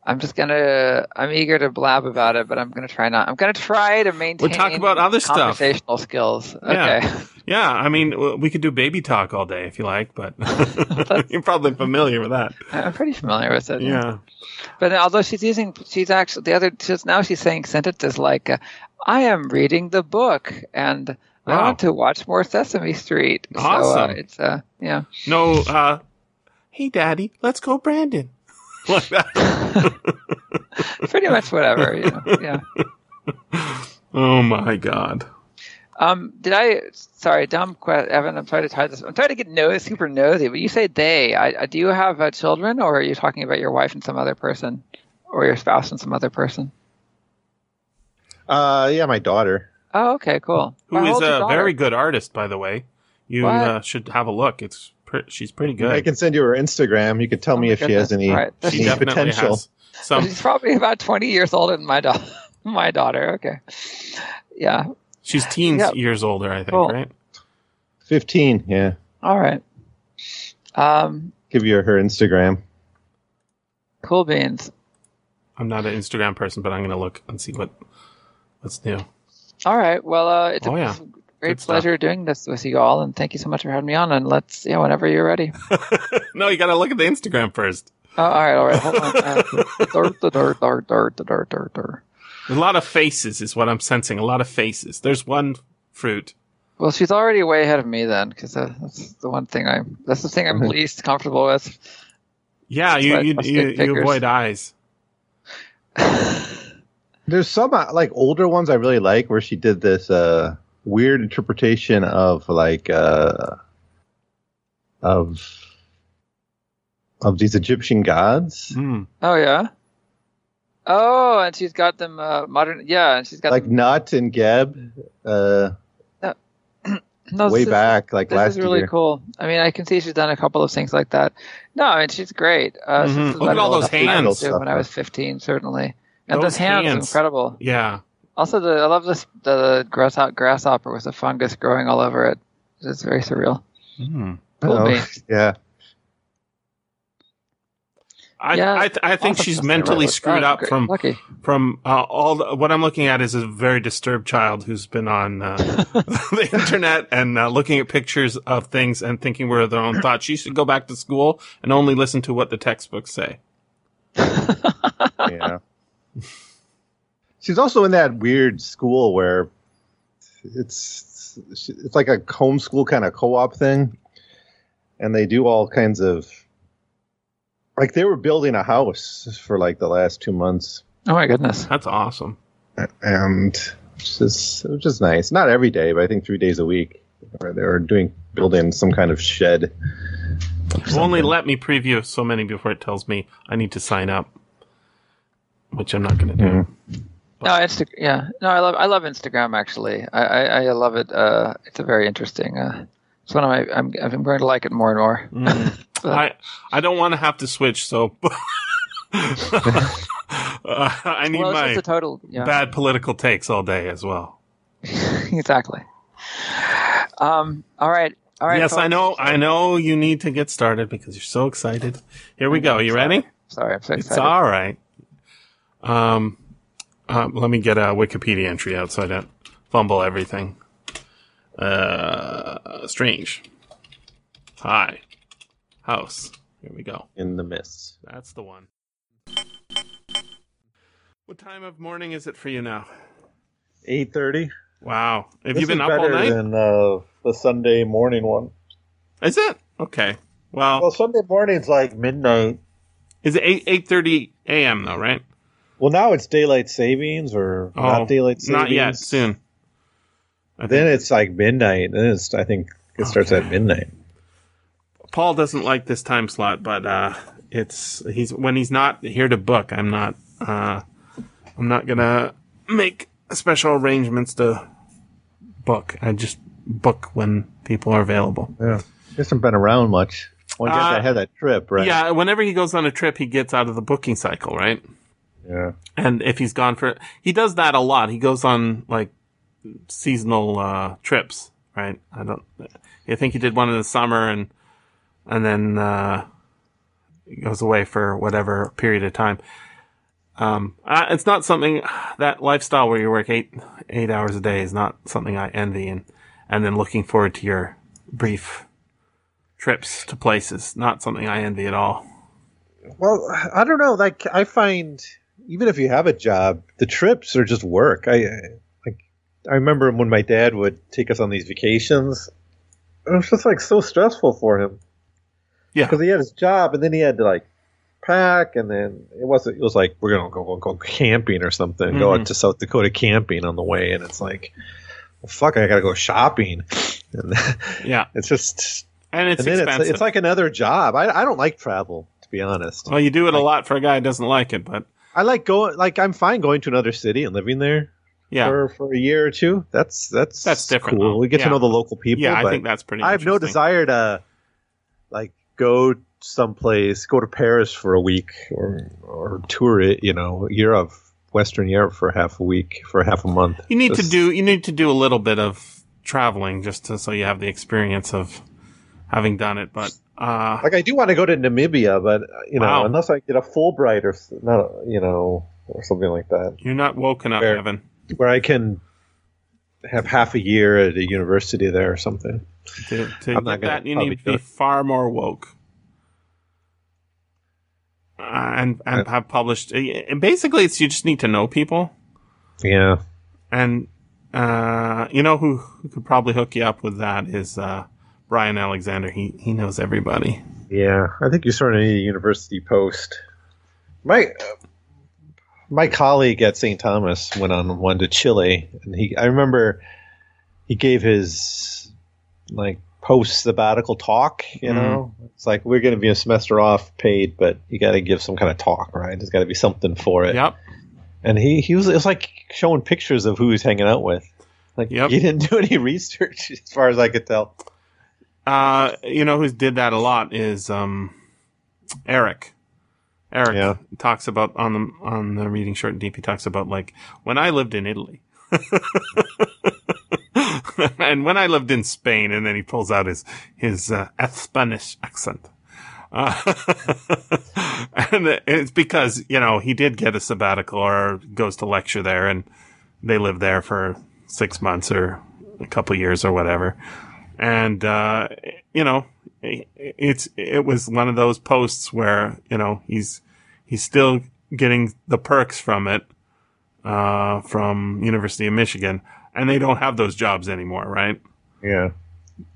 I'm just gonna I'm eager to blab about it, but I'm gonna try not. I'm gonna try to maintain. We talk about other stuff. Conversational skills. Yeah. Okay. Yeah, I mean, we could do baby talk all day if you like, but *laughs* you're probably familiar with that. I'm pretty familiar with it. Yeah. But although she's using, she's actually the other. Just now she's saying sentences like, uh, "I am reading the book," and I want to watch more Sesame Street. So, uh, Awesome. it's uh, yeah. No, uh, hey, daddy, let's go, Brandon. *laughs* like that. *laughs* Pretty much whatever. You know, yeah. oh my God. Um, did I? Sorry, dumb question, Evan. I'm trying to tie this. I'm trying to get nosy, super nosy. But you say they. I, I, do you have uh, children, or are you talking about your wife and some other person, or your spouse and some other person? Uh, yeah, my daughter. Oh, okay, cool. Who How is old's your a daughter? very good artist, by the way. You uh, should have a look. It's pre- she's pretty good. I can send you her Instagram. You can tell Oh me my if she has any, All right. she any definitely potential. has some. She's probably about 20 years older than my daughter. *laughs* my daughter. Okay. Yeah. She's teens Yeah. years older, I think, Cool. right? Fifteen. Yeah. All right. Um, Give you her Instagram. cool beans. I'm not an Instagram person, but I'm going to look and see what what's new. All right. Well, uh, it's Oh, a yeah great Good pleasure stuff. doing this with you all, and thank you so much for having me on. And let's, yeah, whenever you're ready. *laughs* no, you got to look at the Instagram first. Uh, all right, all right, hold on. Uh, dirt, dirt, dirt, dirt, dirt, dirt. A lot of faces is what I'm sensing. A lot of faces. There's one fruit. Well, she's already way ahead of me then, because uh, that's the one thing I'm. That's the thing I'm mm-hmm. least comfortable with. Yeah, you you, you, you avoid eyes. *laughs* There's some uh, like older ones I really like where she did this. uh weird interpretation of like uh, of of these Egyptian gods. Hmm. Oh yeah. Oh, and she's got them uh, modern. Yeah, and she's got Like them, Nut and Geb, uh, *clears throat* no, way this is- back, like This last is really year. cool. I mean, I can see she's done a couple of things like that. No, I mean, she's great. Uh, Mhm. this Look at all those hands. did When I was 15, certainly. And Those those hands, hands. incredible. Yeah. Also, the I love this the grasshopper, grasshopper with the fungus growing all over it. It's very surreal. Hmm. Cool Oh, *laughs* yeah. I, Yeah, I, th- I think she's mentally right. screwed Oh, up great. from lucky. from uh, all the, what I'm looking at is a very disturbed child who's been on uh, *laughs* the internet and uh, looking at pictures of things and thinking we're their own *laughs* thoughts. She should go back to school and only listen to what the textbooks say. yeah. She's also in that weird school where it's it's like a homeschool kind of co-op thing, and they do all kinds of like they were building a house for like the last two months, Oh my goodness. That's awesome. and it's just it was just nice. Not every day, but I think three days a week. Where they were doing building some kind of shed. Only let me preview so many before it tells me I need to sign up, which I'm not going to do. Mm-hmm. No, Insta- yeah, no, I love I love Instagram actually. I I, I love it. Uh, it's a very interesting. Uh, it's one of my. I'm I'm going to like it more and more. Mm. *laughs* I I don't want to have to switch, so *laughs* uh, I need well, my total. Yeah, bad political takes all day as well. *laughs* exactly. Um. All right. All right. yes, I know. I know you need to get started because you're so excited. Here we go. You ready? Sorry, I'm so excited. It's all right. Um, um, let me get a Wikipedia entry out so I don't fumble everything. Uh, strange. Hi. House. Here we go. In the mist. That's the one. What time of morning is it for you now? Eight thirty. Wow. Have This you been up all better night? than uh, the Sunday morning one. Is it? Okay. Well, Well, Sunday morning's like midnight. is it 8 8:30 a.m. though, right? Well, now it's daylight savings or not daylight savings. Oh, Not yet. Soon. I Then think it's like midnight. Then it's I think it starts at midnight. Paul doesn't like this time slot, but uh, it's he's when he's not here to book. I'm not. Uh, I'm not gonna make special arrangements to book. I just book when people are available. Yeah, he hasn't been around much. Well, I guess Uh, I had that trip, right? Yeah, whenever he goes on a trip, he gets out of the booking cycle, right? Yeah. And if he's gone for, he does that a lot. He goes on like seasonal uh, trips, right? I don't. I think he did one in the summer, and and then uh, he goes away for whatever period of time. Um, uh, it's not something that lifestyle where you work eight eight hours a day is not something I envy, and and then looking forward to your brief trips to places, not something I envy at all. Well, I don't know. Like I find, even if you have a job, the trips are just work. I like. I remember when my dad would take us on these vacations. It was just like so stressful for him. Yeah. because he had his job, and then he had to like pack, and then it wasn't. It was like we're gonna go go, go camping or something. Go Mhm. out to South Dakota camping on the way, and it's like, well, fuck, I gotta go shopping, *laughs* and Yeah, it's just. and it's and expensive. it's, it's like another job. I, I don't like travel, to be honest. Well, you do it a lot for a guy who doesn't like it, but I like going. Like I'm fine going to another city and living there yeah, for, for a year or two. That's that's That's different, Cool. though. We get Yeah. to know the local people. yeah, I think that's pretty. I have no desire to like go someplace, go to Paris for a week or or tour it. You know, Europe, Western Europe for half a week, for half a month. You need to do. You need to do a little bit of traveling just to, so you have the experience of having done it. But uh, Like I do want to go to Namibia, but uh, you know, Wow. unless I get a Fulbright or not, you know, or something like that, you're not woken up, Fair. Evan. where I can have half a year at a university there or something. To, to I'm not that, you need to be far more woke. Uh, and and have published. And basically, it's you just need to know people. Yeah. And uh, you know who, who could probably hook you up with that is uh, Brian Alexander. He he knows everybody. Yeah, I think you sort of need a university post. My uh, my colleague at St. Thomas went on one to Chile, and he I remember he gave his like post sabbatical talk. You know, it's like we're going to be a semester off, paid, but you got to give some kind of talk, right? There's got to be something for it. Yep. And he he was it was like showing pictures of who he's hanging out with. Like Yep. he didn't do any *laughs* research, as far as I could tell. Uh, you know who's did that a lot is um, Eric. Eric Yeah. talks about on the on the reading short and deep. He talks about like when I lived in Italy, *laughs* and when I lived in Spain, and then he pulls out his his uh, Spanish accent. Uh, *laughs* and it's because you know he did get a sabbatical or goes to lecture there, and they live there for six months or a couple years or whatever and uh, you know it's it was one of those posts where you know he's he's still getting the perks from it uh, from University of Michigan, and they don't have those jobs anymore, right? Yeah.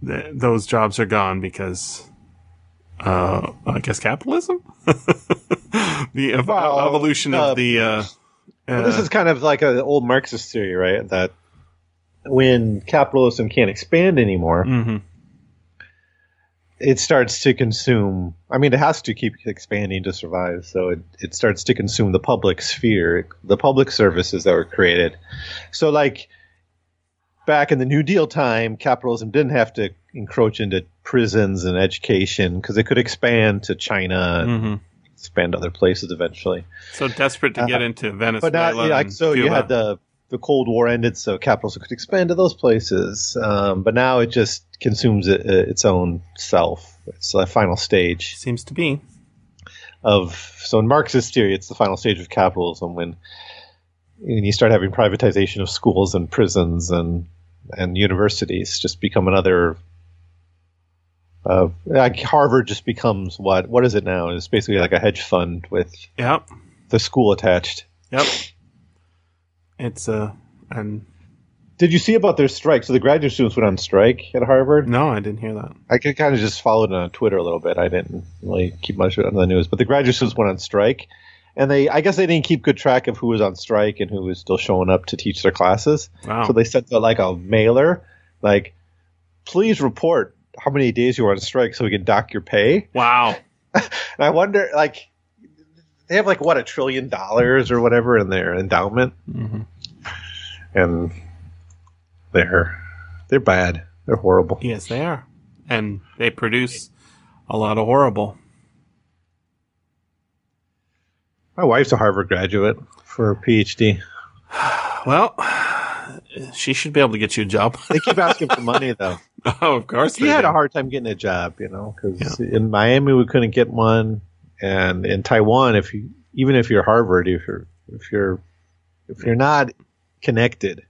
Th- those jobs are gone because uh, I guess capitalism, *laughs* the ev- Well, evolution uh, of the. Uh, Well, this uh, is kind of like an old Marxist theory, right? That when capitalism can't expand anymore, mhm. it starts to consume. I mean, it has to keep expanding to survive. So it, it starts to consume the public sphere, the public services that were created. So, like back in the New Deal time, capitalism didn't have to encroach into prisons and education because it could expand to China and hmm expand other places eventually. So desperate to get into Venezuela. But not yeah, like so. You had the the Cold War ended, so capitalism could expand to those places. Um, but now it just consumes it, uh, its own self. It's the final stage Seems to be. of so in Marxist theory, it's the final stage of capitalism when when you start having privatization of schools and prisons and and universities just become another. Uh, like Harvard just becomes what? What is it now? It's basically like a hedge fund with Yep. the school attached. Yep. It's uh and Did you see about their strike? So the graduate students went on strike at Harvard. no, I didn't hear that. I could kind of just followed it on Twitter a little bit. I didn't really keep much of it on the news, but the graduate students went on strike, and they I guess they didn't keep good track of who was on strike and who was still showing up to teach their classes. Wow. So they sent out like a mailer, like, please report how many days you were on strike so we can dock your pay. wow. *laughs* And I wonder, like, they have like what a trillion dollars or whatever in their endowment, hmm and they're they're bad. They're horrible. Yes, they are. And they produce a lot of horrible. My wife's a Harvard graduate for a PhD. *sighs* Well, she should be able to get you a job. They keep asking for money though. *laughs* oh, of course. She had do. a hard time getting a job, you know, because in Miami we couldn't get one, and in Taiwan, if you even if you're Harvard, if you're if you're if you're not connected,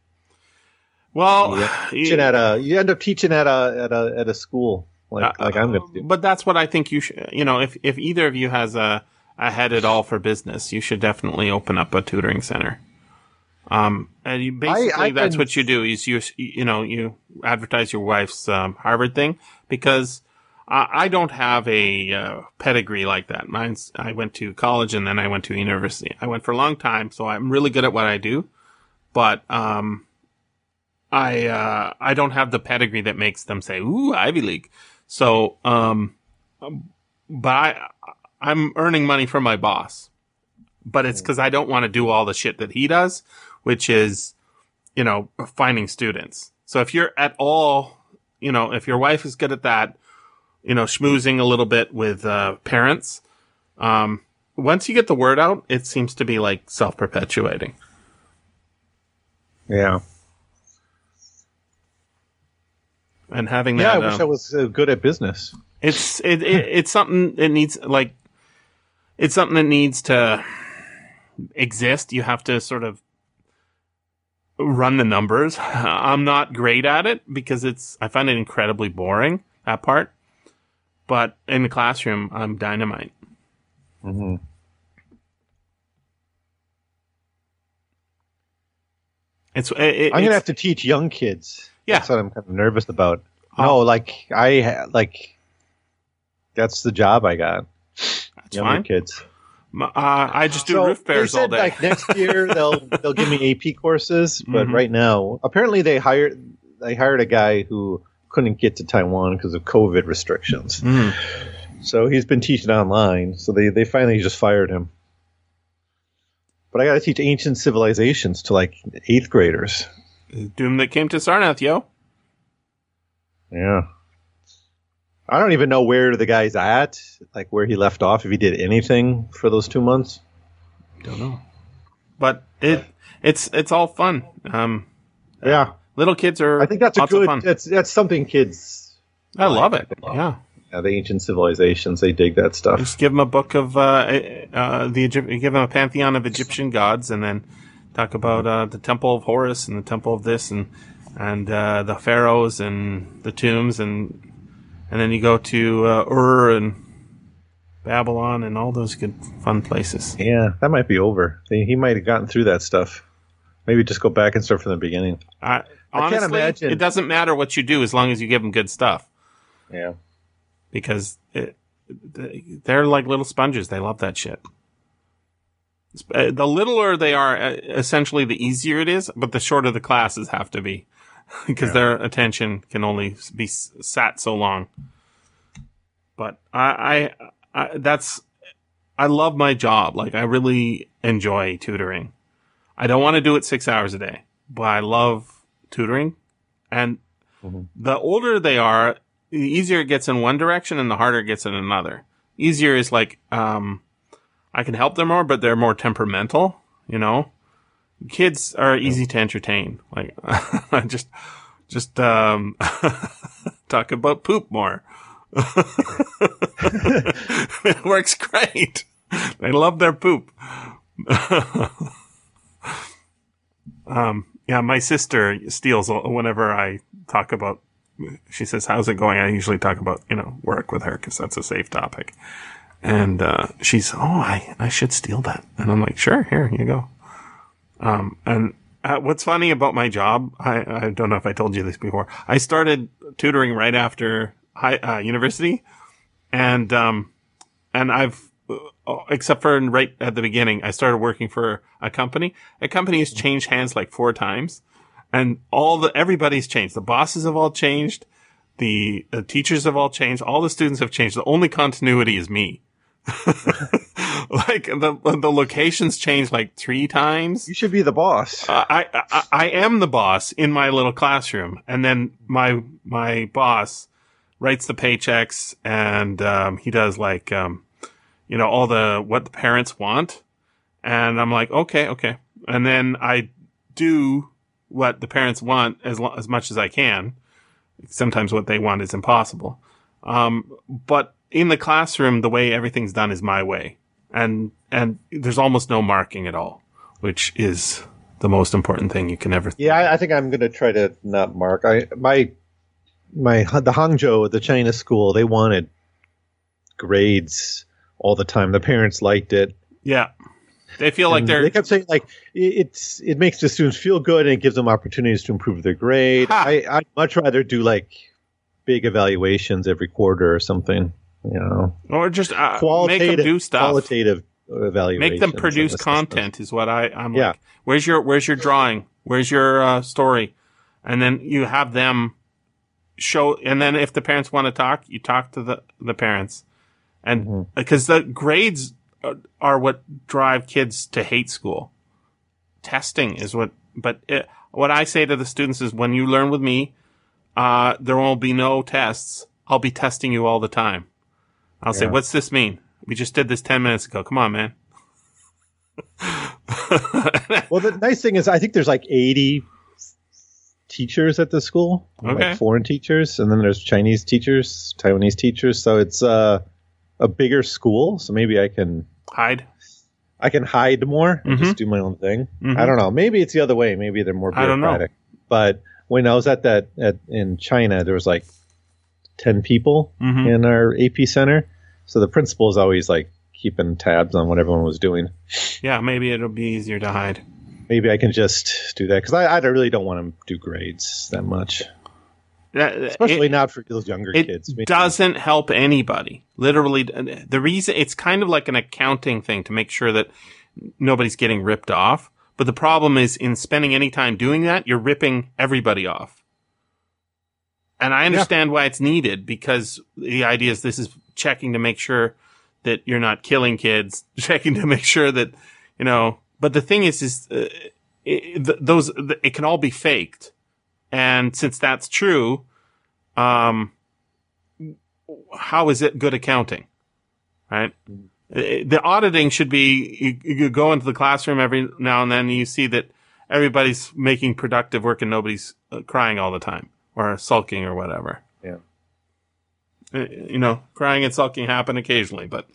Well, you, *sighs* teaching at a you end up teaching at a at a at a school like Uh, like I'm going to do. But that's what I think you should. You know, if if either of you has a a head at all for business, you should definitely open up a tutoring center. Um, and you basically I that's can- what you do is you you know you advertise your wife's um, Harvard thing because I, I don't have a uh, pedigree like that. Mine's I went to college and then I went to university. I went for a long time, so I'm really good at what I do, but um, I uh, I don't have the pedigree that makes them say ooh Ivy League. So um, but I I'm earning money from my boss, but it's because I don't want to do all the shit that he does, which is, you know, finding students. So if you're at all, you know, if your wife is good at that, you know, schmoozing a little bit with uh, parents, um, once you get the word out, it seems to be like self perpetuating. Yeah, And having that, yeah. that, I wish um, I was uh, good at business. It's it, it it's something that needs like it's something that needs to exist. You have to sort of run the numbers. *laughs* I'm not great at it because it's I find it incredibly boring that part. But in the classroom, I'm dynamite. hmm It's it, it- I'm gonna it's- have to teach young kids. Yeah. That's what I'm kind of nervous about. Oh. No, like I like that's the job I got. that's Younger fine. kids. Uh, I just do So, roof bears they all day. Like next *laughs* year they'll they'll give me AP courses, but Mhm. right now apparently they hired they hired a guy who couldn't get to Taiwan because of COVID restrictions. Mm. So he's been teaching online. So they they finally just fired him. But I got to teach ancient civilizations to like eighth graders. Doom that came to Sarnath, yo. Yeah. I don't even know where the guy's at, like where he left off, if he did anything for those two months. Don't know. But it it's it's all fun. Um, Yeah, little kids are. I think that's a good. That's that's something kids. I love it. Yeah. Yeah, the ancient civilizations, they dig that stuff. Just give them a book of uh, uh, the Egypt. Give them a pantheon of Egyptian gods, and then talk about uh, the temple of Horus and the temple of this, and and uh, the pharaohs and the tombs, and and then you go to uh, Ur and Babylon and all those good fun places. Yeah, that might be over. He he might have gotten through that stuff. Maybe just go back and start from the beginning. I, I can't imagine- it doesn't matter what you do as long as you give them good stuff. Yeah. Because it, they're like little sponges. They love that shit. Uh, The littler they are, uh, essentially, the easier it is, but the shorter the classes have to be *laughs* because their attention can only be sat so long. but I, I, I that's I love my job. Like I really enjoy tutoring. I don't want to do it six hours a day, but I love tutoring. And Mhm. the older they are, the easier it gets in one direction and the harder it gets in another. Easier is like, um, I can help them more, but they're more temperamental, you know? Kids are easy to entertain. Like, I *laughs* just, just, um, *laughs* talk about poop more. *laughs* it works great. They love their poop. um, yeah, my sister steals whenever I talk about. She says, "How's it going?" I usually talk about you know work with her because that's a safe topic. And uh, she's, "Oh, I I should steal that," and I'm like, "Sure, here you go." Um, and uh, what's funny about my job, I I don't know if I told you this before. I started tutoring right after high uh, university, and um, and I've uh, except for right at the beginning, I started working for a company. A company has changed hands like four times, and all the everybody's changed. The bosses have all changed. The, teachers have all changed. All the students have changed. The only continuity is me. *laughs* like the the locations changed like three times. You should be the boss. Uh, I, I I am the boss in my little classroom, and then my my boss writes the paychecks, and um, he does like um, you know all the what the parents want, and I'm like okay okay, and then I do what the parents want as lo- as much as I can. Sometimes what they want is impossible, um, but in the classroom, the way everything's done is my way, and and there's almost no marking at all, which is the most important thing you can ever. Think. Yeah, I, I think I'm going to try to not mark. I my my the Hangzhou, the China school, they wanted grades all the time. The parents liked it. Yeah, they feel like And they're they kept saying like it's it makes the students feel good and it gives them opportunities to improve their grade. Ha! I I'd much rather do like big evaluations every quarter or something. You know, or just uh, make qualitative them do stuff. qualitative evaluation. Make them produce content is what I I'm Yeah. like. Where's your Where's your drawing? Where's your uh, story? And then you have them show. And then if the parents want to talk, you talk to the the parents, and because the grades are, are what drive kids to hate school. Testing is what. But it, what I say to the students is, when you learn with me, uh, there won't be no tests. I'll be testing you all the time. I'll say, what's this mean? We just did this 10 minutes ago. Come on, man. *laughs* Well, the nice thing is, I think there's like 80 teachers at the school, Okay. like foreign teachers, and then there's Chinese teachers, Taiwanese teachers. So it's uh, a bigger school. So maybe I can Hide. I can hide more and Mhm. just do my own thing. Mhm. I don't know. Maybe it's the other way. Maybe they're more I don't know. bureaucratic. But when I was at that at in China, there was like 10 people Mhm. in our AP center. So the principal is always like keeping tabs on what everyone was doing. Yeah, maybe it'll be easier to hide. Maybe I can just do that because I, I really don't want to do grades that much, That- especially it, not for those younger it kids. Maybe- doesn't help anybody. Literally, the reason it's kind of like an accounting thing to make sure that nobody's getting ripped off. But the problem is in spending any time doing that, you're ripping everybody off. And I understand why it's needed because the idea is this is checking to make sure that you're not killing kids, *laughs* checking to make sure that, you know, but the thing is, is, uh, it, th- those, th- it can all be faked. And since that's true, um, how is it good accounting? Right? Uh, The auditing should be, you, you go into the classroom every now and then and you see that everybody's making productive work and nobody's uh, crying all the time or sulking or whatever. Yeah. Uh, You know, crying and sulking happen occasionally, but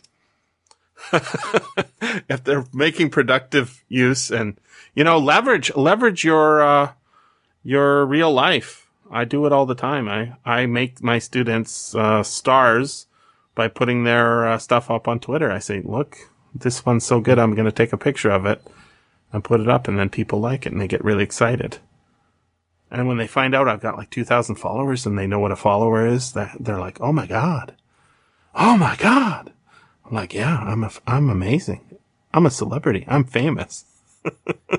*laughs* if they're making productive use and, you know, leverage, leverage your, uh, your real life. I do it all the time. I, I make my students, uh, stars by putting their uh, stuff up on Twitter. I say, look, this one's so good. I'm going to take a picture of it and put it up and then people like it and they get really excited. And when they find out I've got like 2000 followers and they know what a follower is, they're like, "Oh my god. Oh my god." I'm like, "Yeah, I'm a, I'm amazing. I'm a celebrity. I'm famous."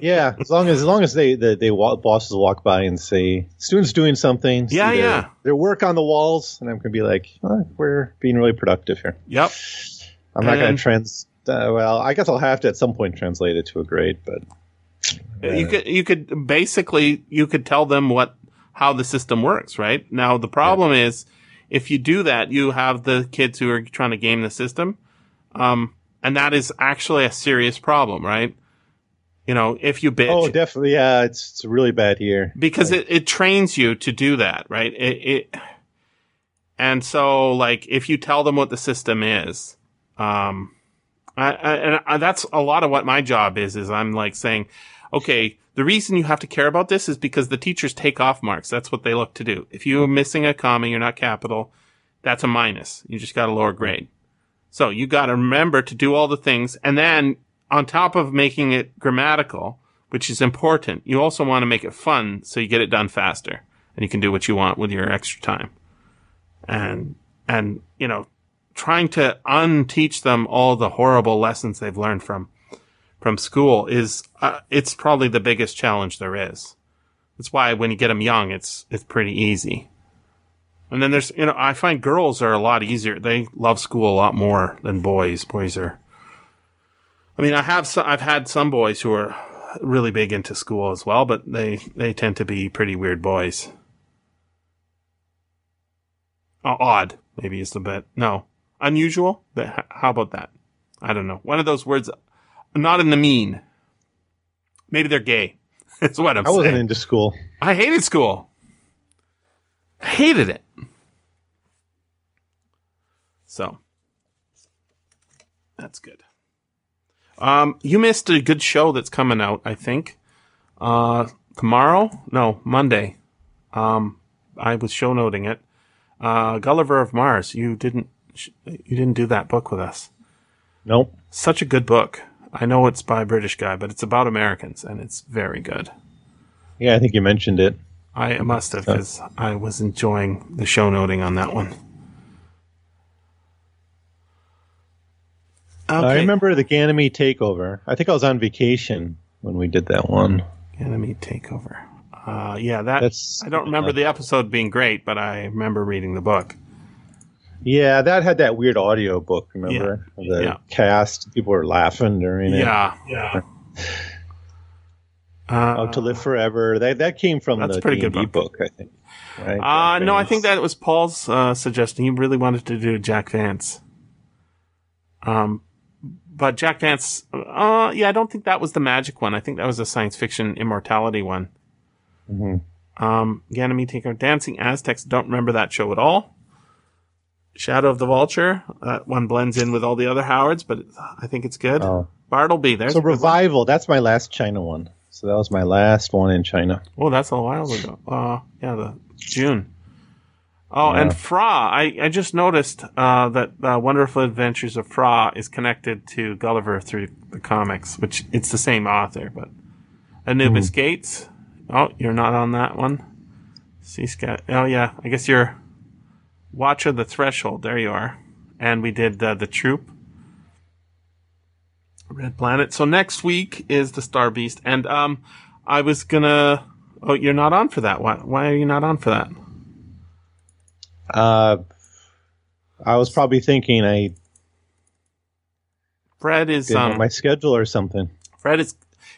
Yeah, as long as as long as they the they walk, bosses walk by and say students doing something. Yeah, their, yeah. Their work on the walls, and I'm gonna be like, oh, we're being really productive here. Yep. I'm not gonna trans. Uh, well, I guess I'll have to at some point translate it to a grade, but You could you could basically you could tell them what how the system works, right? Now the problem is if you do that, you have the kids who are trying to game the system, um, and that is actually a serious problem, right? You know, if you bitch, oh, definitely, yeah, it's it's really bad here. because it, it trains you to do that, right? It, it and so like if you tell them what the system is, um, I, I, and I, that's a lot of what my job is. Is I'm like saying, okay, the reason you have to care about this is because the teachers take off marks. That's what they look to do. If you're missing a comma, you're not capital. That's a minus. You just got a lower grade. So you got to remember to do all the things, and then on top of making it grammatical, which is important, you also want to make it fun so you get it done faster and you can do what you want with your extra time. And and you know, trying to unteach them all the horrible lessons they've learned from from school is uh, it's probably the biggest challenge there is. That's why when you get them young, it's it's pretty easy. And then there's you know I find girls are a lot easier. They love school a lot more than boys. Boys are. I mean, I have some, I've had some boys who are really big into school as well, but they they tend to be pretty weird boys. Oh, odd, maybe is the bit. No, unusual. But how about that? I don't know. One of those words, not in the mean. Maybe they're gay. *laughs* That's what I'm I wasn't into school. I hated school. I Hated it. So that's good. Um, you missed a good show that's coming out. I think uh, tomorrow. No, Monday. Um, I was show noting it. Uh, Gulliver of Mars. You didn't. sh- You didn't do that book with us. Nope. Such a good book. I know it's by a British guy, but it's about Americans, and it's very good. Yeah, I think you mentioned it. I must have because I was enjoying the show noting on that one. Okay. I remember the Ganymede takeover. I think I was on vacation when we did that one. Ganymede takeover. Uh, yeah, that. That's- I don't remember the episode being great, but I remember reading the book. Yeah, that had that weird audio book. Remember the Yeah. cast? People were laughing during it. Yeah, yeah. Uh, Oh, to live forever. That that came from That's the pretty good D&D book. book, I think. Right? Uh, no, I think that was Paul's uh, suggestion. He really wanted to do Jack Vance. Um, but Jack Vance, uh, yeah, I don't think that was the magic one. I think that was a science fiction immortality one. Mhm. Um, Ganymede Tinker, Dancing Aztecs. Don't remember that show at all. Shadow of the Vulture. That one blends in with all the other Howards, but I think it's good. Oh. Bartleby. There's So a one. revival. That's my last China one. So that was my last one in China. Oh, that's a while ago. Uh, yeah, the June. Oh, and Phra. I, I just noticed uh, that uh, Wonderful Adventures of Phra is connected to Gulliver through the comics, which it's the same author, but Anubis Gates. Oh, you're not on that one. Sea Scat. Oh yeah, I guess you're Watcher the Threshold. There you are. And we did uh, the Troop. Red Planet. So next week is the Star Beast, and um, I was gonna. Oh, you're not on for that. Why? Why are you not on for that? Uh, I was probably thinking I Fred is didn't um. my schedule or something. Fred is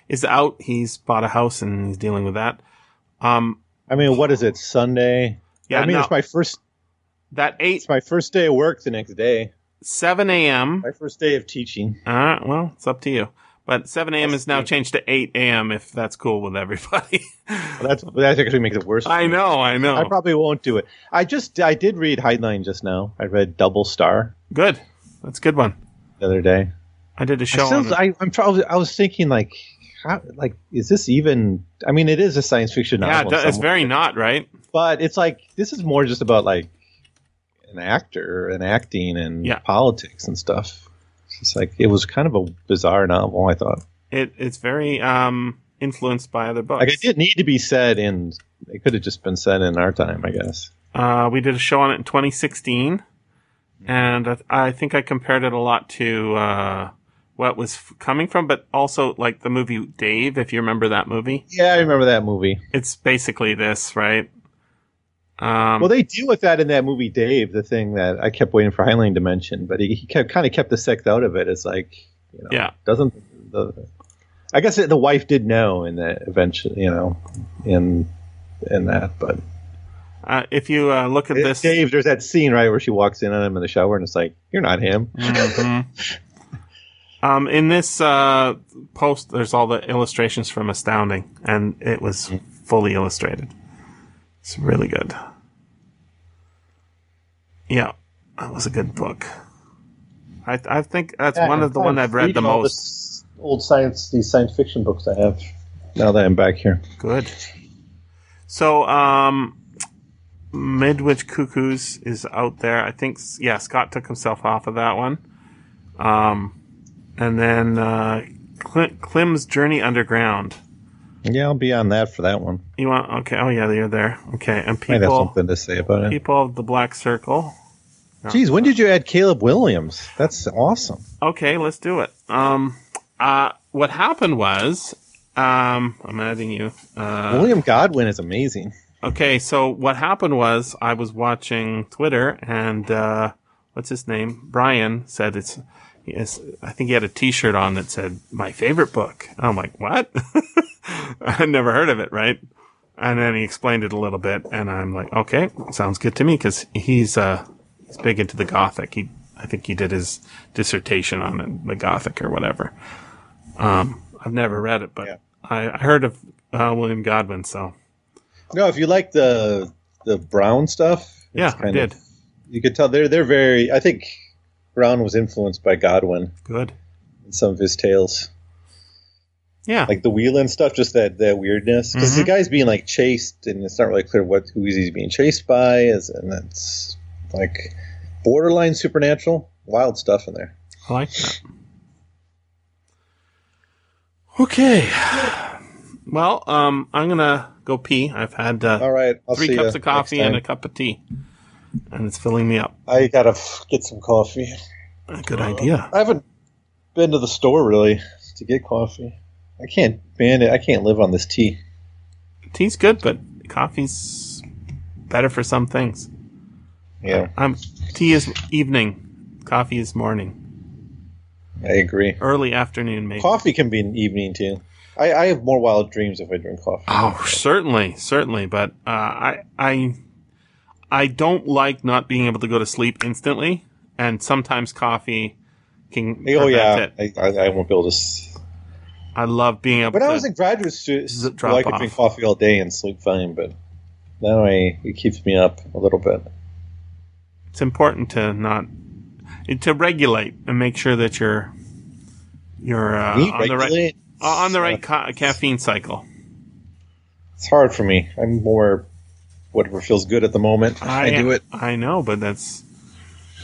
is out. He's bought a house and he's dealing with that. Um. I mean, what is it? Sunday. Yeah. I mean, no, it's my first. that eight It's my first day of work. The next day. seven a.m. My first day of teaching. Uh, well, it's up to you. But seven a.m. is now changed to eight a.m. If that's cool with everybody. Well, that's that actually makes it worse. I know. I know. I probably won't do it. I just I did read Heinlein just now. I read Double Star Good. That's a good one. the other day. I did a show still, on it. I, I'm probably I was thinking like, how, like is this even? I mean, it is a science fiction yeah, novel, it- it's very not right. but it's like this is more just about like an actor and acting and Yeah. politics and stuff. It's like it was kind of a bizarre novel. I thought It it's very um influenced by other books. like it didn't need to be said in. It could have just been said in our time, I guess. Uh, we did a show on it in 2016, and I, I think I compared it a lot to uh, what was f- coming from, but also like the movie Dave, if you remember that movie. Yeah, I remember that movie. It's basically this, right? Um, Well, they deal with that in that movie Dave, the thing that I kept waiting for Heinlein to mention, but he, he kept kind of kept the sex out of it. It's like, you know, Yeah. doesn't the I guess the wife did know in that eventually, you know, in in that, but uh, if you uh, look at this, Dave, there's that scene right where she walks in on him in the shower, and it's like, you're not him. Mhm. *laughs* um, in this uh, post, there's all the illustrations from Astounding, and it was fully illustrated. It's really good. Yeah, that was a good book. I I think that's one of the one I've read the most. old science, these science fiction books I have. Now that I'm back here, Good. So, um, Midwich Cuckoos is out there. I think, yeah, Scott took himself off of that one. Um, and then, uh, Cl- Klim's Journey Underground. Yeah, I'll be on that for that one. You want, okay, oh yeah, you're there. Okay, and Might have people, something to say about it. people of the Black Circle. Geez, when did you add Caleb Williams? That's awesome. Okay, let's do it. Um, uh, what happened was, um, I'm adding you. Uh, William Godwin is amazing. Okay, so what happened was I was watching Twitter and uh, what's his name? Brian said it's. Yes, I think he had a T-shirt on that said "My favorite book." And I'm like, "What?" *laughs* I never heard of it, right? And then he explained it a little bit, and I'm like, "Okay, sounds good to me," because he's uh he's big into the Gothic. He, I think he did his dissertation on it, the Gothic or whatever. Um, I've never read it, but Yeah. I, I heard of uh, William Godwin, so No, if you like the the Brown stuff, it's yeah, I did. of- you could tell they're they're very. I think Brown was influenced by Godwin Good. in some of his tales, Yeah. like the Wieland stuff, just that that weirdness. Because the Mhm. guy's being like chased, and it's not really clear what who he's being chased by, is and it's like borderline supernatural, wild stuff in there. I like that. Okay. Well, um, I'm gonna go pee. I've had uh, All right, I'll three cups of coffee and a cup of tea, and it's filling me up. I gotta get some coffee. A good idea. I haven't been to the store really to get coffee. I can't ban it. I can't live on this tea. Tea's good, but coffee's better for some things. Yeah, Um, tea is evening. Coffee is morning. I agree. Early afternoon, maybe. Coffee can be an evening too. I, I have more wild dreams if I drink coffee. Oh, certainly, certainly. But uh, I, I, I don't like not being able to go to sleep instantly, and sometimes coffee can. oh yeah. I, I, I won't be able to. S- I love being able. when I was in graduate stu- Z- school, I could off. drink coffee all day and sleep fine, but now I it keeps me up a little bit. it's important to not to regulate and make sure that you're you're uh, on the right regulate? uh, on the right ca- caffeine cycle. It's hard for me. I'm more whatever feels good at the moment. I, do it. I know, but that's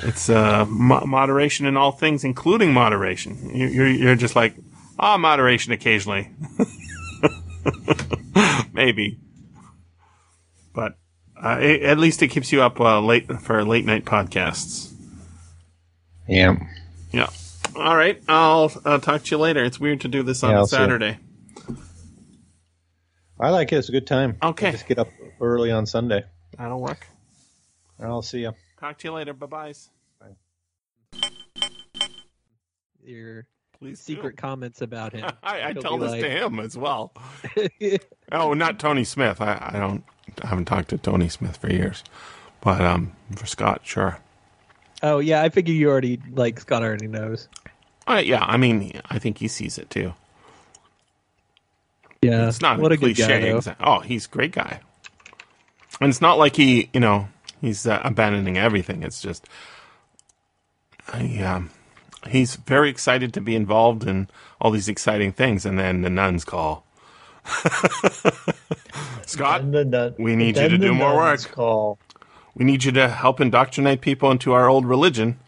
it's uh, mo- moderation in all things, including moderation. You- You're you're just like ah moderation occasionally, *laughs* maybe, but uh, it, at least it keeps you up uh, late for late night podcasts. Yeah. Yeah. All right. I'll uh, talk to you later. It's weird to do this on Yeah, a I'll see. Saturday. I like it. It's a good time. Okay. I just get up early on Sunday. That'll work. I'll see you. Talk to you later. Bye bye. Your Please secret comments about him. *laughs* I, I tell this like- to him as well. *laughs* Oh, not Tony Smith. I, I don't. I haven't talked to Tony Smith for years, but um, for Scott, sure. oh yeah, I figure you already like Scott already knows. Uh, yeah, I mean, I think he sees it too. Yeah, It's not what a a good cliche. guy exa- oh, he's a great guy, and it's not like he, you know, he's uh, abandoning everything. It's just, I, um, he's very excited to be involved in all these exciting things, and then the nuns call. *laughs* Scott, the nun- we need you to do more work. Call. we need you to help indoctrinate people into our old religion.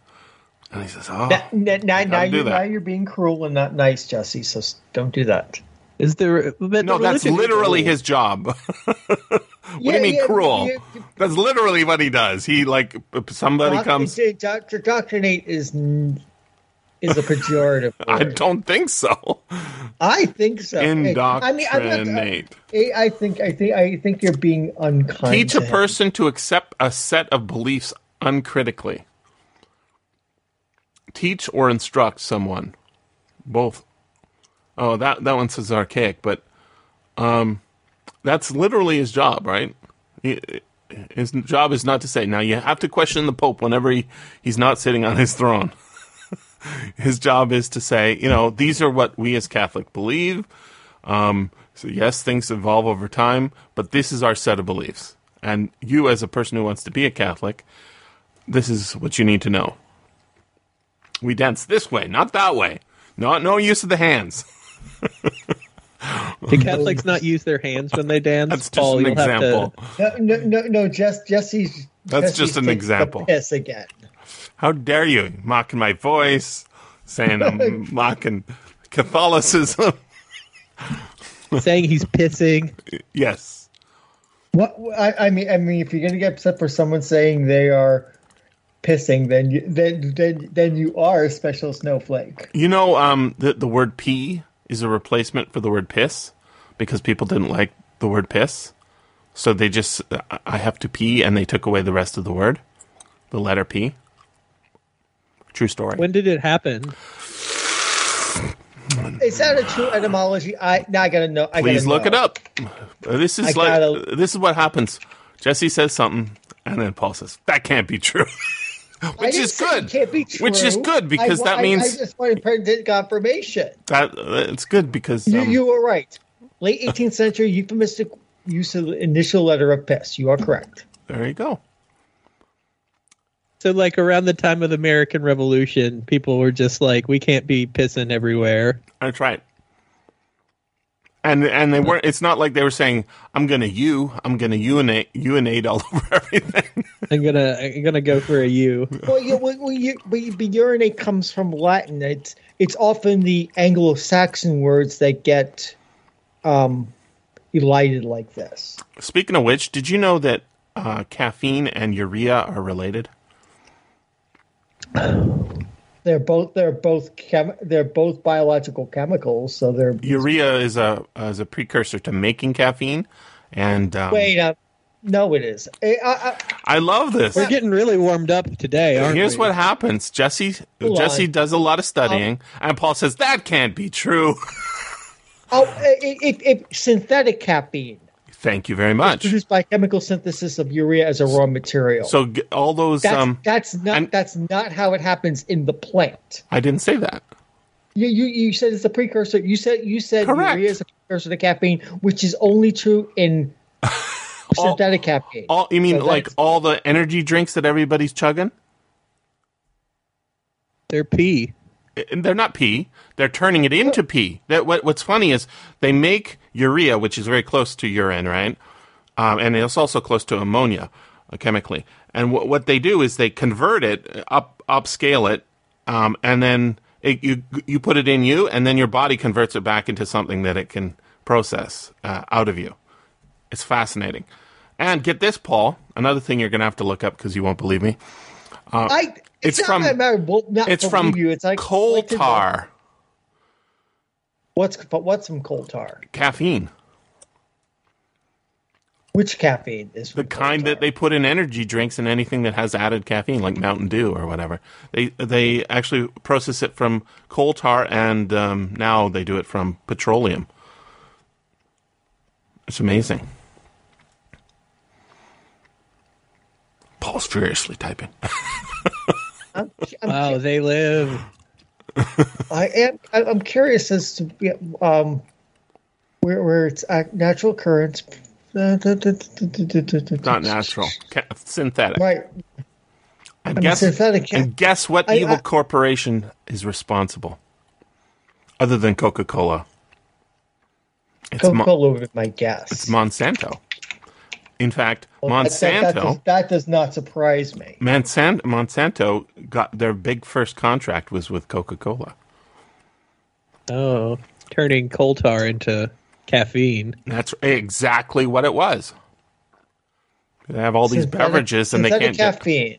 And he says, "Oh, Now, now, now, now you're, now you're being cruel and not nice, Jesse. So don't do that. Is there? But no, the that's literally his job." *laughs* what do you mean yeah, cruel? yeah, That's literally what he does. He like somebody comes. to- Doctor Doctrinate is is a pejorative *laughs* I don't think so. I think so. I mean, I'm not, Indoctrinate. I think I think I think you're being unkind. Teach a person to accept a set of beliefs uncritically. Teach or instruct someone. Both. Oh, that that one says archaic, but um, that's literally his job, right? His job is not to say. Now you have to question the Pope whenever he, he's not sitting on his throne. *laughs* his job is to say, you know, these are what we as Catholic believe. Um, so yes, things evolve over time, but this is our set of beliefs. And you, as a person who wants to be a Catholic, this is what you need to know. We dance this way, not that way. Not no use of the hands. *laughs* Do Catholics not use their hands when they dance? That's just Paul, an you'll to- example. No, no, no, no. Just Jesse's. That's Jesse's just an example. Piss again. How dare you mocking my voice, saying I'm *laughs* mocking Catholicism? saying he's pissing. yes. What I, I mean, I mean, if you're gonna get upset for someone saying they are pissing, then you then then then you are a special snowflake. You know, um, the the word pee is a replacement for the word piss because people didn't like the word piss, so they just I have to pee, and they took away the rest of the word, the letter P. True story. When did it happen? Is that a true etymology? I now I gotta know. I Please gotta look know. it up. This I is like gotta- this is what happens. Jesse says something, and then Paul says that can't be true, I *laughs* *gasps* which is good. It can't be true. Which is good because I, that I- means I just wanted pertinent confirmation. that it's good because You, um, you were right. Late 18th century euphemistic use of the initial letter of piss. You are correct. there you go. So, like around the time of the American Revolution, people were just like, "We can't be pissing everywhere." That's right. And and they weren't. It's not like they were saying, "I'm gonna you, I'm gonna urinate, urinate all *laughs* over everything." I'm gonna, I'm gonna go for a U. Well, you, well, well, you, but, but urinate comes from Latin. It's it's often the Anglo-Saxon words that get um, elided like this. Speaking of which, did you know that uh, caffeine and urea are related? *sighs* They're both they're both chem, they're both biological chemicals. So they're Urea is a is a precursor to making caffeine, and um, wait. Uh, no, it is. I, I, I love this. We're getting really warmed up today, aren't Here's we? what happens. Jesse Hold Jesse on. does a lot of studying, and Paul says that can't be true. oh, if, if, if synthetic caffeine Thank you very much. produced by chemical synthesis of urea as a raw material. So all those that's um, that's not and- that's not how it happens in the plant. I didn't say that. You, you you said it's a precursor. You said you said Correct. urea is a precursor to caffeine, which is only true in *laughs* synthetic caffeine. All you mean So like all the energy drinks that everybody's chugging? They're pee. They're not pee. They're turning it into pee. That what, what's funny is they make urea, which is very close to urine, right? Um, and it's also close to ammonia uh, chemically. And what what they do is they convert it up upscale it, um, and then it, you you put it in you, and then your body converts it back into something that it can process uh, out of you. It's fascinating. And get this, Paul. Another thing you're going to have to look up because you won't believe me. I it's from- that I won't not It's from you. It's like coal like tar What's what's from coal tar? caffeine. Which caffeine is the kind that they put in energy drinks and anything that has added caffeine, like Mountain Dew or whatever. They they actually process it from coal tar, and um, now they do it from petroleum. It's amazing. Paul's furiously typing. *laughs* I'm, I'm, Wow, they live. I am. I- I'm curious as to yeah, um, where where it's natural occurrence. Not natural, synthetic. Right. And I mean, guess synthetic. and guess what I- evil I- corporation is responsible, other than Coca Cola? It's Mo- Coca-Cola would be my guess. It's Monsanto. In fact, Well, that- that- Monsanto, That, does, that does not surprise me. Monsan- Monsanto got their big first contract was with Coca Cola. Oh, turning coal tar into caffeine. That's exactly what it was. They have all these Synthetic- beverages and they can't get. caffeine.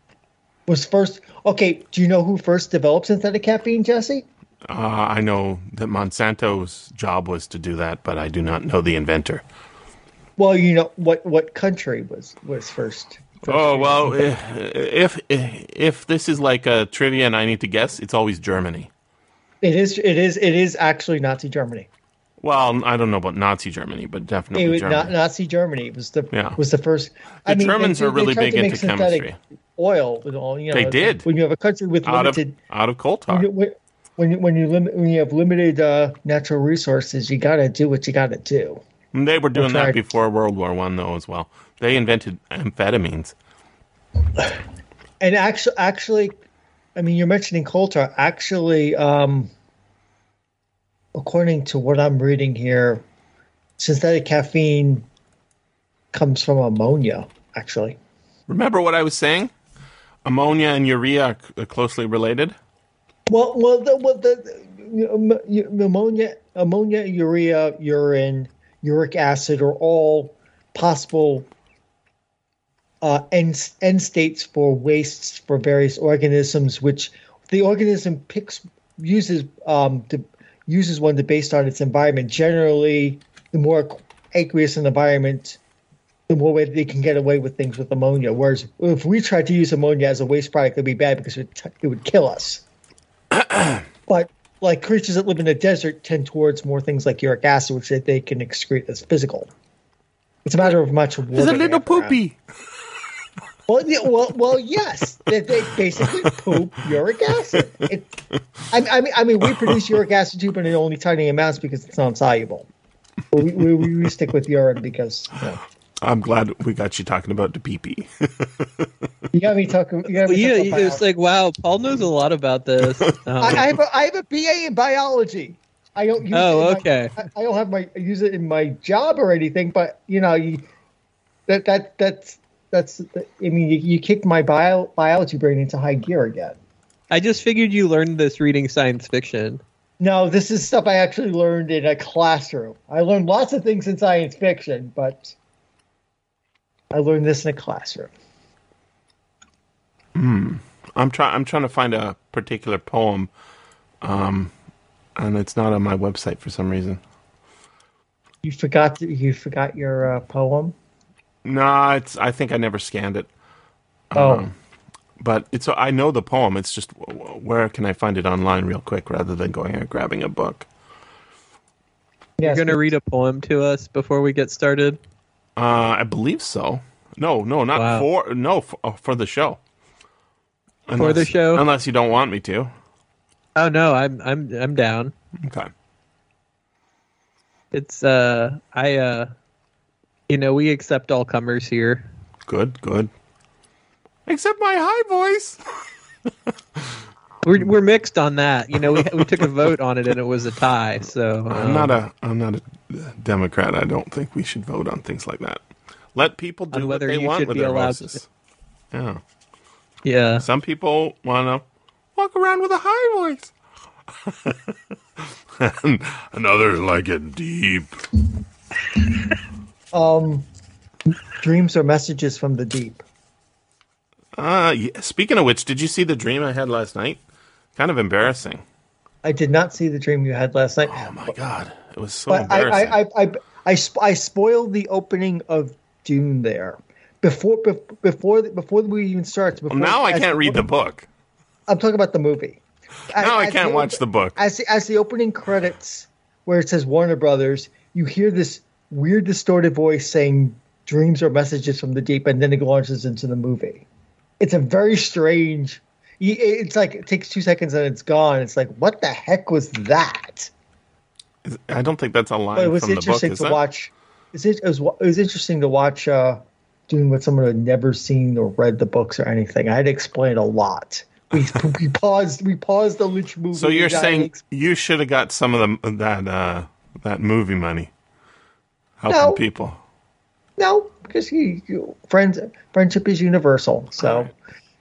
was first. Okay, do you know who first developed synthetic caffeine, Jesse? Uh, I know that Monsanto's job was to do that, but I do not know the inventor. Well, you know what what country was was first. first Oh well, if if this is like a trivia and I need to guess, it's always Germany. It is it is it is actually Nazi Germany. Well, I don't know about Nazi Germany, but It definitely was Germany. not Nazi Germany. It was the Yeah. was the first. The Germans they- are really big into chemistry. Oil with all you know. They did. When you have a country with out of limited out of coal tar. when you, when- when you limit when you have limited uh, natural resources, you got to do what you got to do. They were doing that before World War One, though, as well. They invented amphetamines. And actually, actually, I mean, you're mentioning coal tar. Actually, um, according to what I'm reading here, synthetic caffeine comes from ammonia. Actually, Remember what I was saying? Ammonia and urea are closely related. well, well, the, well, the, ammonia, ammonia, urea, urine, uric acid are all possible uh, end, end states for wastes for various organisms, which the organism picks uses um, to, uses one to based on its environment. Generally, the more aqueous an environment, the more way they can get away with things with ammonia. Whereas if we tried to use ammonia as a waste product, it'd be bad because it would, t- it would kill us. *clears throat* but like creatures that live in the desert tend towards more things like uric acid, which they, they can excrete as physical. It's a matter of much water. There's a little poopy. Well, yeah, well, well, yes. They, they basically poop uric acid. It, I, I mean, I mean, we produce uric acid too, but in only tiny amounts because it's non-soluble. We, we, we stick with urine because you, know, I'm glad we got you talking about the pee-pee. *laughs* you got me talking. You got Well, me yeah, about it's like wow, Paul knows a lot about this. *laughs* Um, I, I have a, I have a BA in biology. I don't use Oh, it in my- okay. I, I don't have my I use it in my job or anything, but you know, you, that that that's that's. I mean, you, you kicked my bio, biology brain into high gear again. I just figured you learned this reading science fiction. No, this is stuff I actually learned in a classroom. I learned lots of things in science fiction, but I learned this in a classroom. Hmm. I'm trying. I'm trying to find a particular poem, um, and it's not on my website for some reason. You forgot you forgot your uh, poem. No, it's. I think I never scanned it. Oh, Um, but it's. I know the poem. It's just w- w- where can I find it online real quick rather than going and grabbing a book. yes. You're gonna read a poem to us before we get started. Uh, I believe so. No, no, not Wow. for no for, oh, for the show. For the show? unless you don't want me to. Oh no, I'm I'm I'm down. Okay. It's uh I uh you know we accept all comers here. Good, good. Except my high voice. *laughs* We're we're mixed on that. You know we we took a vote on it and it was a tie. So I'm um, not a I'm not a Democrat. I don't think we should vote on things like that. Let people do On what they want with their allowed to- voices. Yeah. yeah. Some people want to walk around with a high voice. and, *laughs* *laughs* and others like it deep. *laughs* um, dreams are messages from the deep. Uh, yeah. Speaking of which, did you see the dream I had last night? Kind of embarrassing. I did not see the dream you had last night. Oh my god, it was so but I, embarrassing. I, I, I, I, I spoiled the opening of Dune there before bef- before before the movie even starts. Before, well, now I can't read the book. I'm talking about the movie. Now I can't the watch the book. As the, as the opening credits, where it says Warner Brothers, you hear this weird distorted voice saying "dreams are messages from the deep," and then it launches into the movie. It's a very strange. It's like it takes two seconds and it's gone. It's like, what the heck was that? I don't think that's a line But it was from the book. interesting to that? watch. It's, it, was, it was interesting to watch uh, Dune with someone who had never seen or read the books or anything. I had to explain a lot. We, *laughs* we paused. We paused the Lynch movie. So you're saying ex- you should have got some of the that uh, that movie money, helping No. people. no, because you, you friends friendship is universal. So Alright.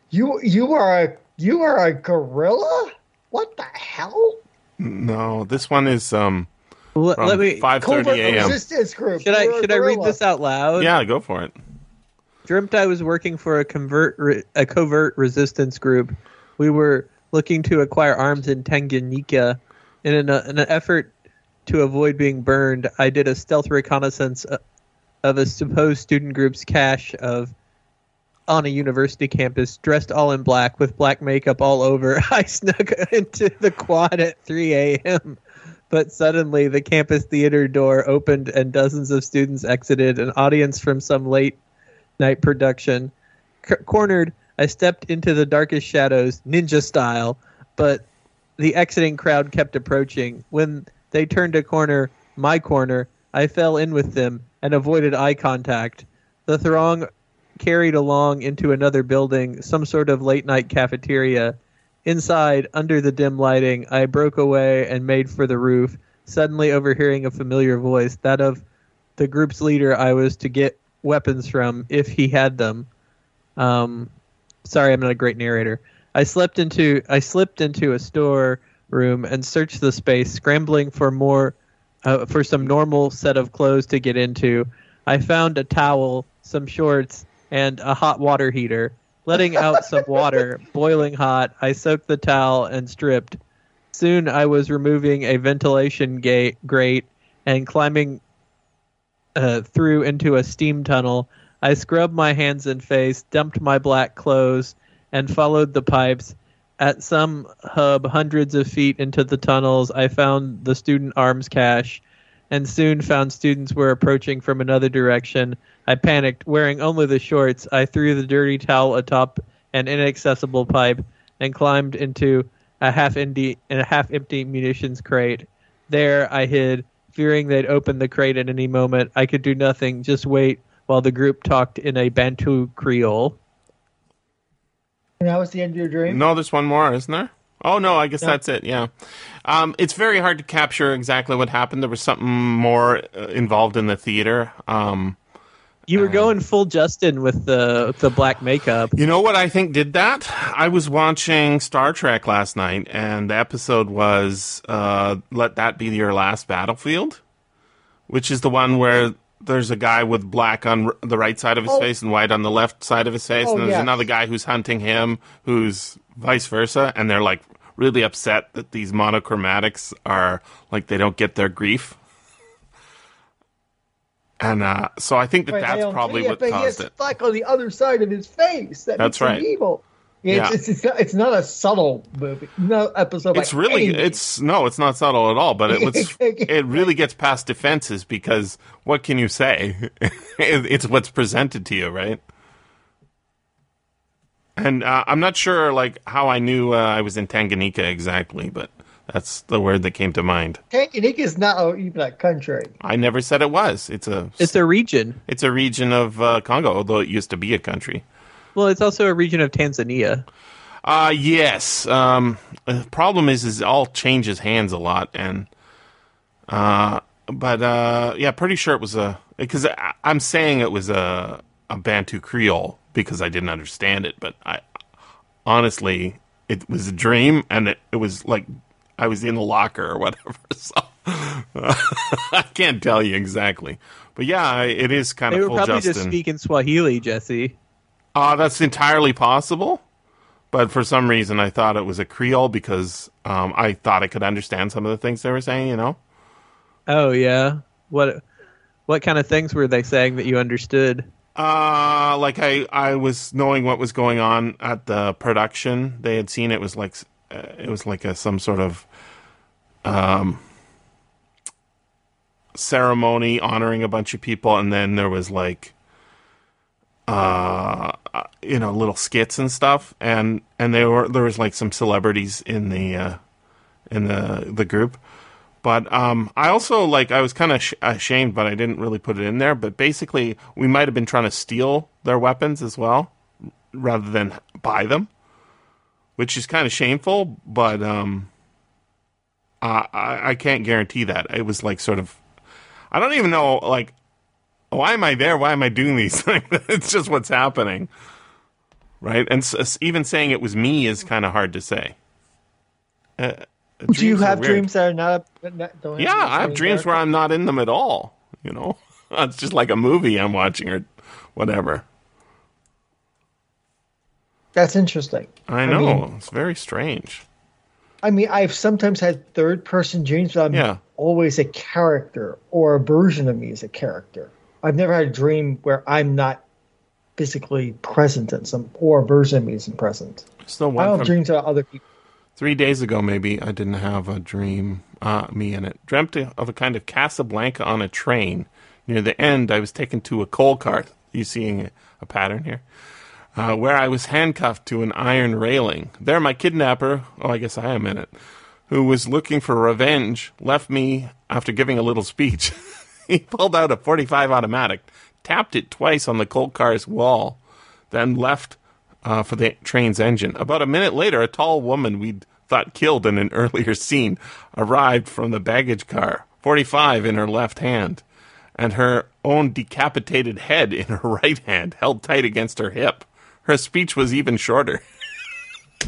you you are a you are a gorilla. What the hell? No, this one is um Let, from let me. five thirty Covert a.m. resistance group. Should I should I read this out loud? Yeah, go for it. dreamt I was working for a convert re- a covert resistance group. We were looking to acquire arms in Tanganyika. In an, in an effort to avoid being burned, I did a stealth reconnaissance uh, of a supposed student group's cache of on a university campus, dressed all in black with black makeup all over. *laughs* I snuck into the quad at 3 a.m. But suddenly, the campus theater door opened and dozens of students exited. An audience from some late night production. C- cornered, I stepped into the darkest shadows, ninja style, but the exiting crowd kept approaching. When they turned a corner, my corner, I fell in with them and avoided eye contact. The throng carried along into another building, some sort of late night cafeteria. Inside, under the dim lighting, I broke away and made for the roof, suddenly overhearing a familiar voice, that of the group's leader I was to get weapons from if he had them. Um, sorry, I'm not a great narrator. I slept into I slipped into a store room and searched the space, scrambling for more uh, for some normal set of clothes to get into. I found a towel, some shorts, and a hot water heater. Letting out some water, boiling hot, I soaked the towel and stripped. Soon I was removing a ventilation gate grate and climbing uh, through into a steam tunnel. I scrubbed my hands and face, dumped my black clothes, and followed the pipes. At some hub hundreds of feet into the tunnels, I found the student arms cache and soon found students were approaching from another direction. I panicked. Wearing only the shorts, I threw the dirty towel atop an inaccessible pipe and climbed into a half empty a half empty munitions crate. There I hid, fearing they'd open the crate at any moment. I could do nothing, just wait while the group talked in a Bantu Creole. And that was the end of your dream. No, there's one more, isn't there? Oh no, I guess that's it. Yeah, um, it's very hard to capture exactly what happened. There was something more uh, involved in the theater. Um, You were going full Justin with the the black makeup. you know what I think did that? I was watching Star Trek last night, and the episode was uh, "Let That Be Your Last Battlefield," which is the one where there's a guy with black on r- the right side of his Oh. face and white on the left side of his face, Oh, and there's yes. another guy who's hunting him, who's vice versa, and they're like really upset that these monochromatics are like they don't get their grief. And uh, so I think that Right, that's probably it, what he caused it. Black on the other side of his face. That That's right. Evil. It's, Yeah. it's, it's, not, it's not a subtle movie. No episode. It's really any it's no, it's not subtle at all, but it was *laughs* it really gets past defenses because what can you say? *laughs* It- it's what's presented to you, right? And uh, I'm not sure like how I knew uh, I was in Tanganyika exactly, but that's the word that came to mind. Tanganyika is not even a country. I never said it was. It's a It's a region. it's a region of uh, Congo, although it used to be a country. Well, it's also a region of Tanzania. Uh yes. Um the problem is is it all changes hands a lot and uh but uh yeah, pretty sure it was a because I'm saying it was a a Bantu Creole because I didn't understand it, but I honestly it was a dream and it, it was like I was in the locker or whatever. *laughs* So I can't tell you exactly. But yeah, I- it is kind They of were full probably Justin. just speaking Swahili, Jesse. Uh, that's entirely possible. But for some reason, I thought it was a Creole because um, I thought I could understand some of the things they were saying, you know? Oh yeah. What what kind of things were they saying that you understood? Uh, like I, I was knowing what was going on at the production. They had seen it was like, uh, it was like a, some sort of um, ceremony honoring a bunch of people. And then there was like, uh, uh, you know, little skits and stuff. And, and they were, there was like some celebrities in the, uh, in the, the group. But um, I also like I was kind of sh- ashamed, but I didn't really put it in there. But basically, we might have been trying to steal their weapons as well, rather than buy them, which is kind of shameful. But um, I, I can't guarantee that. It was like sort of, I don't even know like, why am I there? Why am I doing these *laughs* things? it's just what's happening, right? And even saying it was me is kind of hard to say. Uh, Do you have dreams that are not? not don't Yeah, I have dreams where? I'm not in them at all. You know, *laughs* it's just like a movie I'm watching or whatever. That's interesting. I I know. mean- it's very strange. I mean, I've sometimes had third person dreams, but I'm Yeah. always a character or a version of me as a character. I've never had a dream where I'm not physically present in some or a version of me isn't present. It's the I one don't from have dreams about other people. Three days ago, maybe I didn't have a dream, uh, me in it. Dreamt of a kind of Casablanca on a train. Near the end, I was taken to a coal cart. You seeing a pattern here? Uh, where I was handcuffed to an iron railing. There, my kidnapper, oh, I guess I am in it, who was looking for revenge, left me after giving a little speech. *laughs* he pulled out a 45 automatic, tapped it twice on the coal car's wall, then left uh, for the train's engine. About a minute later, a tall woman we'd thought killed in an *laughs* earlier scene arrived from the baggage car, 45 in her left hand, and her own decapitated head in her *laughs* right hand, held tight against her hip. Her speech was even shorter. *laughs*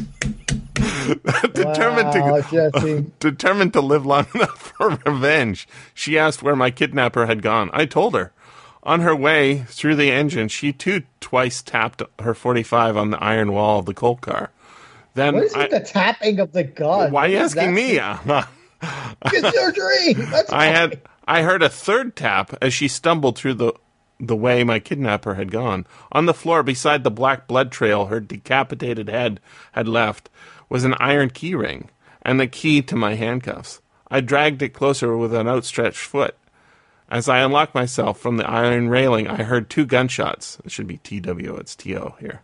determined Wow, to determined to live long enough for revenge. She asked where my kidnapper had gone. I told her. On her way through the engine, she too twice tapped her 45 on the iron wall of the coal car. Then What is I, the tapping of the gun? why are you asking that? me? *laughs* It's your dream. That's *laughs* I had I heard a third tap as she stumbled through the the way my kidnapper had gone. On the floor beside the black blood trail her decapitated head had left was an iron key ring and the key to my handcuffs. I dragged it closer with an outstretched foot. As I unlocked myself from the iron railing, I heard two gunshots. It should be TW, it's TO here.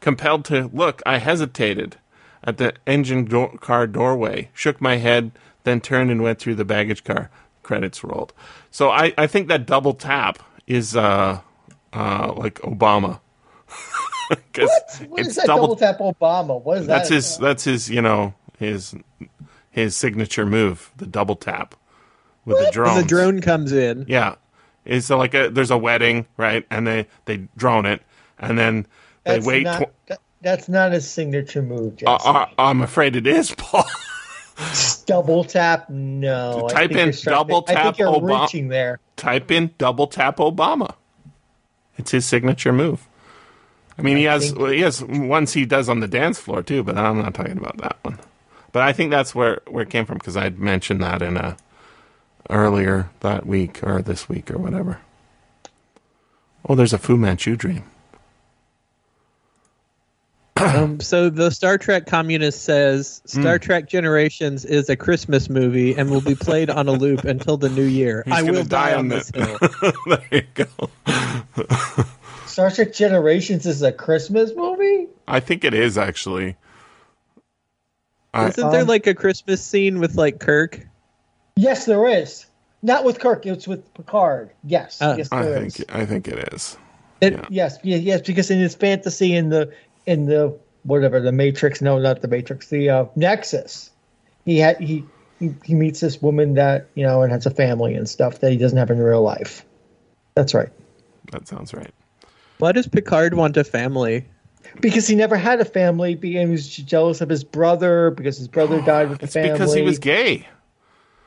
Compelled to look, I hesitated at the engine door- car doorway, shook my head, then turned and went through the baggage car. Credits rolled. So I, I think that double tap is uh, uh, like Obama. *laughs* 'Cause What is that double, tap Obama? What is that's that? his that's his you know his his signature move, the double tap with the drone. The drone comes in. Yeah, it's like a there's a wedding, right? And they they drone it, and then they That's wait. Not, tw- that- that's not a signature move, Jesse. uh, uh, I'm afraid it is, Paul. *laughs* double tap? No. I Type in double I tap think you're Obama. reaching there. Type in double tap Obama. It's his signature move. I mean, he has well, he has ones he does on the dance floor too, but I'm not talking about that one. But I think that's where where it came from because I had mentioned that in a earlier that week or this week or whatever. Oh, there's a Fu Manchu dream. Um, *coughs* so the Star Trek communist says. Star Trek Generations is a Christmas movie and will be played on a loop until the new year. He's I gonna will die, on this hill. *laughs* there you go. Star Trek Generations is a Christmas movie? I think it is actually. Isn't there Um, like a Christmas scene with like Kirk? Yes, there is. Not with Kirk, it's with Picard. Yes, Uh, yes, I think is. I think it is. It- yeah. Yes, yes, because in his fantasy in the in the whatever the Matrix, no, not the Matrix, the uh, Nexus, he had he, he he meets this woman that you know and has a family and stuff that he doesn't have in real life. That's right. That sounds right. Why does Picard want a family? Because he never had a family, because he was jealous of his brother, because his brother died with the It's family. because he was gay.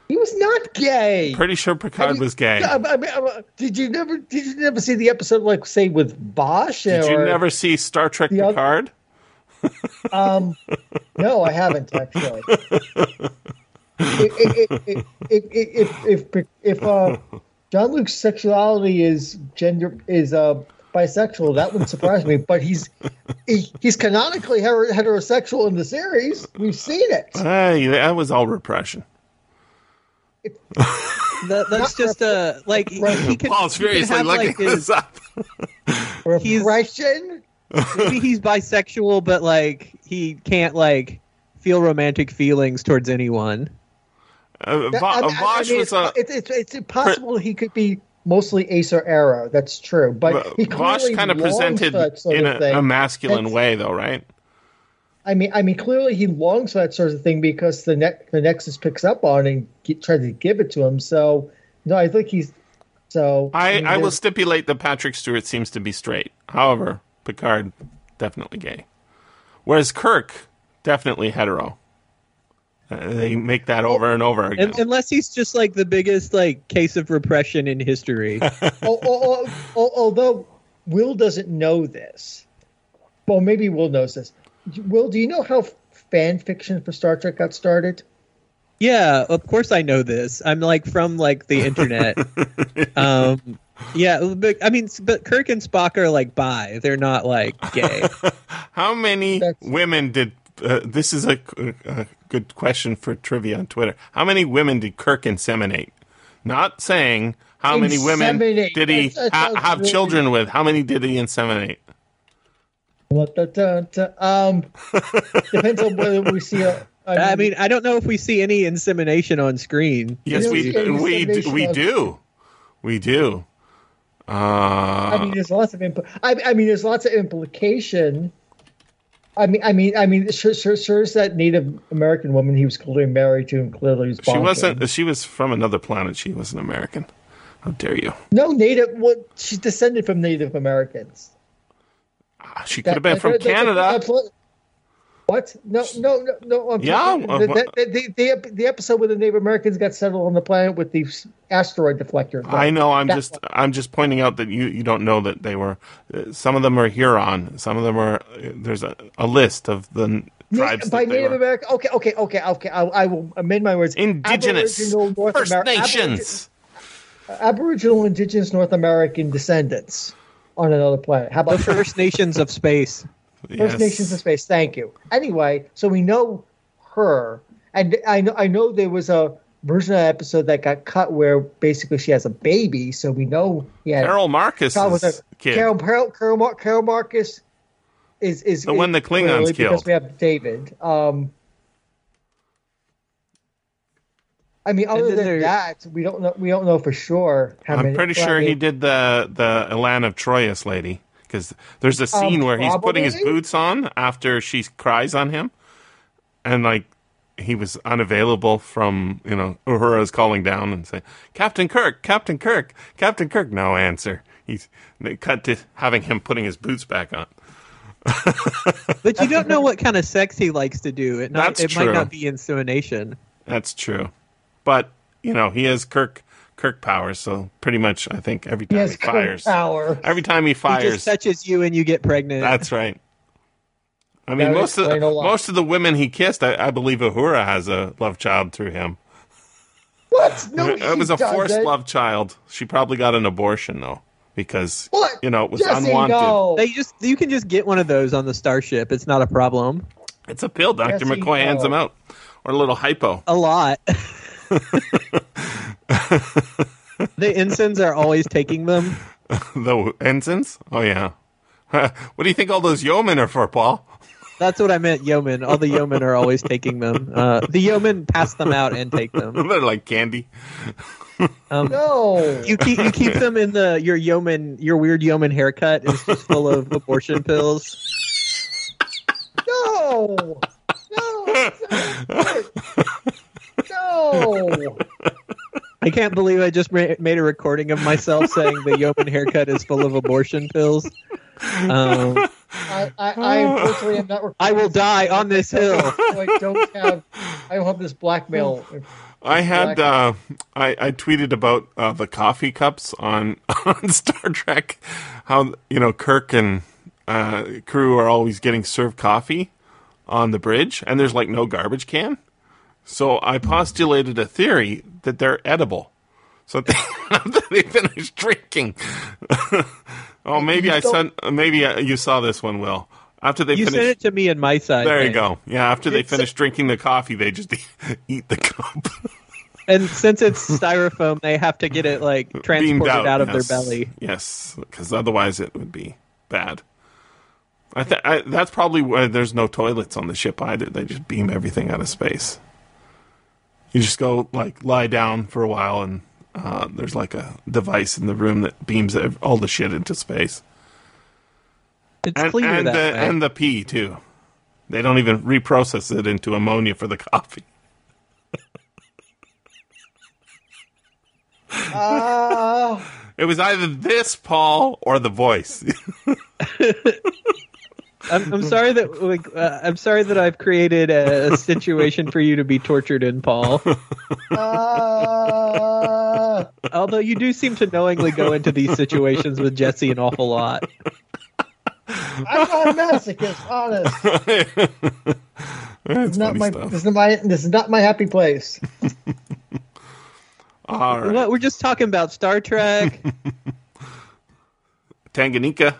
He was not gay. Pretty sure Picard you- was gay. I mean, I- did you never? Did you never see the episode like say with Vash? Did you never see Star Trek Picard? Um, no, I haven't actually. if if if if, if, if uh, Jean-Luc's sexuality is gender is uh, bisexual, that wouldn't surprise me. But he's he, he's canonically heterosexual in the series. We've seen it. Hey, that was all repression. That, that's just a like he, he can, Paul's he can have, looking like, his, this up. *laughs* he's- Repression. maybe he's bisexual, but like he can't like feel romantic feelings towards anyone. Uh, Va- I mean, I mean, was a. it's, it's it's impossible he could be mostly ace or aro. That's true, but he Vosh kind of presented for that sort in a, a masculine That's- way, though, right? I mean, I mean, clearly he longs for that sort of thing because the ne- the Nexus picks up on it and get, tries to give it to him. So, no, I think he's so. I, mean, I will stipulate that Patrick Stewart seems to be straight. However, Picard definitely gay, whereas Kirk definitely hetero. Uh, they make that over and over again. Unless he's just like the biggest like case of repression in history. al- al- al- al- although Will doesn't know this, well, maybe Will knows this. Will, do you know how fan fiction for Star Trek got started? Yeah, of course I know this. I'm like from like the internet. *laughs* um, yeah, but I mean, but Kirk and Spock are like bi. They're not like gay. *laughs* How many That's- women did? Uh, this is a, a good question for trivia on Twitter. How many women did Kirk inseminate? Not saying how many women did he That- that ha- have children with? How many did he inseminate? What the da- da- um depends on whether we see a. I mean, I don't know if we see any insemination on screen. Yes, don't we we d- we do, we do. Uh, I mean, there's lots of impl- I, I mean, there's lots of implication. I mean, I mean, I mean, sure, sure, sure is that Native American woman he was clearly married to and clearly was. she wasn't. She was from another planet. She wasn't American. How dare you? No, Native. What? She's descended from Native Americans. Ah, She could have been from That- that- Canada. that's what-? No, no, no, no. I'm Yeah, talking- the, the, the, the, episode where the Native Americans got settled on the planet with the asteroid deflector. I know. I'm That just. one. I'm just pointing out that you you don't know that they were. Uh, some of them are Huron. Some of them are. Uh, there's a, a list of the tribes by Native. American. Okay, okay, okay, okay. I, I will amend my words. Indigenous Aboriginal North First Amer- Nations. Aboriginal, Aboriginal Indigenous North American descendants on another planet. How about The about First Nations of space. *laughs* First Yes. Nations of Space. Thank you. Anyway, so we know her, and I know I know there was a version of that episode that got cut where basically she has a baby, so we know yeah. Carol Marcus Child with a- kid. Carol, Carol, Carol, Carol Marcus is is The one the Klingons clearly because killed. we have David. Um, I mean, other than there- that, we don't know. We don't know for sure how I'm many. pretty well, I sure he did the the Elaan of Troyius lady because there's a scene Um, where he's putting his boots on after she cries on him, and like he was unavailable from you know Uhura's calling down and saying Captain Kirk, Captain Kirk, Captain Kirk. No answer. He's they cut to having him putting his boots back on. *laughs* But you don't know what kind of sex he likes to do. It, not, That's it true. might not be insemination. That's true, but you know he has Kirk Kirk powers, so pretty much I think every He time has he fires, power. every time he He fires, just touches you and you get pregnant. That's right. I mean, That most of the, most of the women he kissed, I, I believe Uhura has a love child through him. What? No, it was a forced doesn't. love child. She probably got an abortion though, because What? you know it was Jesse, unwanted. no. They just you can just get one of those on the starship. It's not a problem. It's a pill. Doctor Jesse, McCoy hands no. them out, or a little hypo. A lot. *laughs* the ensigns are always taking them. the ensigns. Oh yeah. *laughs* what do you think all those yeomen are for, Paul? That's what I meant, yeomen. All the yeomen are always taking them. Uh, the yeomen pass them out and take them. *laughs* They're like candy. Um, No. You keep you keep them in the your yeoman your weird yeoman haircut is just full of abortion pills. No. No. *laughs* No. *laughs* I can't believe I just made a recording of myself saying the yeoman haircut is full of abortion pills. Um, I, I, I unfortunately am not. I will die on this hill. *laughs* I don't have. I don't have this blackmail. I had uh, I, I tweeted about uh, the coffee cups on *laughs* on Star Trek, how you know Kirk and uh, crew are always getting served coffee on the bridge, and there's like no garbage can. So I postulated a theory that they're edible, so they, after they finish drinking. *laughs* oh, maybe You I sent. Maybe uh, you saw this one, Will. After they You finish, sent it to me in my side. there you go. Yeah, after they It's- finish drinking the coffee, they just *laughs* eat the cup. *laughs* And since it's styrofoam, they have to get it like transported out, of yes. their belly. Yes, because otherwise it would be bad. I, th- I that's probably why there's no toilets on the ship either. They just beam everything out of space. You just go like lie down for a while, and uh, there's like a device in the room that beams all the shit into space, It's and cleaner and that the way. and the pee too. They don't even reprocess it into ammonia for the *laughs* coffee. Ah. It was either this Paul or the voice. *laughs* I'm, I'm sorry that like uh, I'm sorry that I've created a, a situation for you to be tortured in, Paul. Ah. Although you do seem to knowingly go into these situations with Jesse an awful lot. I'm not a masochist, honest. It's not my stuff. this is my this is not my happy place. *laughs* All right. What, we're just talking about Star Trek. *laughs* Tanganyika.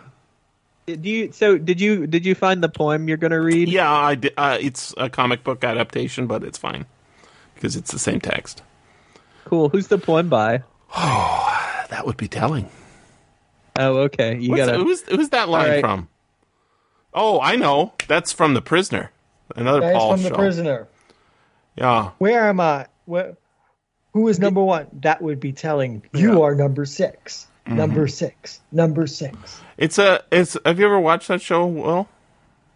Do you? So did you? Did you find the poem you're going to read? Yeah, I di- uh, it's a comic book adaptation, but it's fine because it's the same text. Cool. Who's the poem by? Oh, *sighs* that would be telling. Oh, okay. You gotta. who's who's that line All right. from? Oh, I know. That's from The Prisoner. Another That is Paul from the prisoner. Yeah. Where am I? Where, who is number one? That would be telling. You Yeah. are number 6 Number six. Number six. It's a it's have you ever watched that show, Will?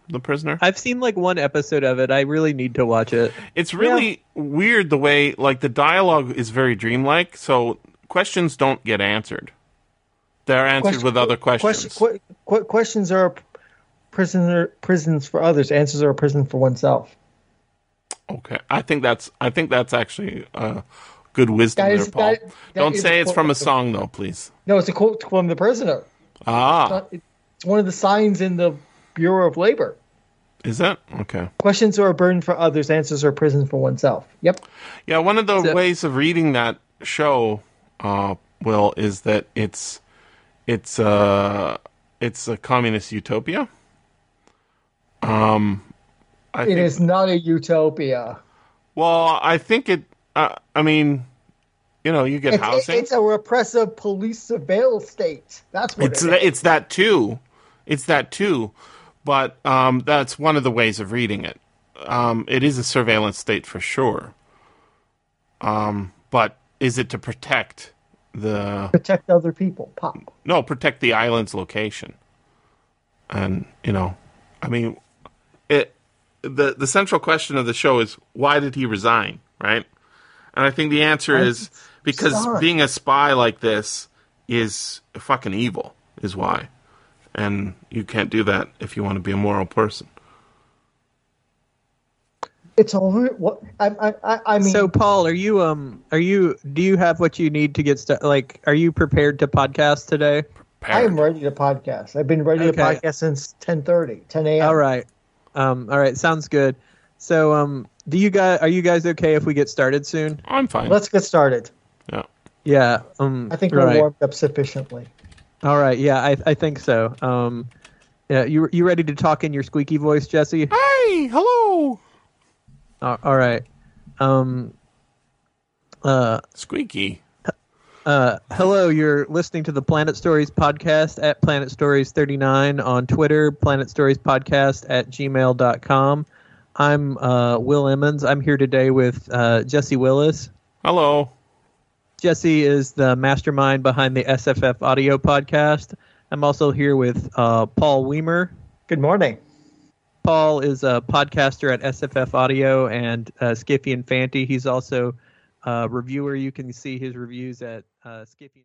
The Prisoner? I've seen like one episode of it. I really need to watch it. It's really weird the way like the dialogue is very dreamlike, so questions don't get answered. They're answered Question- with other Question, questions. que- que- questions are prisoner prisons for others. Answers are a prison for oneself. Okay, I think that's I think that's actually uh, good wisdom That there, is- Paul. that- that Don't say it's from a song though, please. No, it's a quote from the prisoner. Ah, It's one of the signs in the Bureau of Labor. is that okay? Questions are a burden for others. Answers are a prison for oneself. Yep. Yeah, one of the So- ways of reading that show, uh, Will, is that it's it's uh it's a communist utopia. Um, I It think, is not a utopia. Well, I think it. I mean, you know, you get It's, housing. it's a repressive police surveillance state. That's what it's it it's that too. It's that too. But um, that's one of the ways of reading it. Um, it is a surveillance state for sure. Um, but is it to protect the Protect other people. Pop. no protect the island's location? And you know, I mean, it the the central question of the show is why did he resign, right? And I think the answer is because Spy. being a spy like this is fucking evil, is why. And you can't do that if you want to be a moral person. It's over. What I I I, I mean. So, Paul, are you um are you do you have what you need to get started? Like, are you prepared to podcast today? I am ready to podcast. I've been ready to podcast since 10:30, 10 a.m. All right, um, all right, sounds good. So, um, do you guys are you guys okay if we get started soon? I'm fine. Let's get started. yeah. Yeah, um, I think we're right. warmed up sufficiently. All right, yeah, I I think so. Um, yeah, you you ready to talk in your squeaky voice, Jesse? Hey, hello. Uh, all right. Um, uh, Squeaky. Uh, hello, you're listening to the Planet Stories podcast at Planet Stories 39 on Twitter, Planet Stories podcast at gmail.com. I'm uh, Will Emmons. I'm here today with uh, Jesse Willis. Hello. Jesse is the mastermind behind the SFF audio podcast. I'm also here with uh, Paul Weimer. Good morning. Paul is a podcaster at SFF Audio and uh, Skiffy and Fanty. He's also a reviewer. You can see his reviews at uh, Skiffy.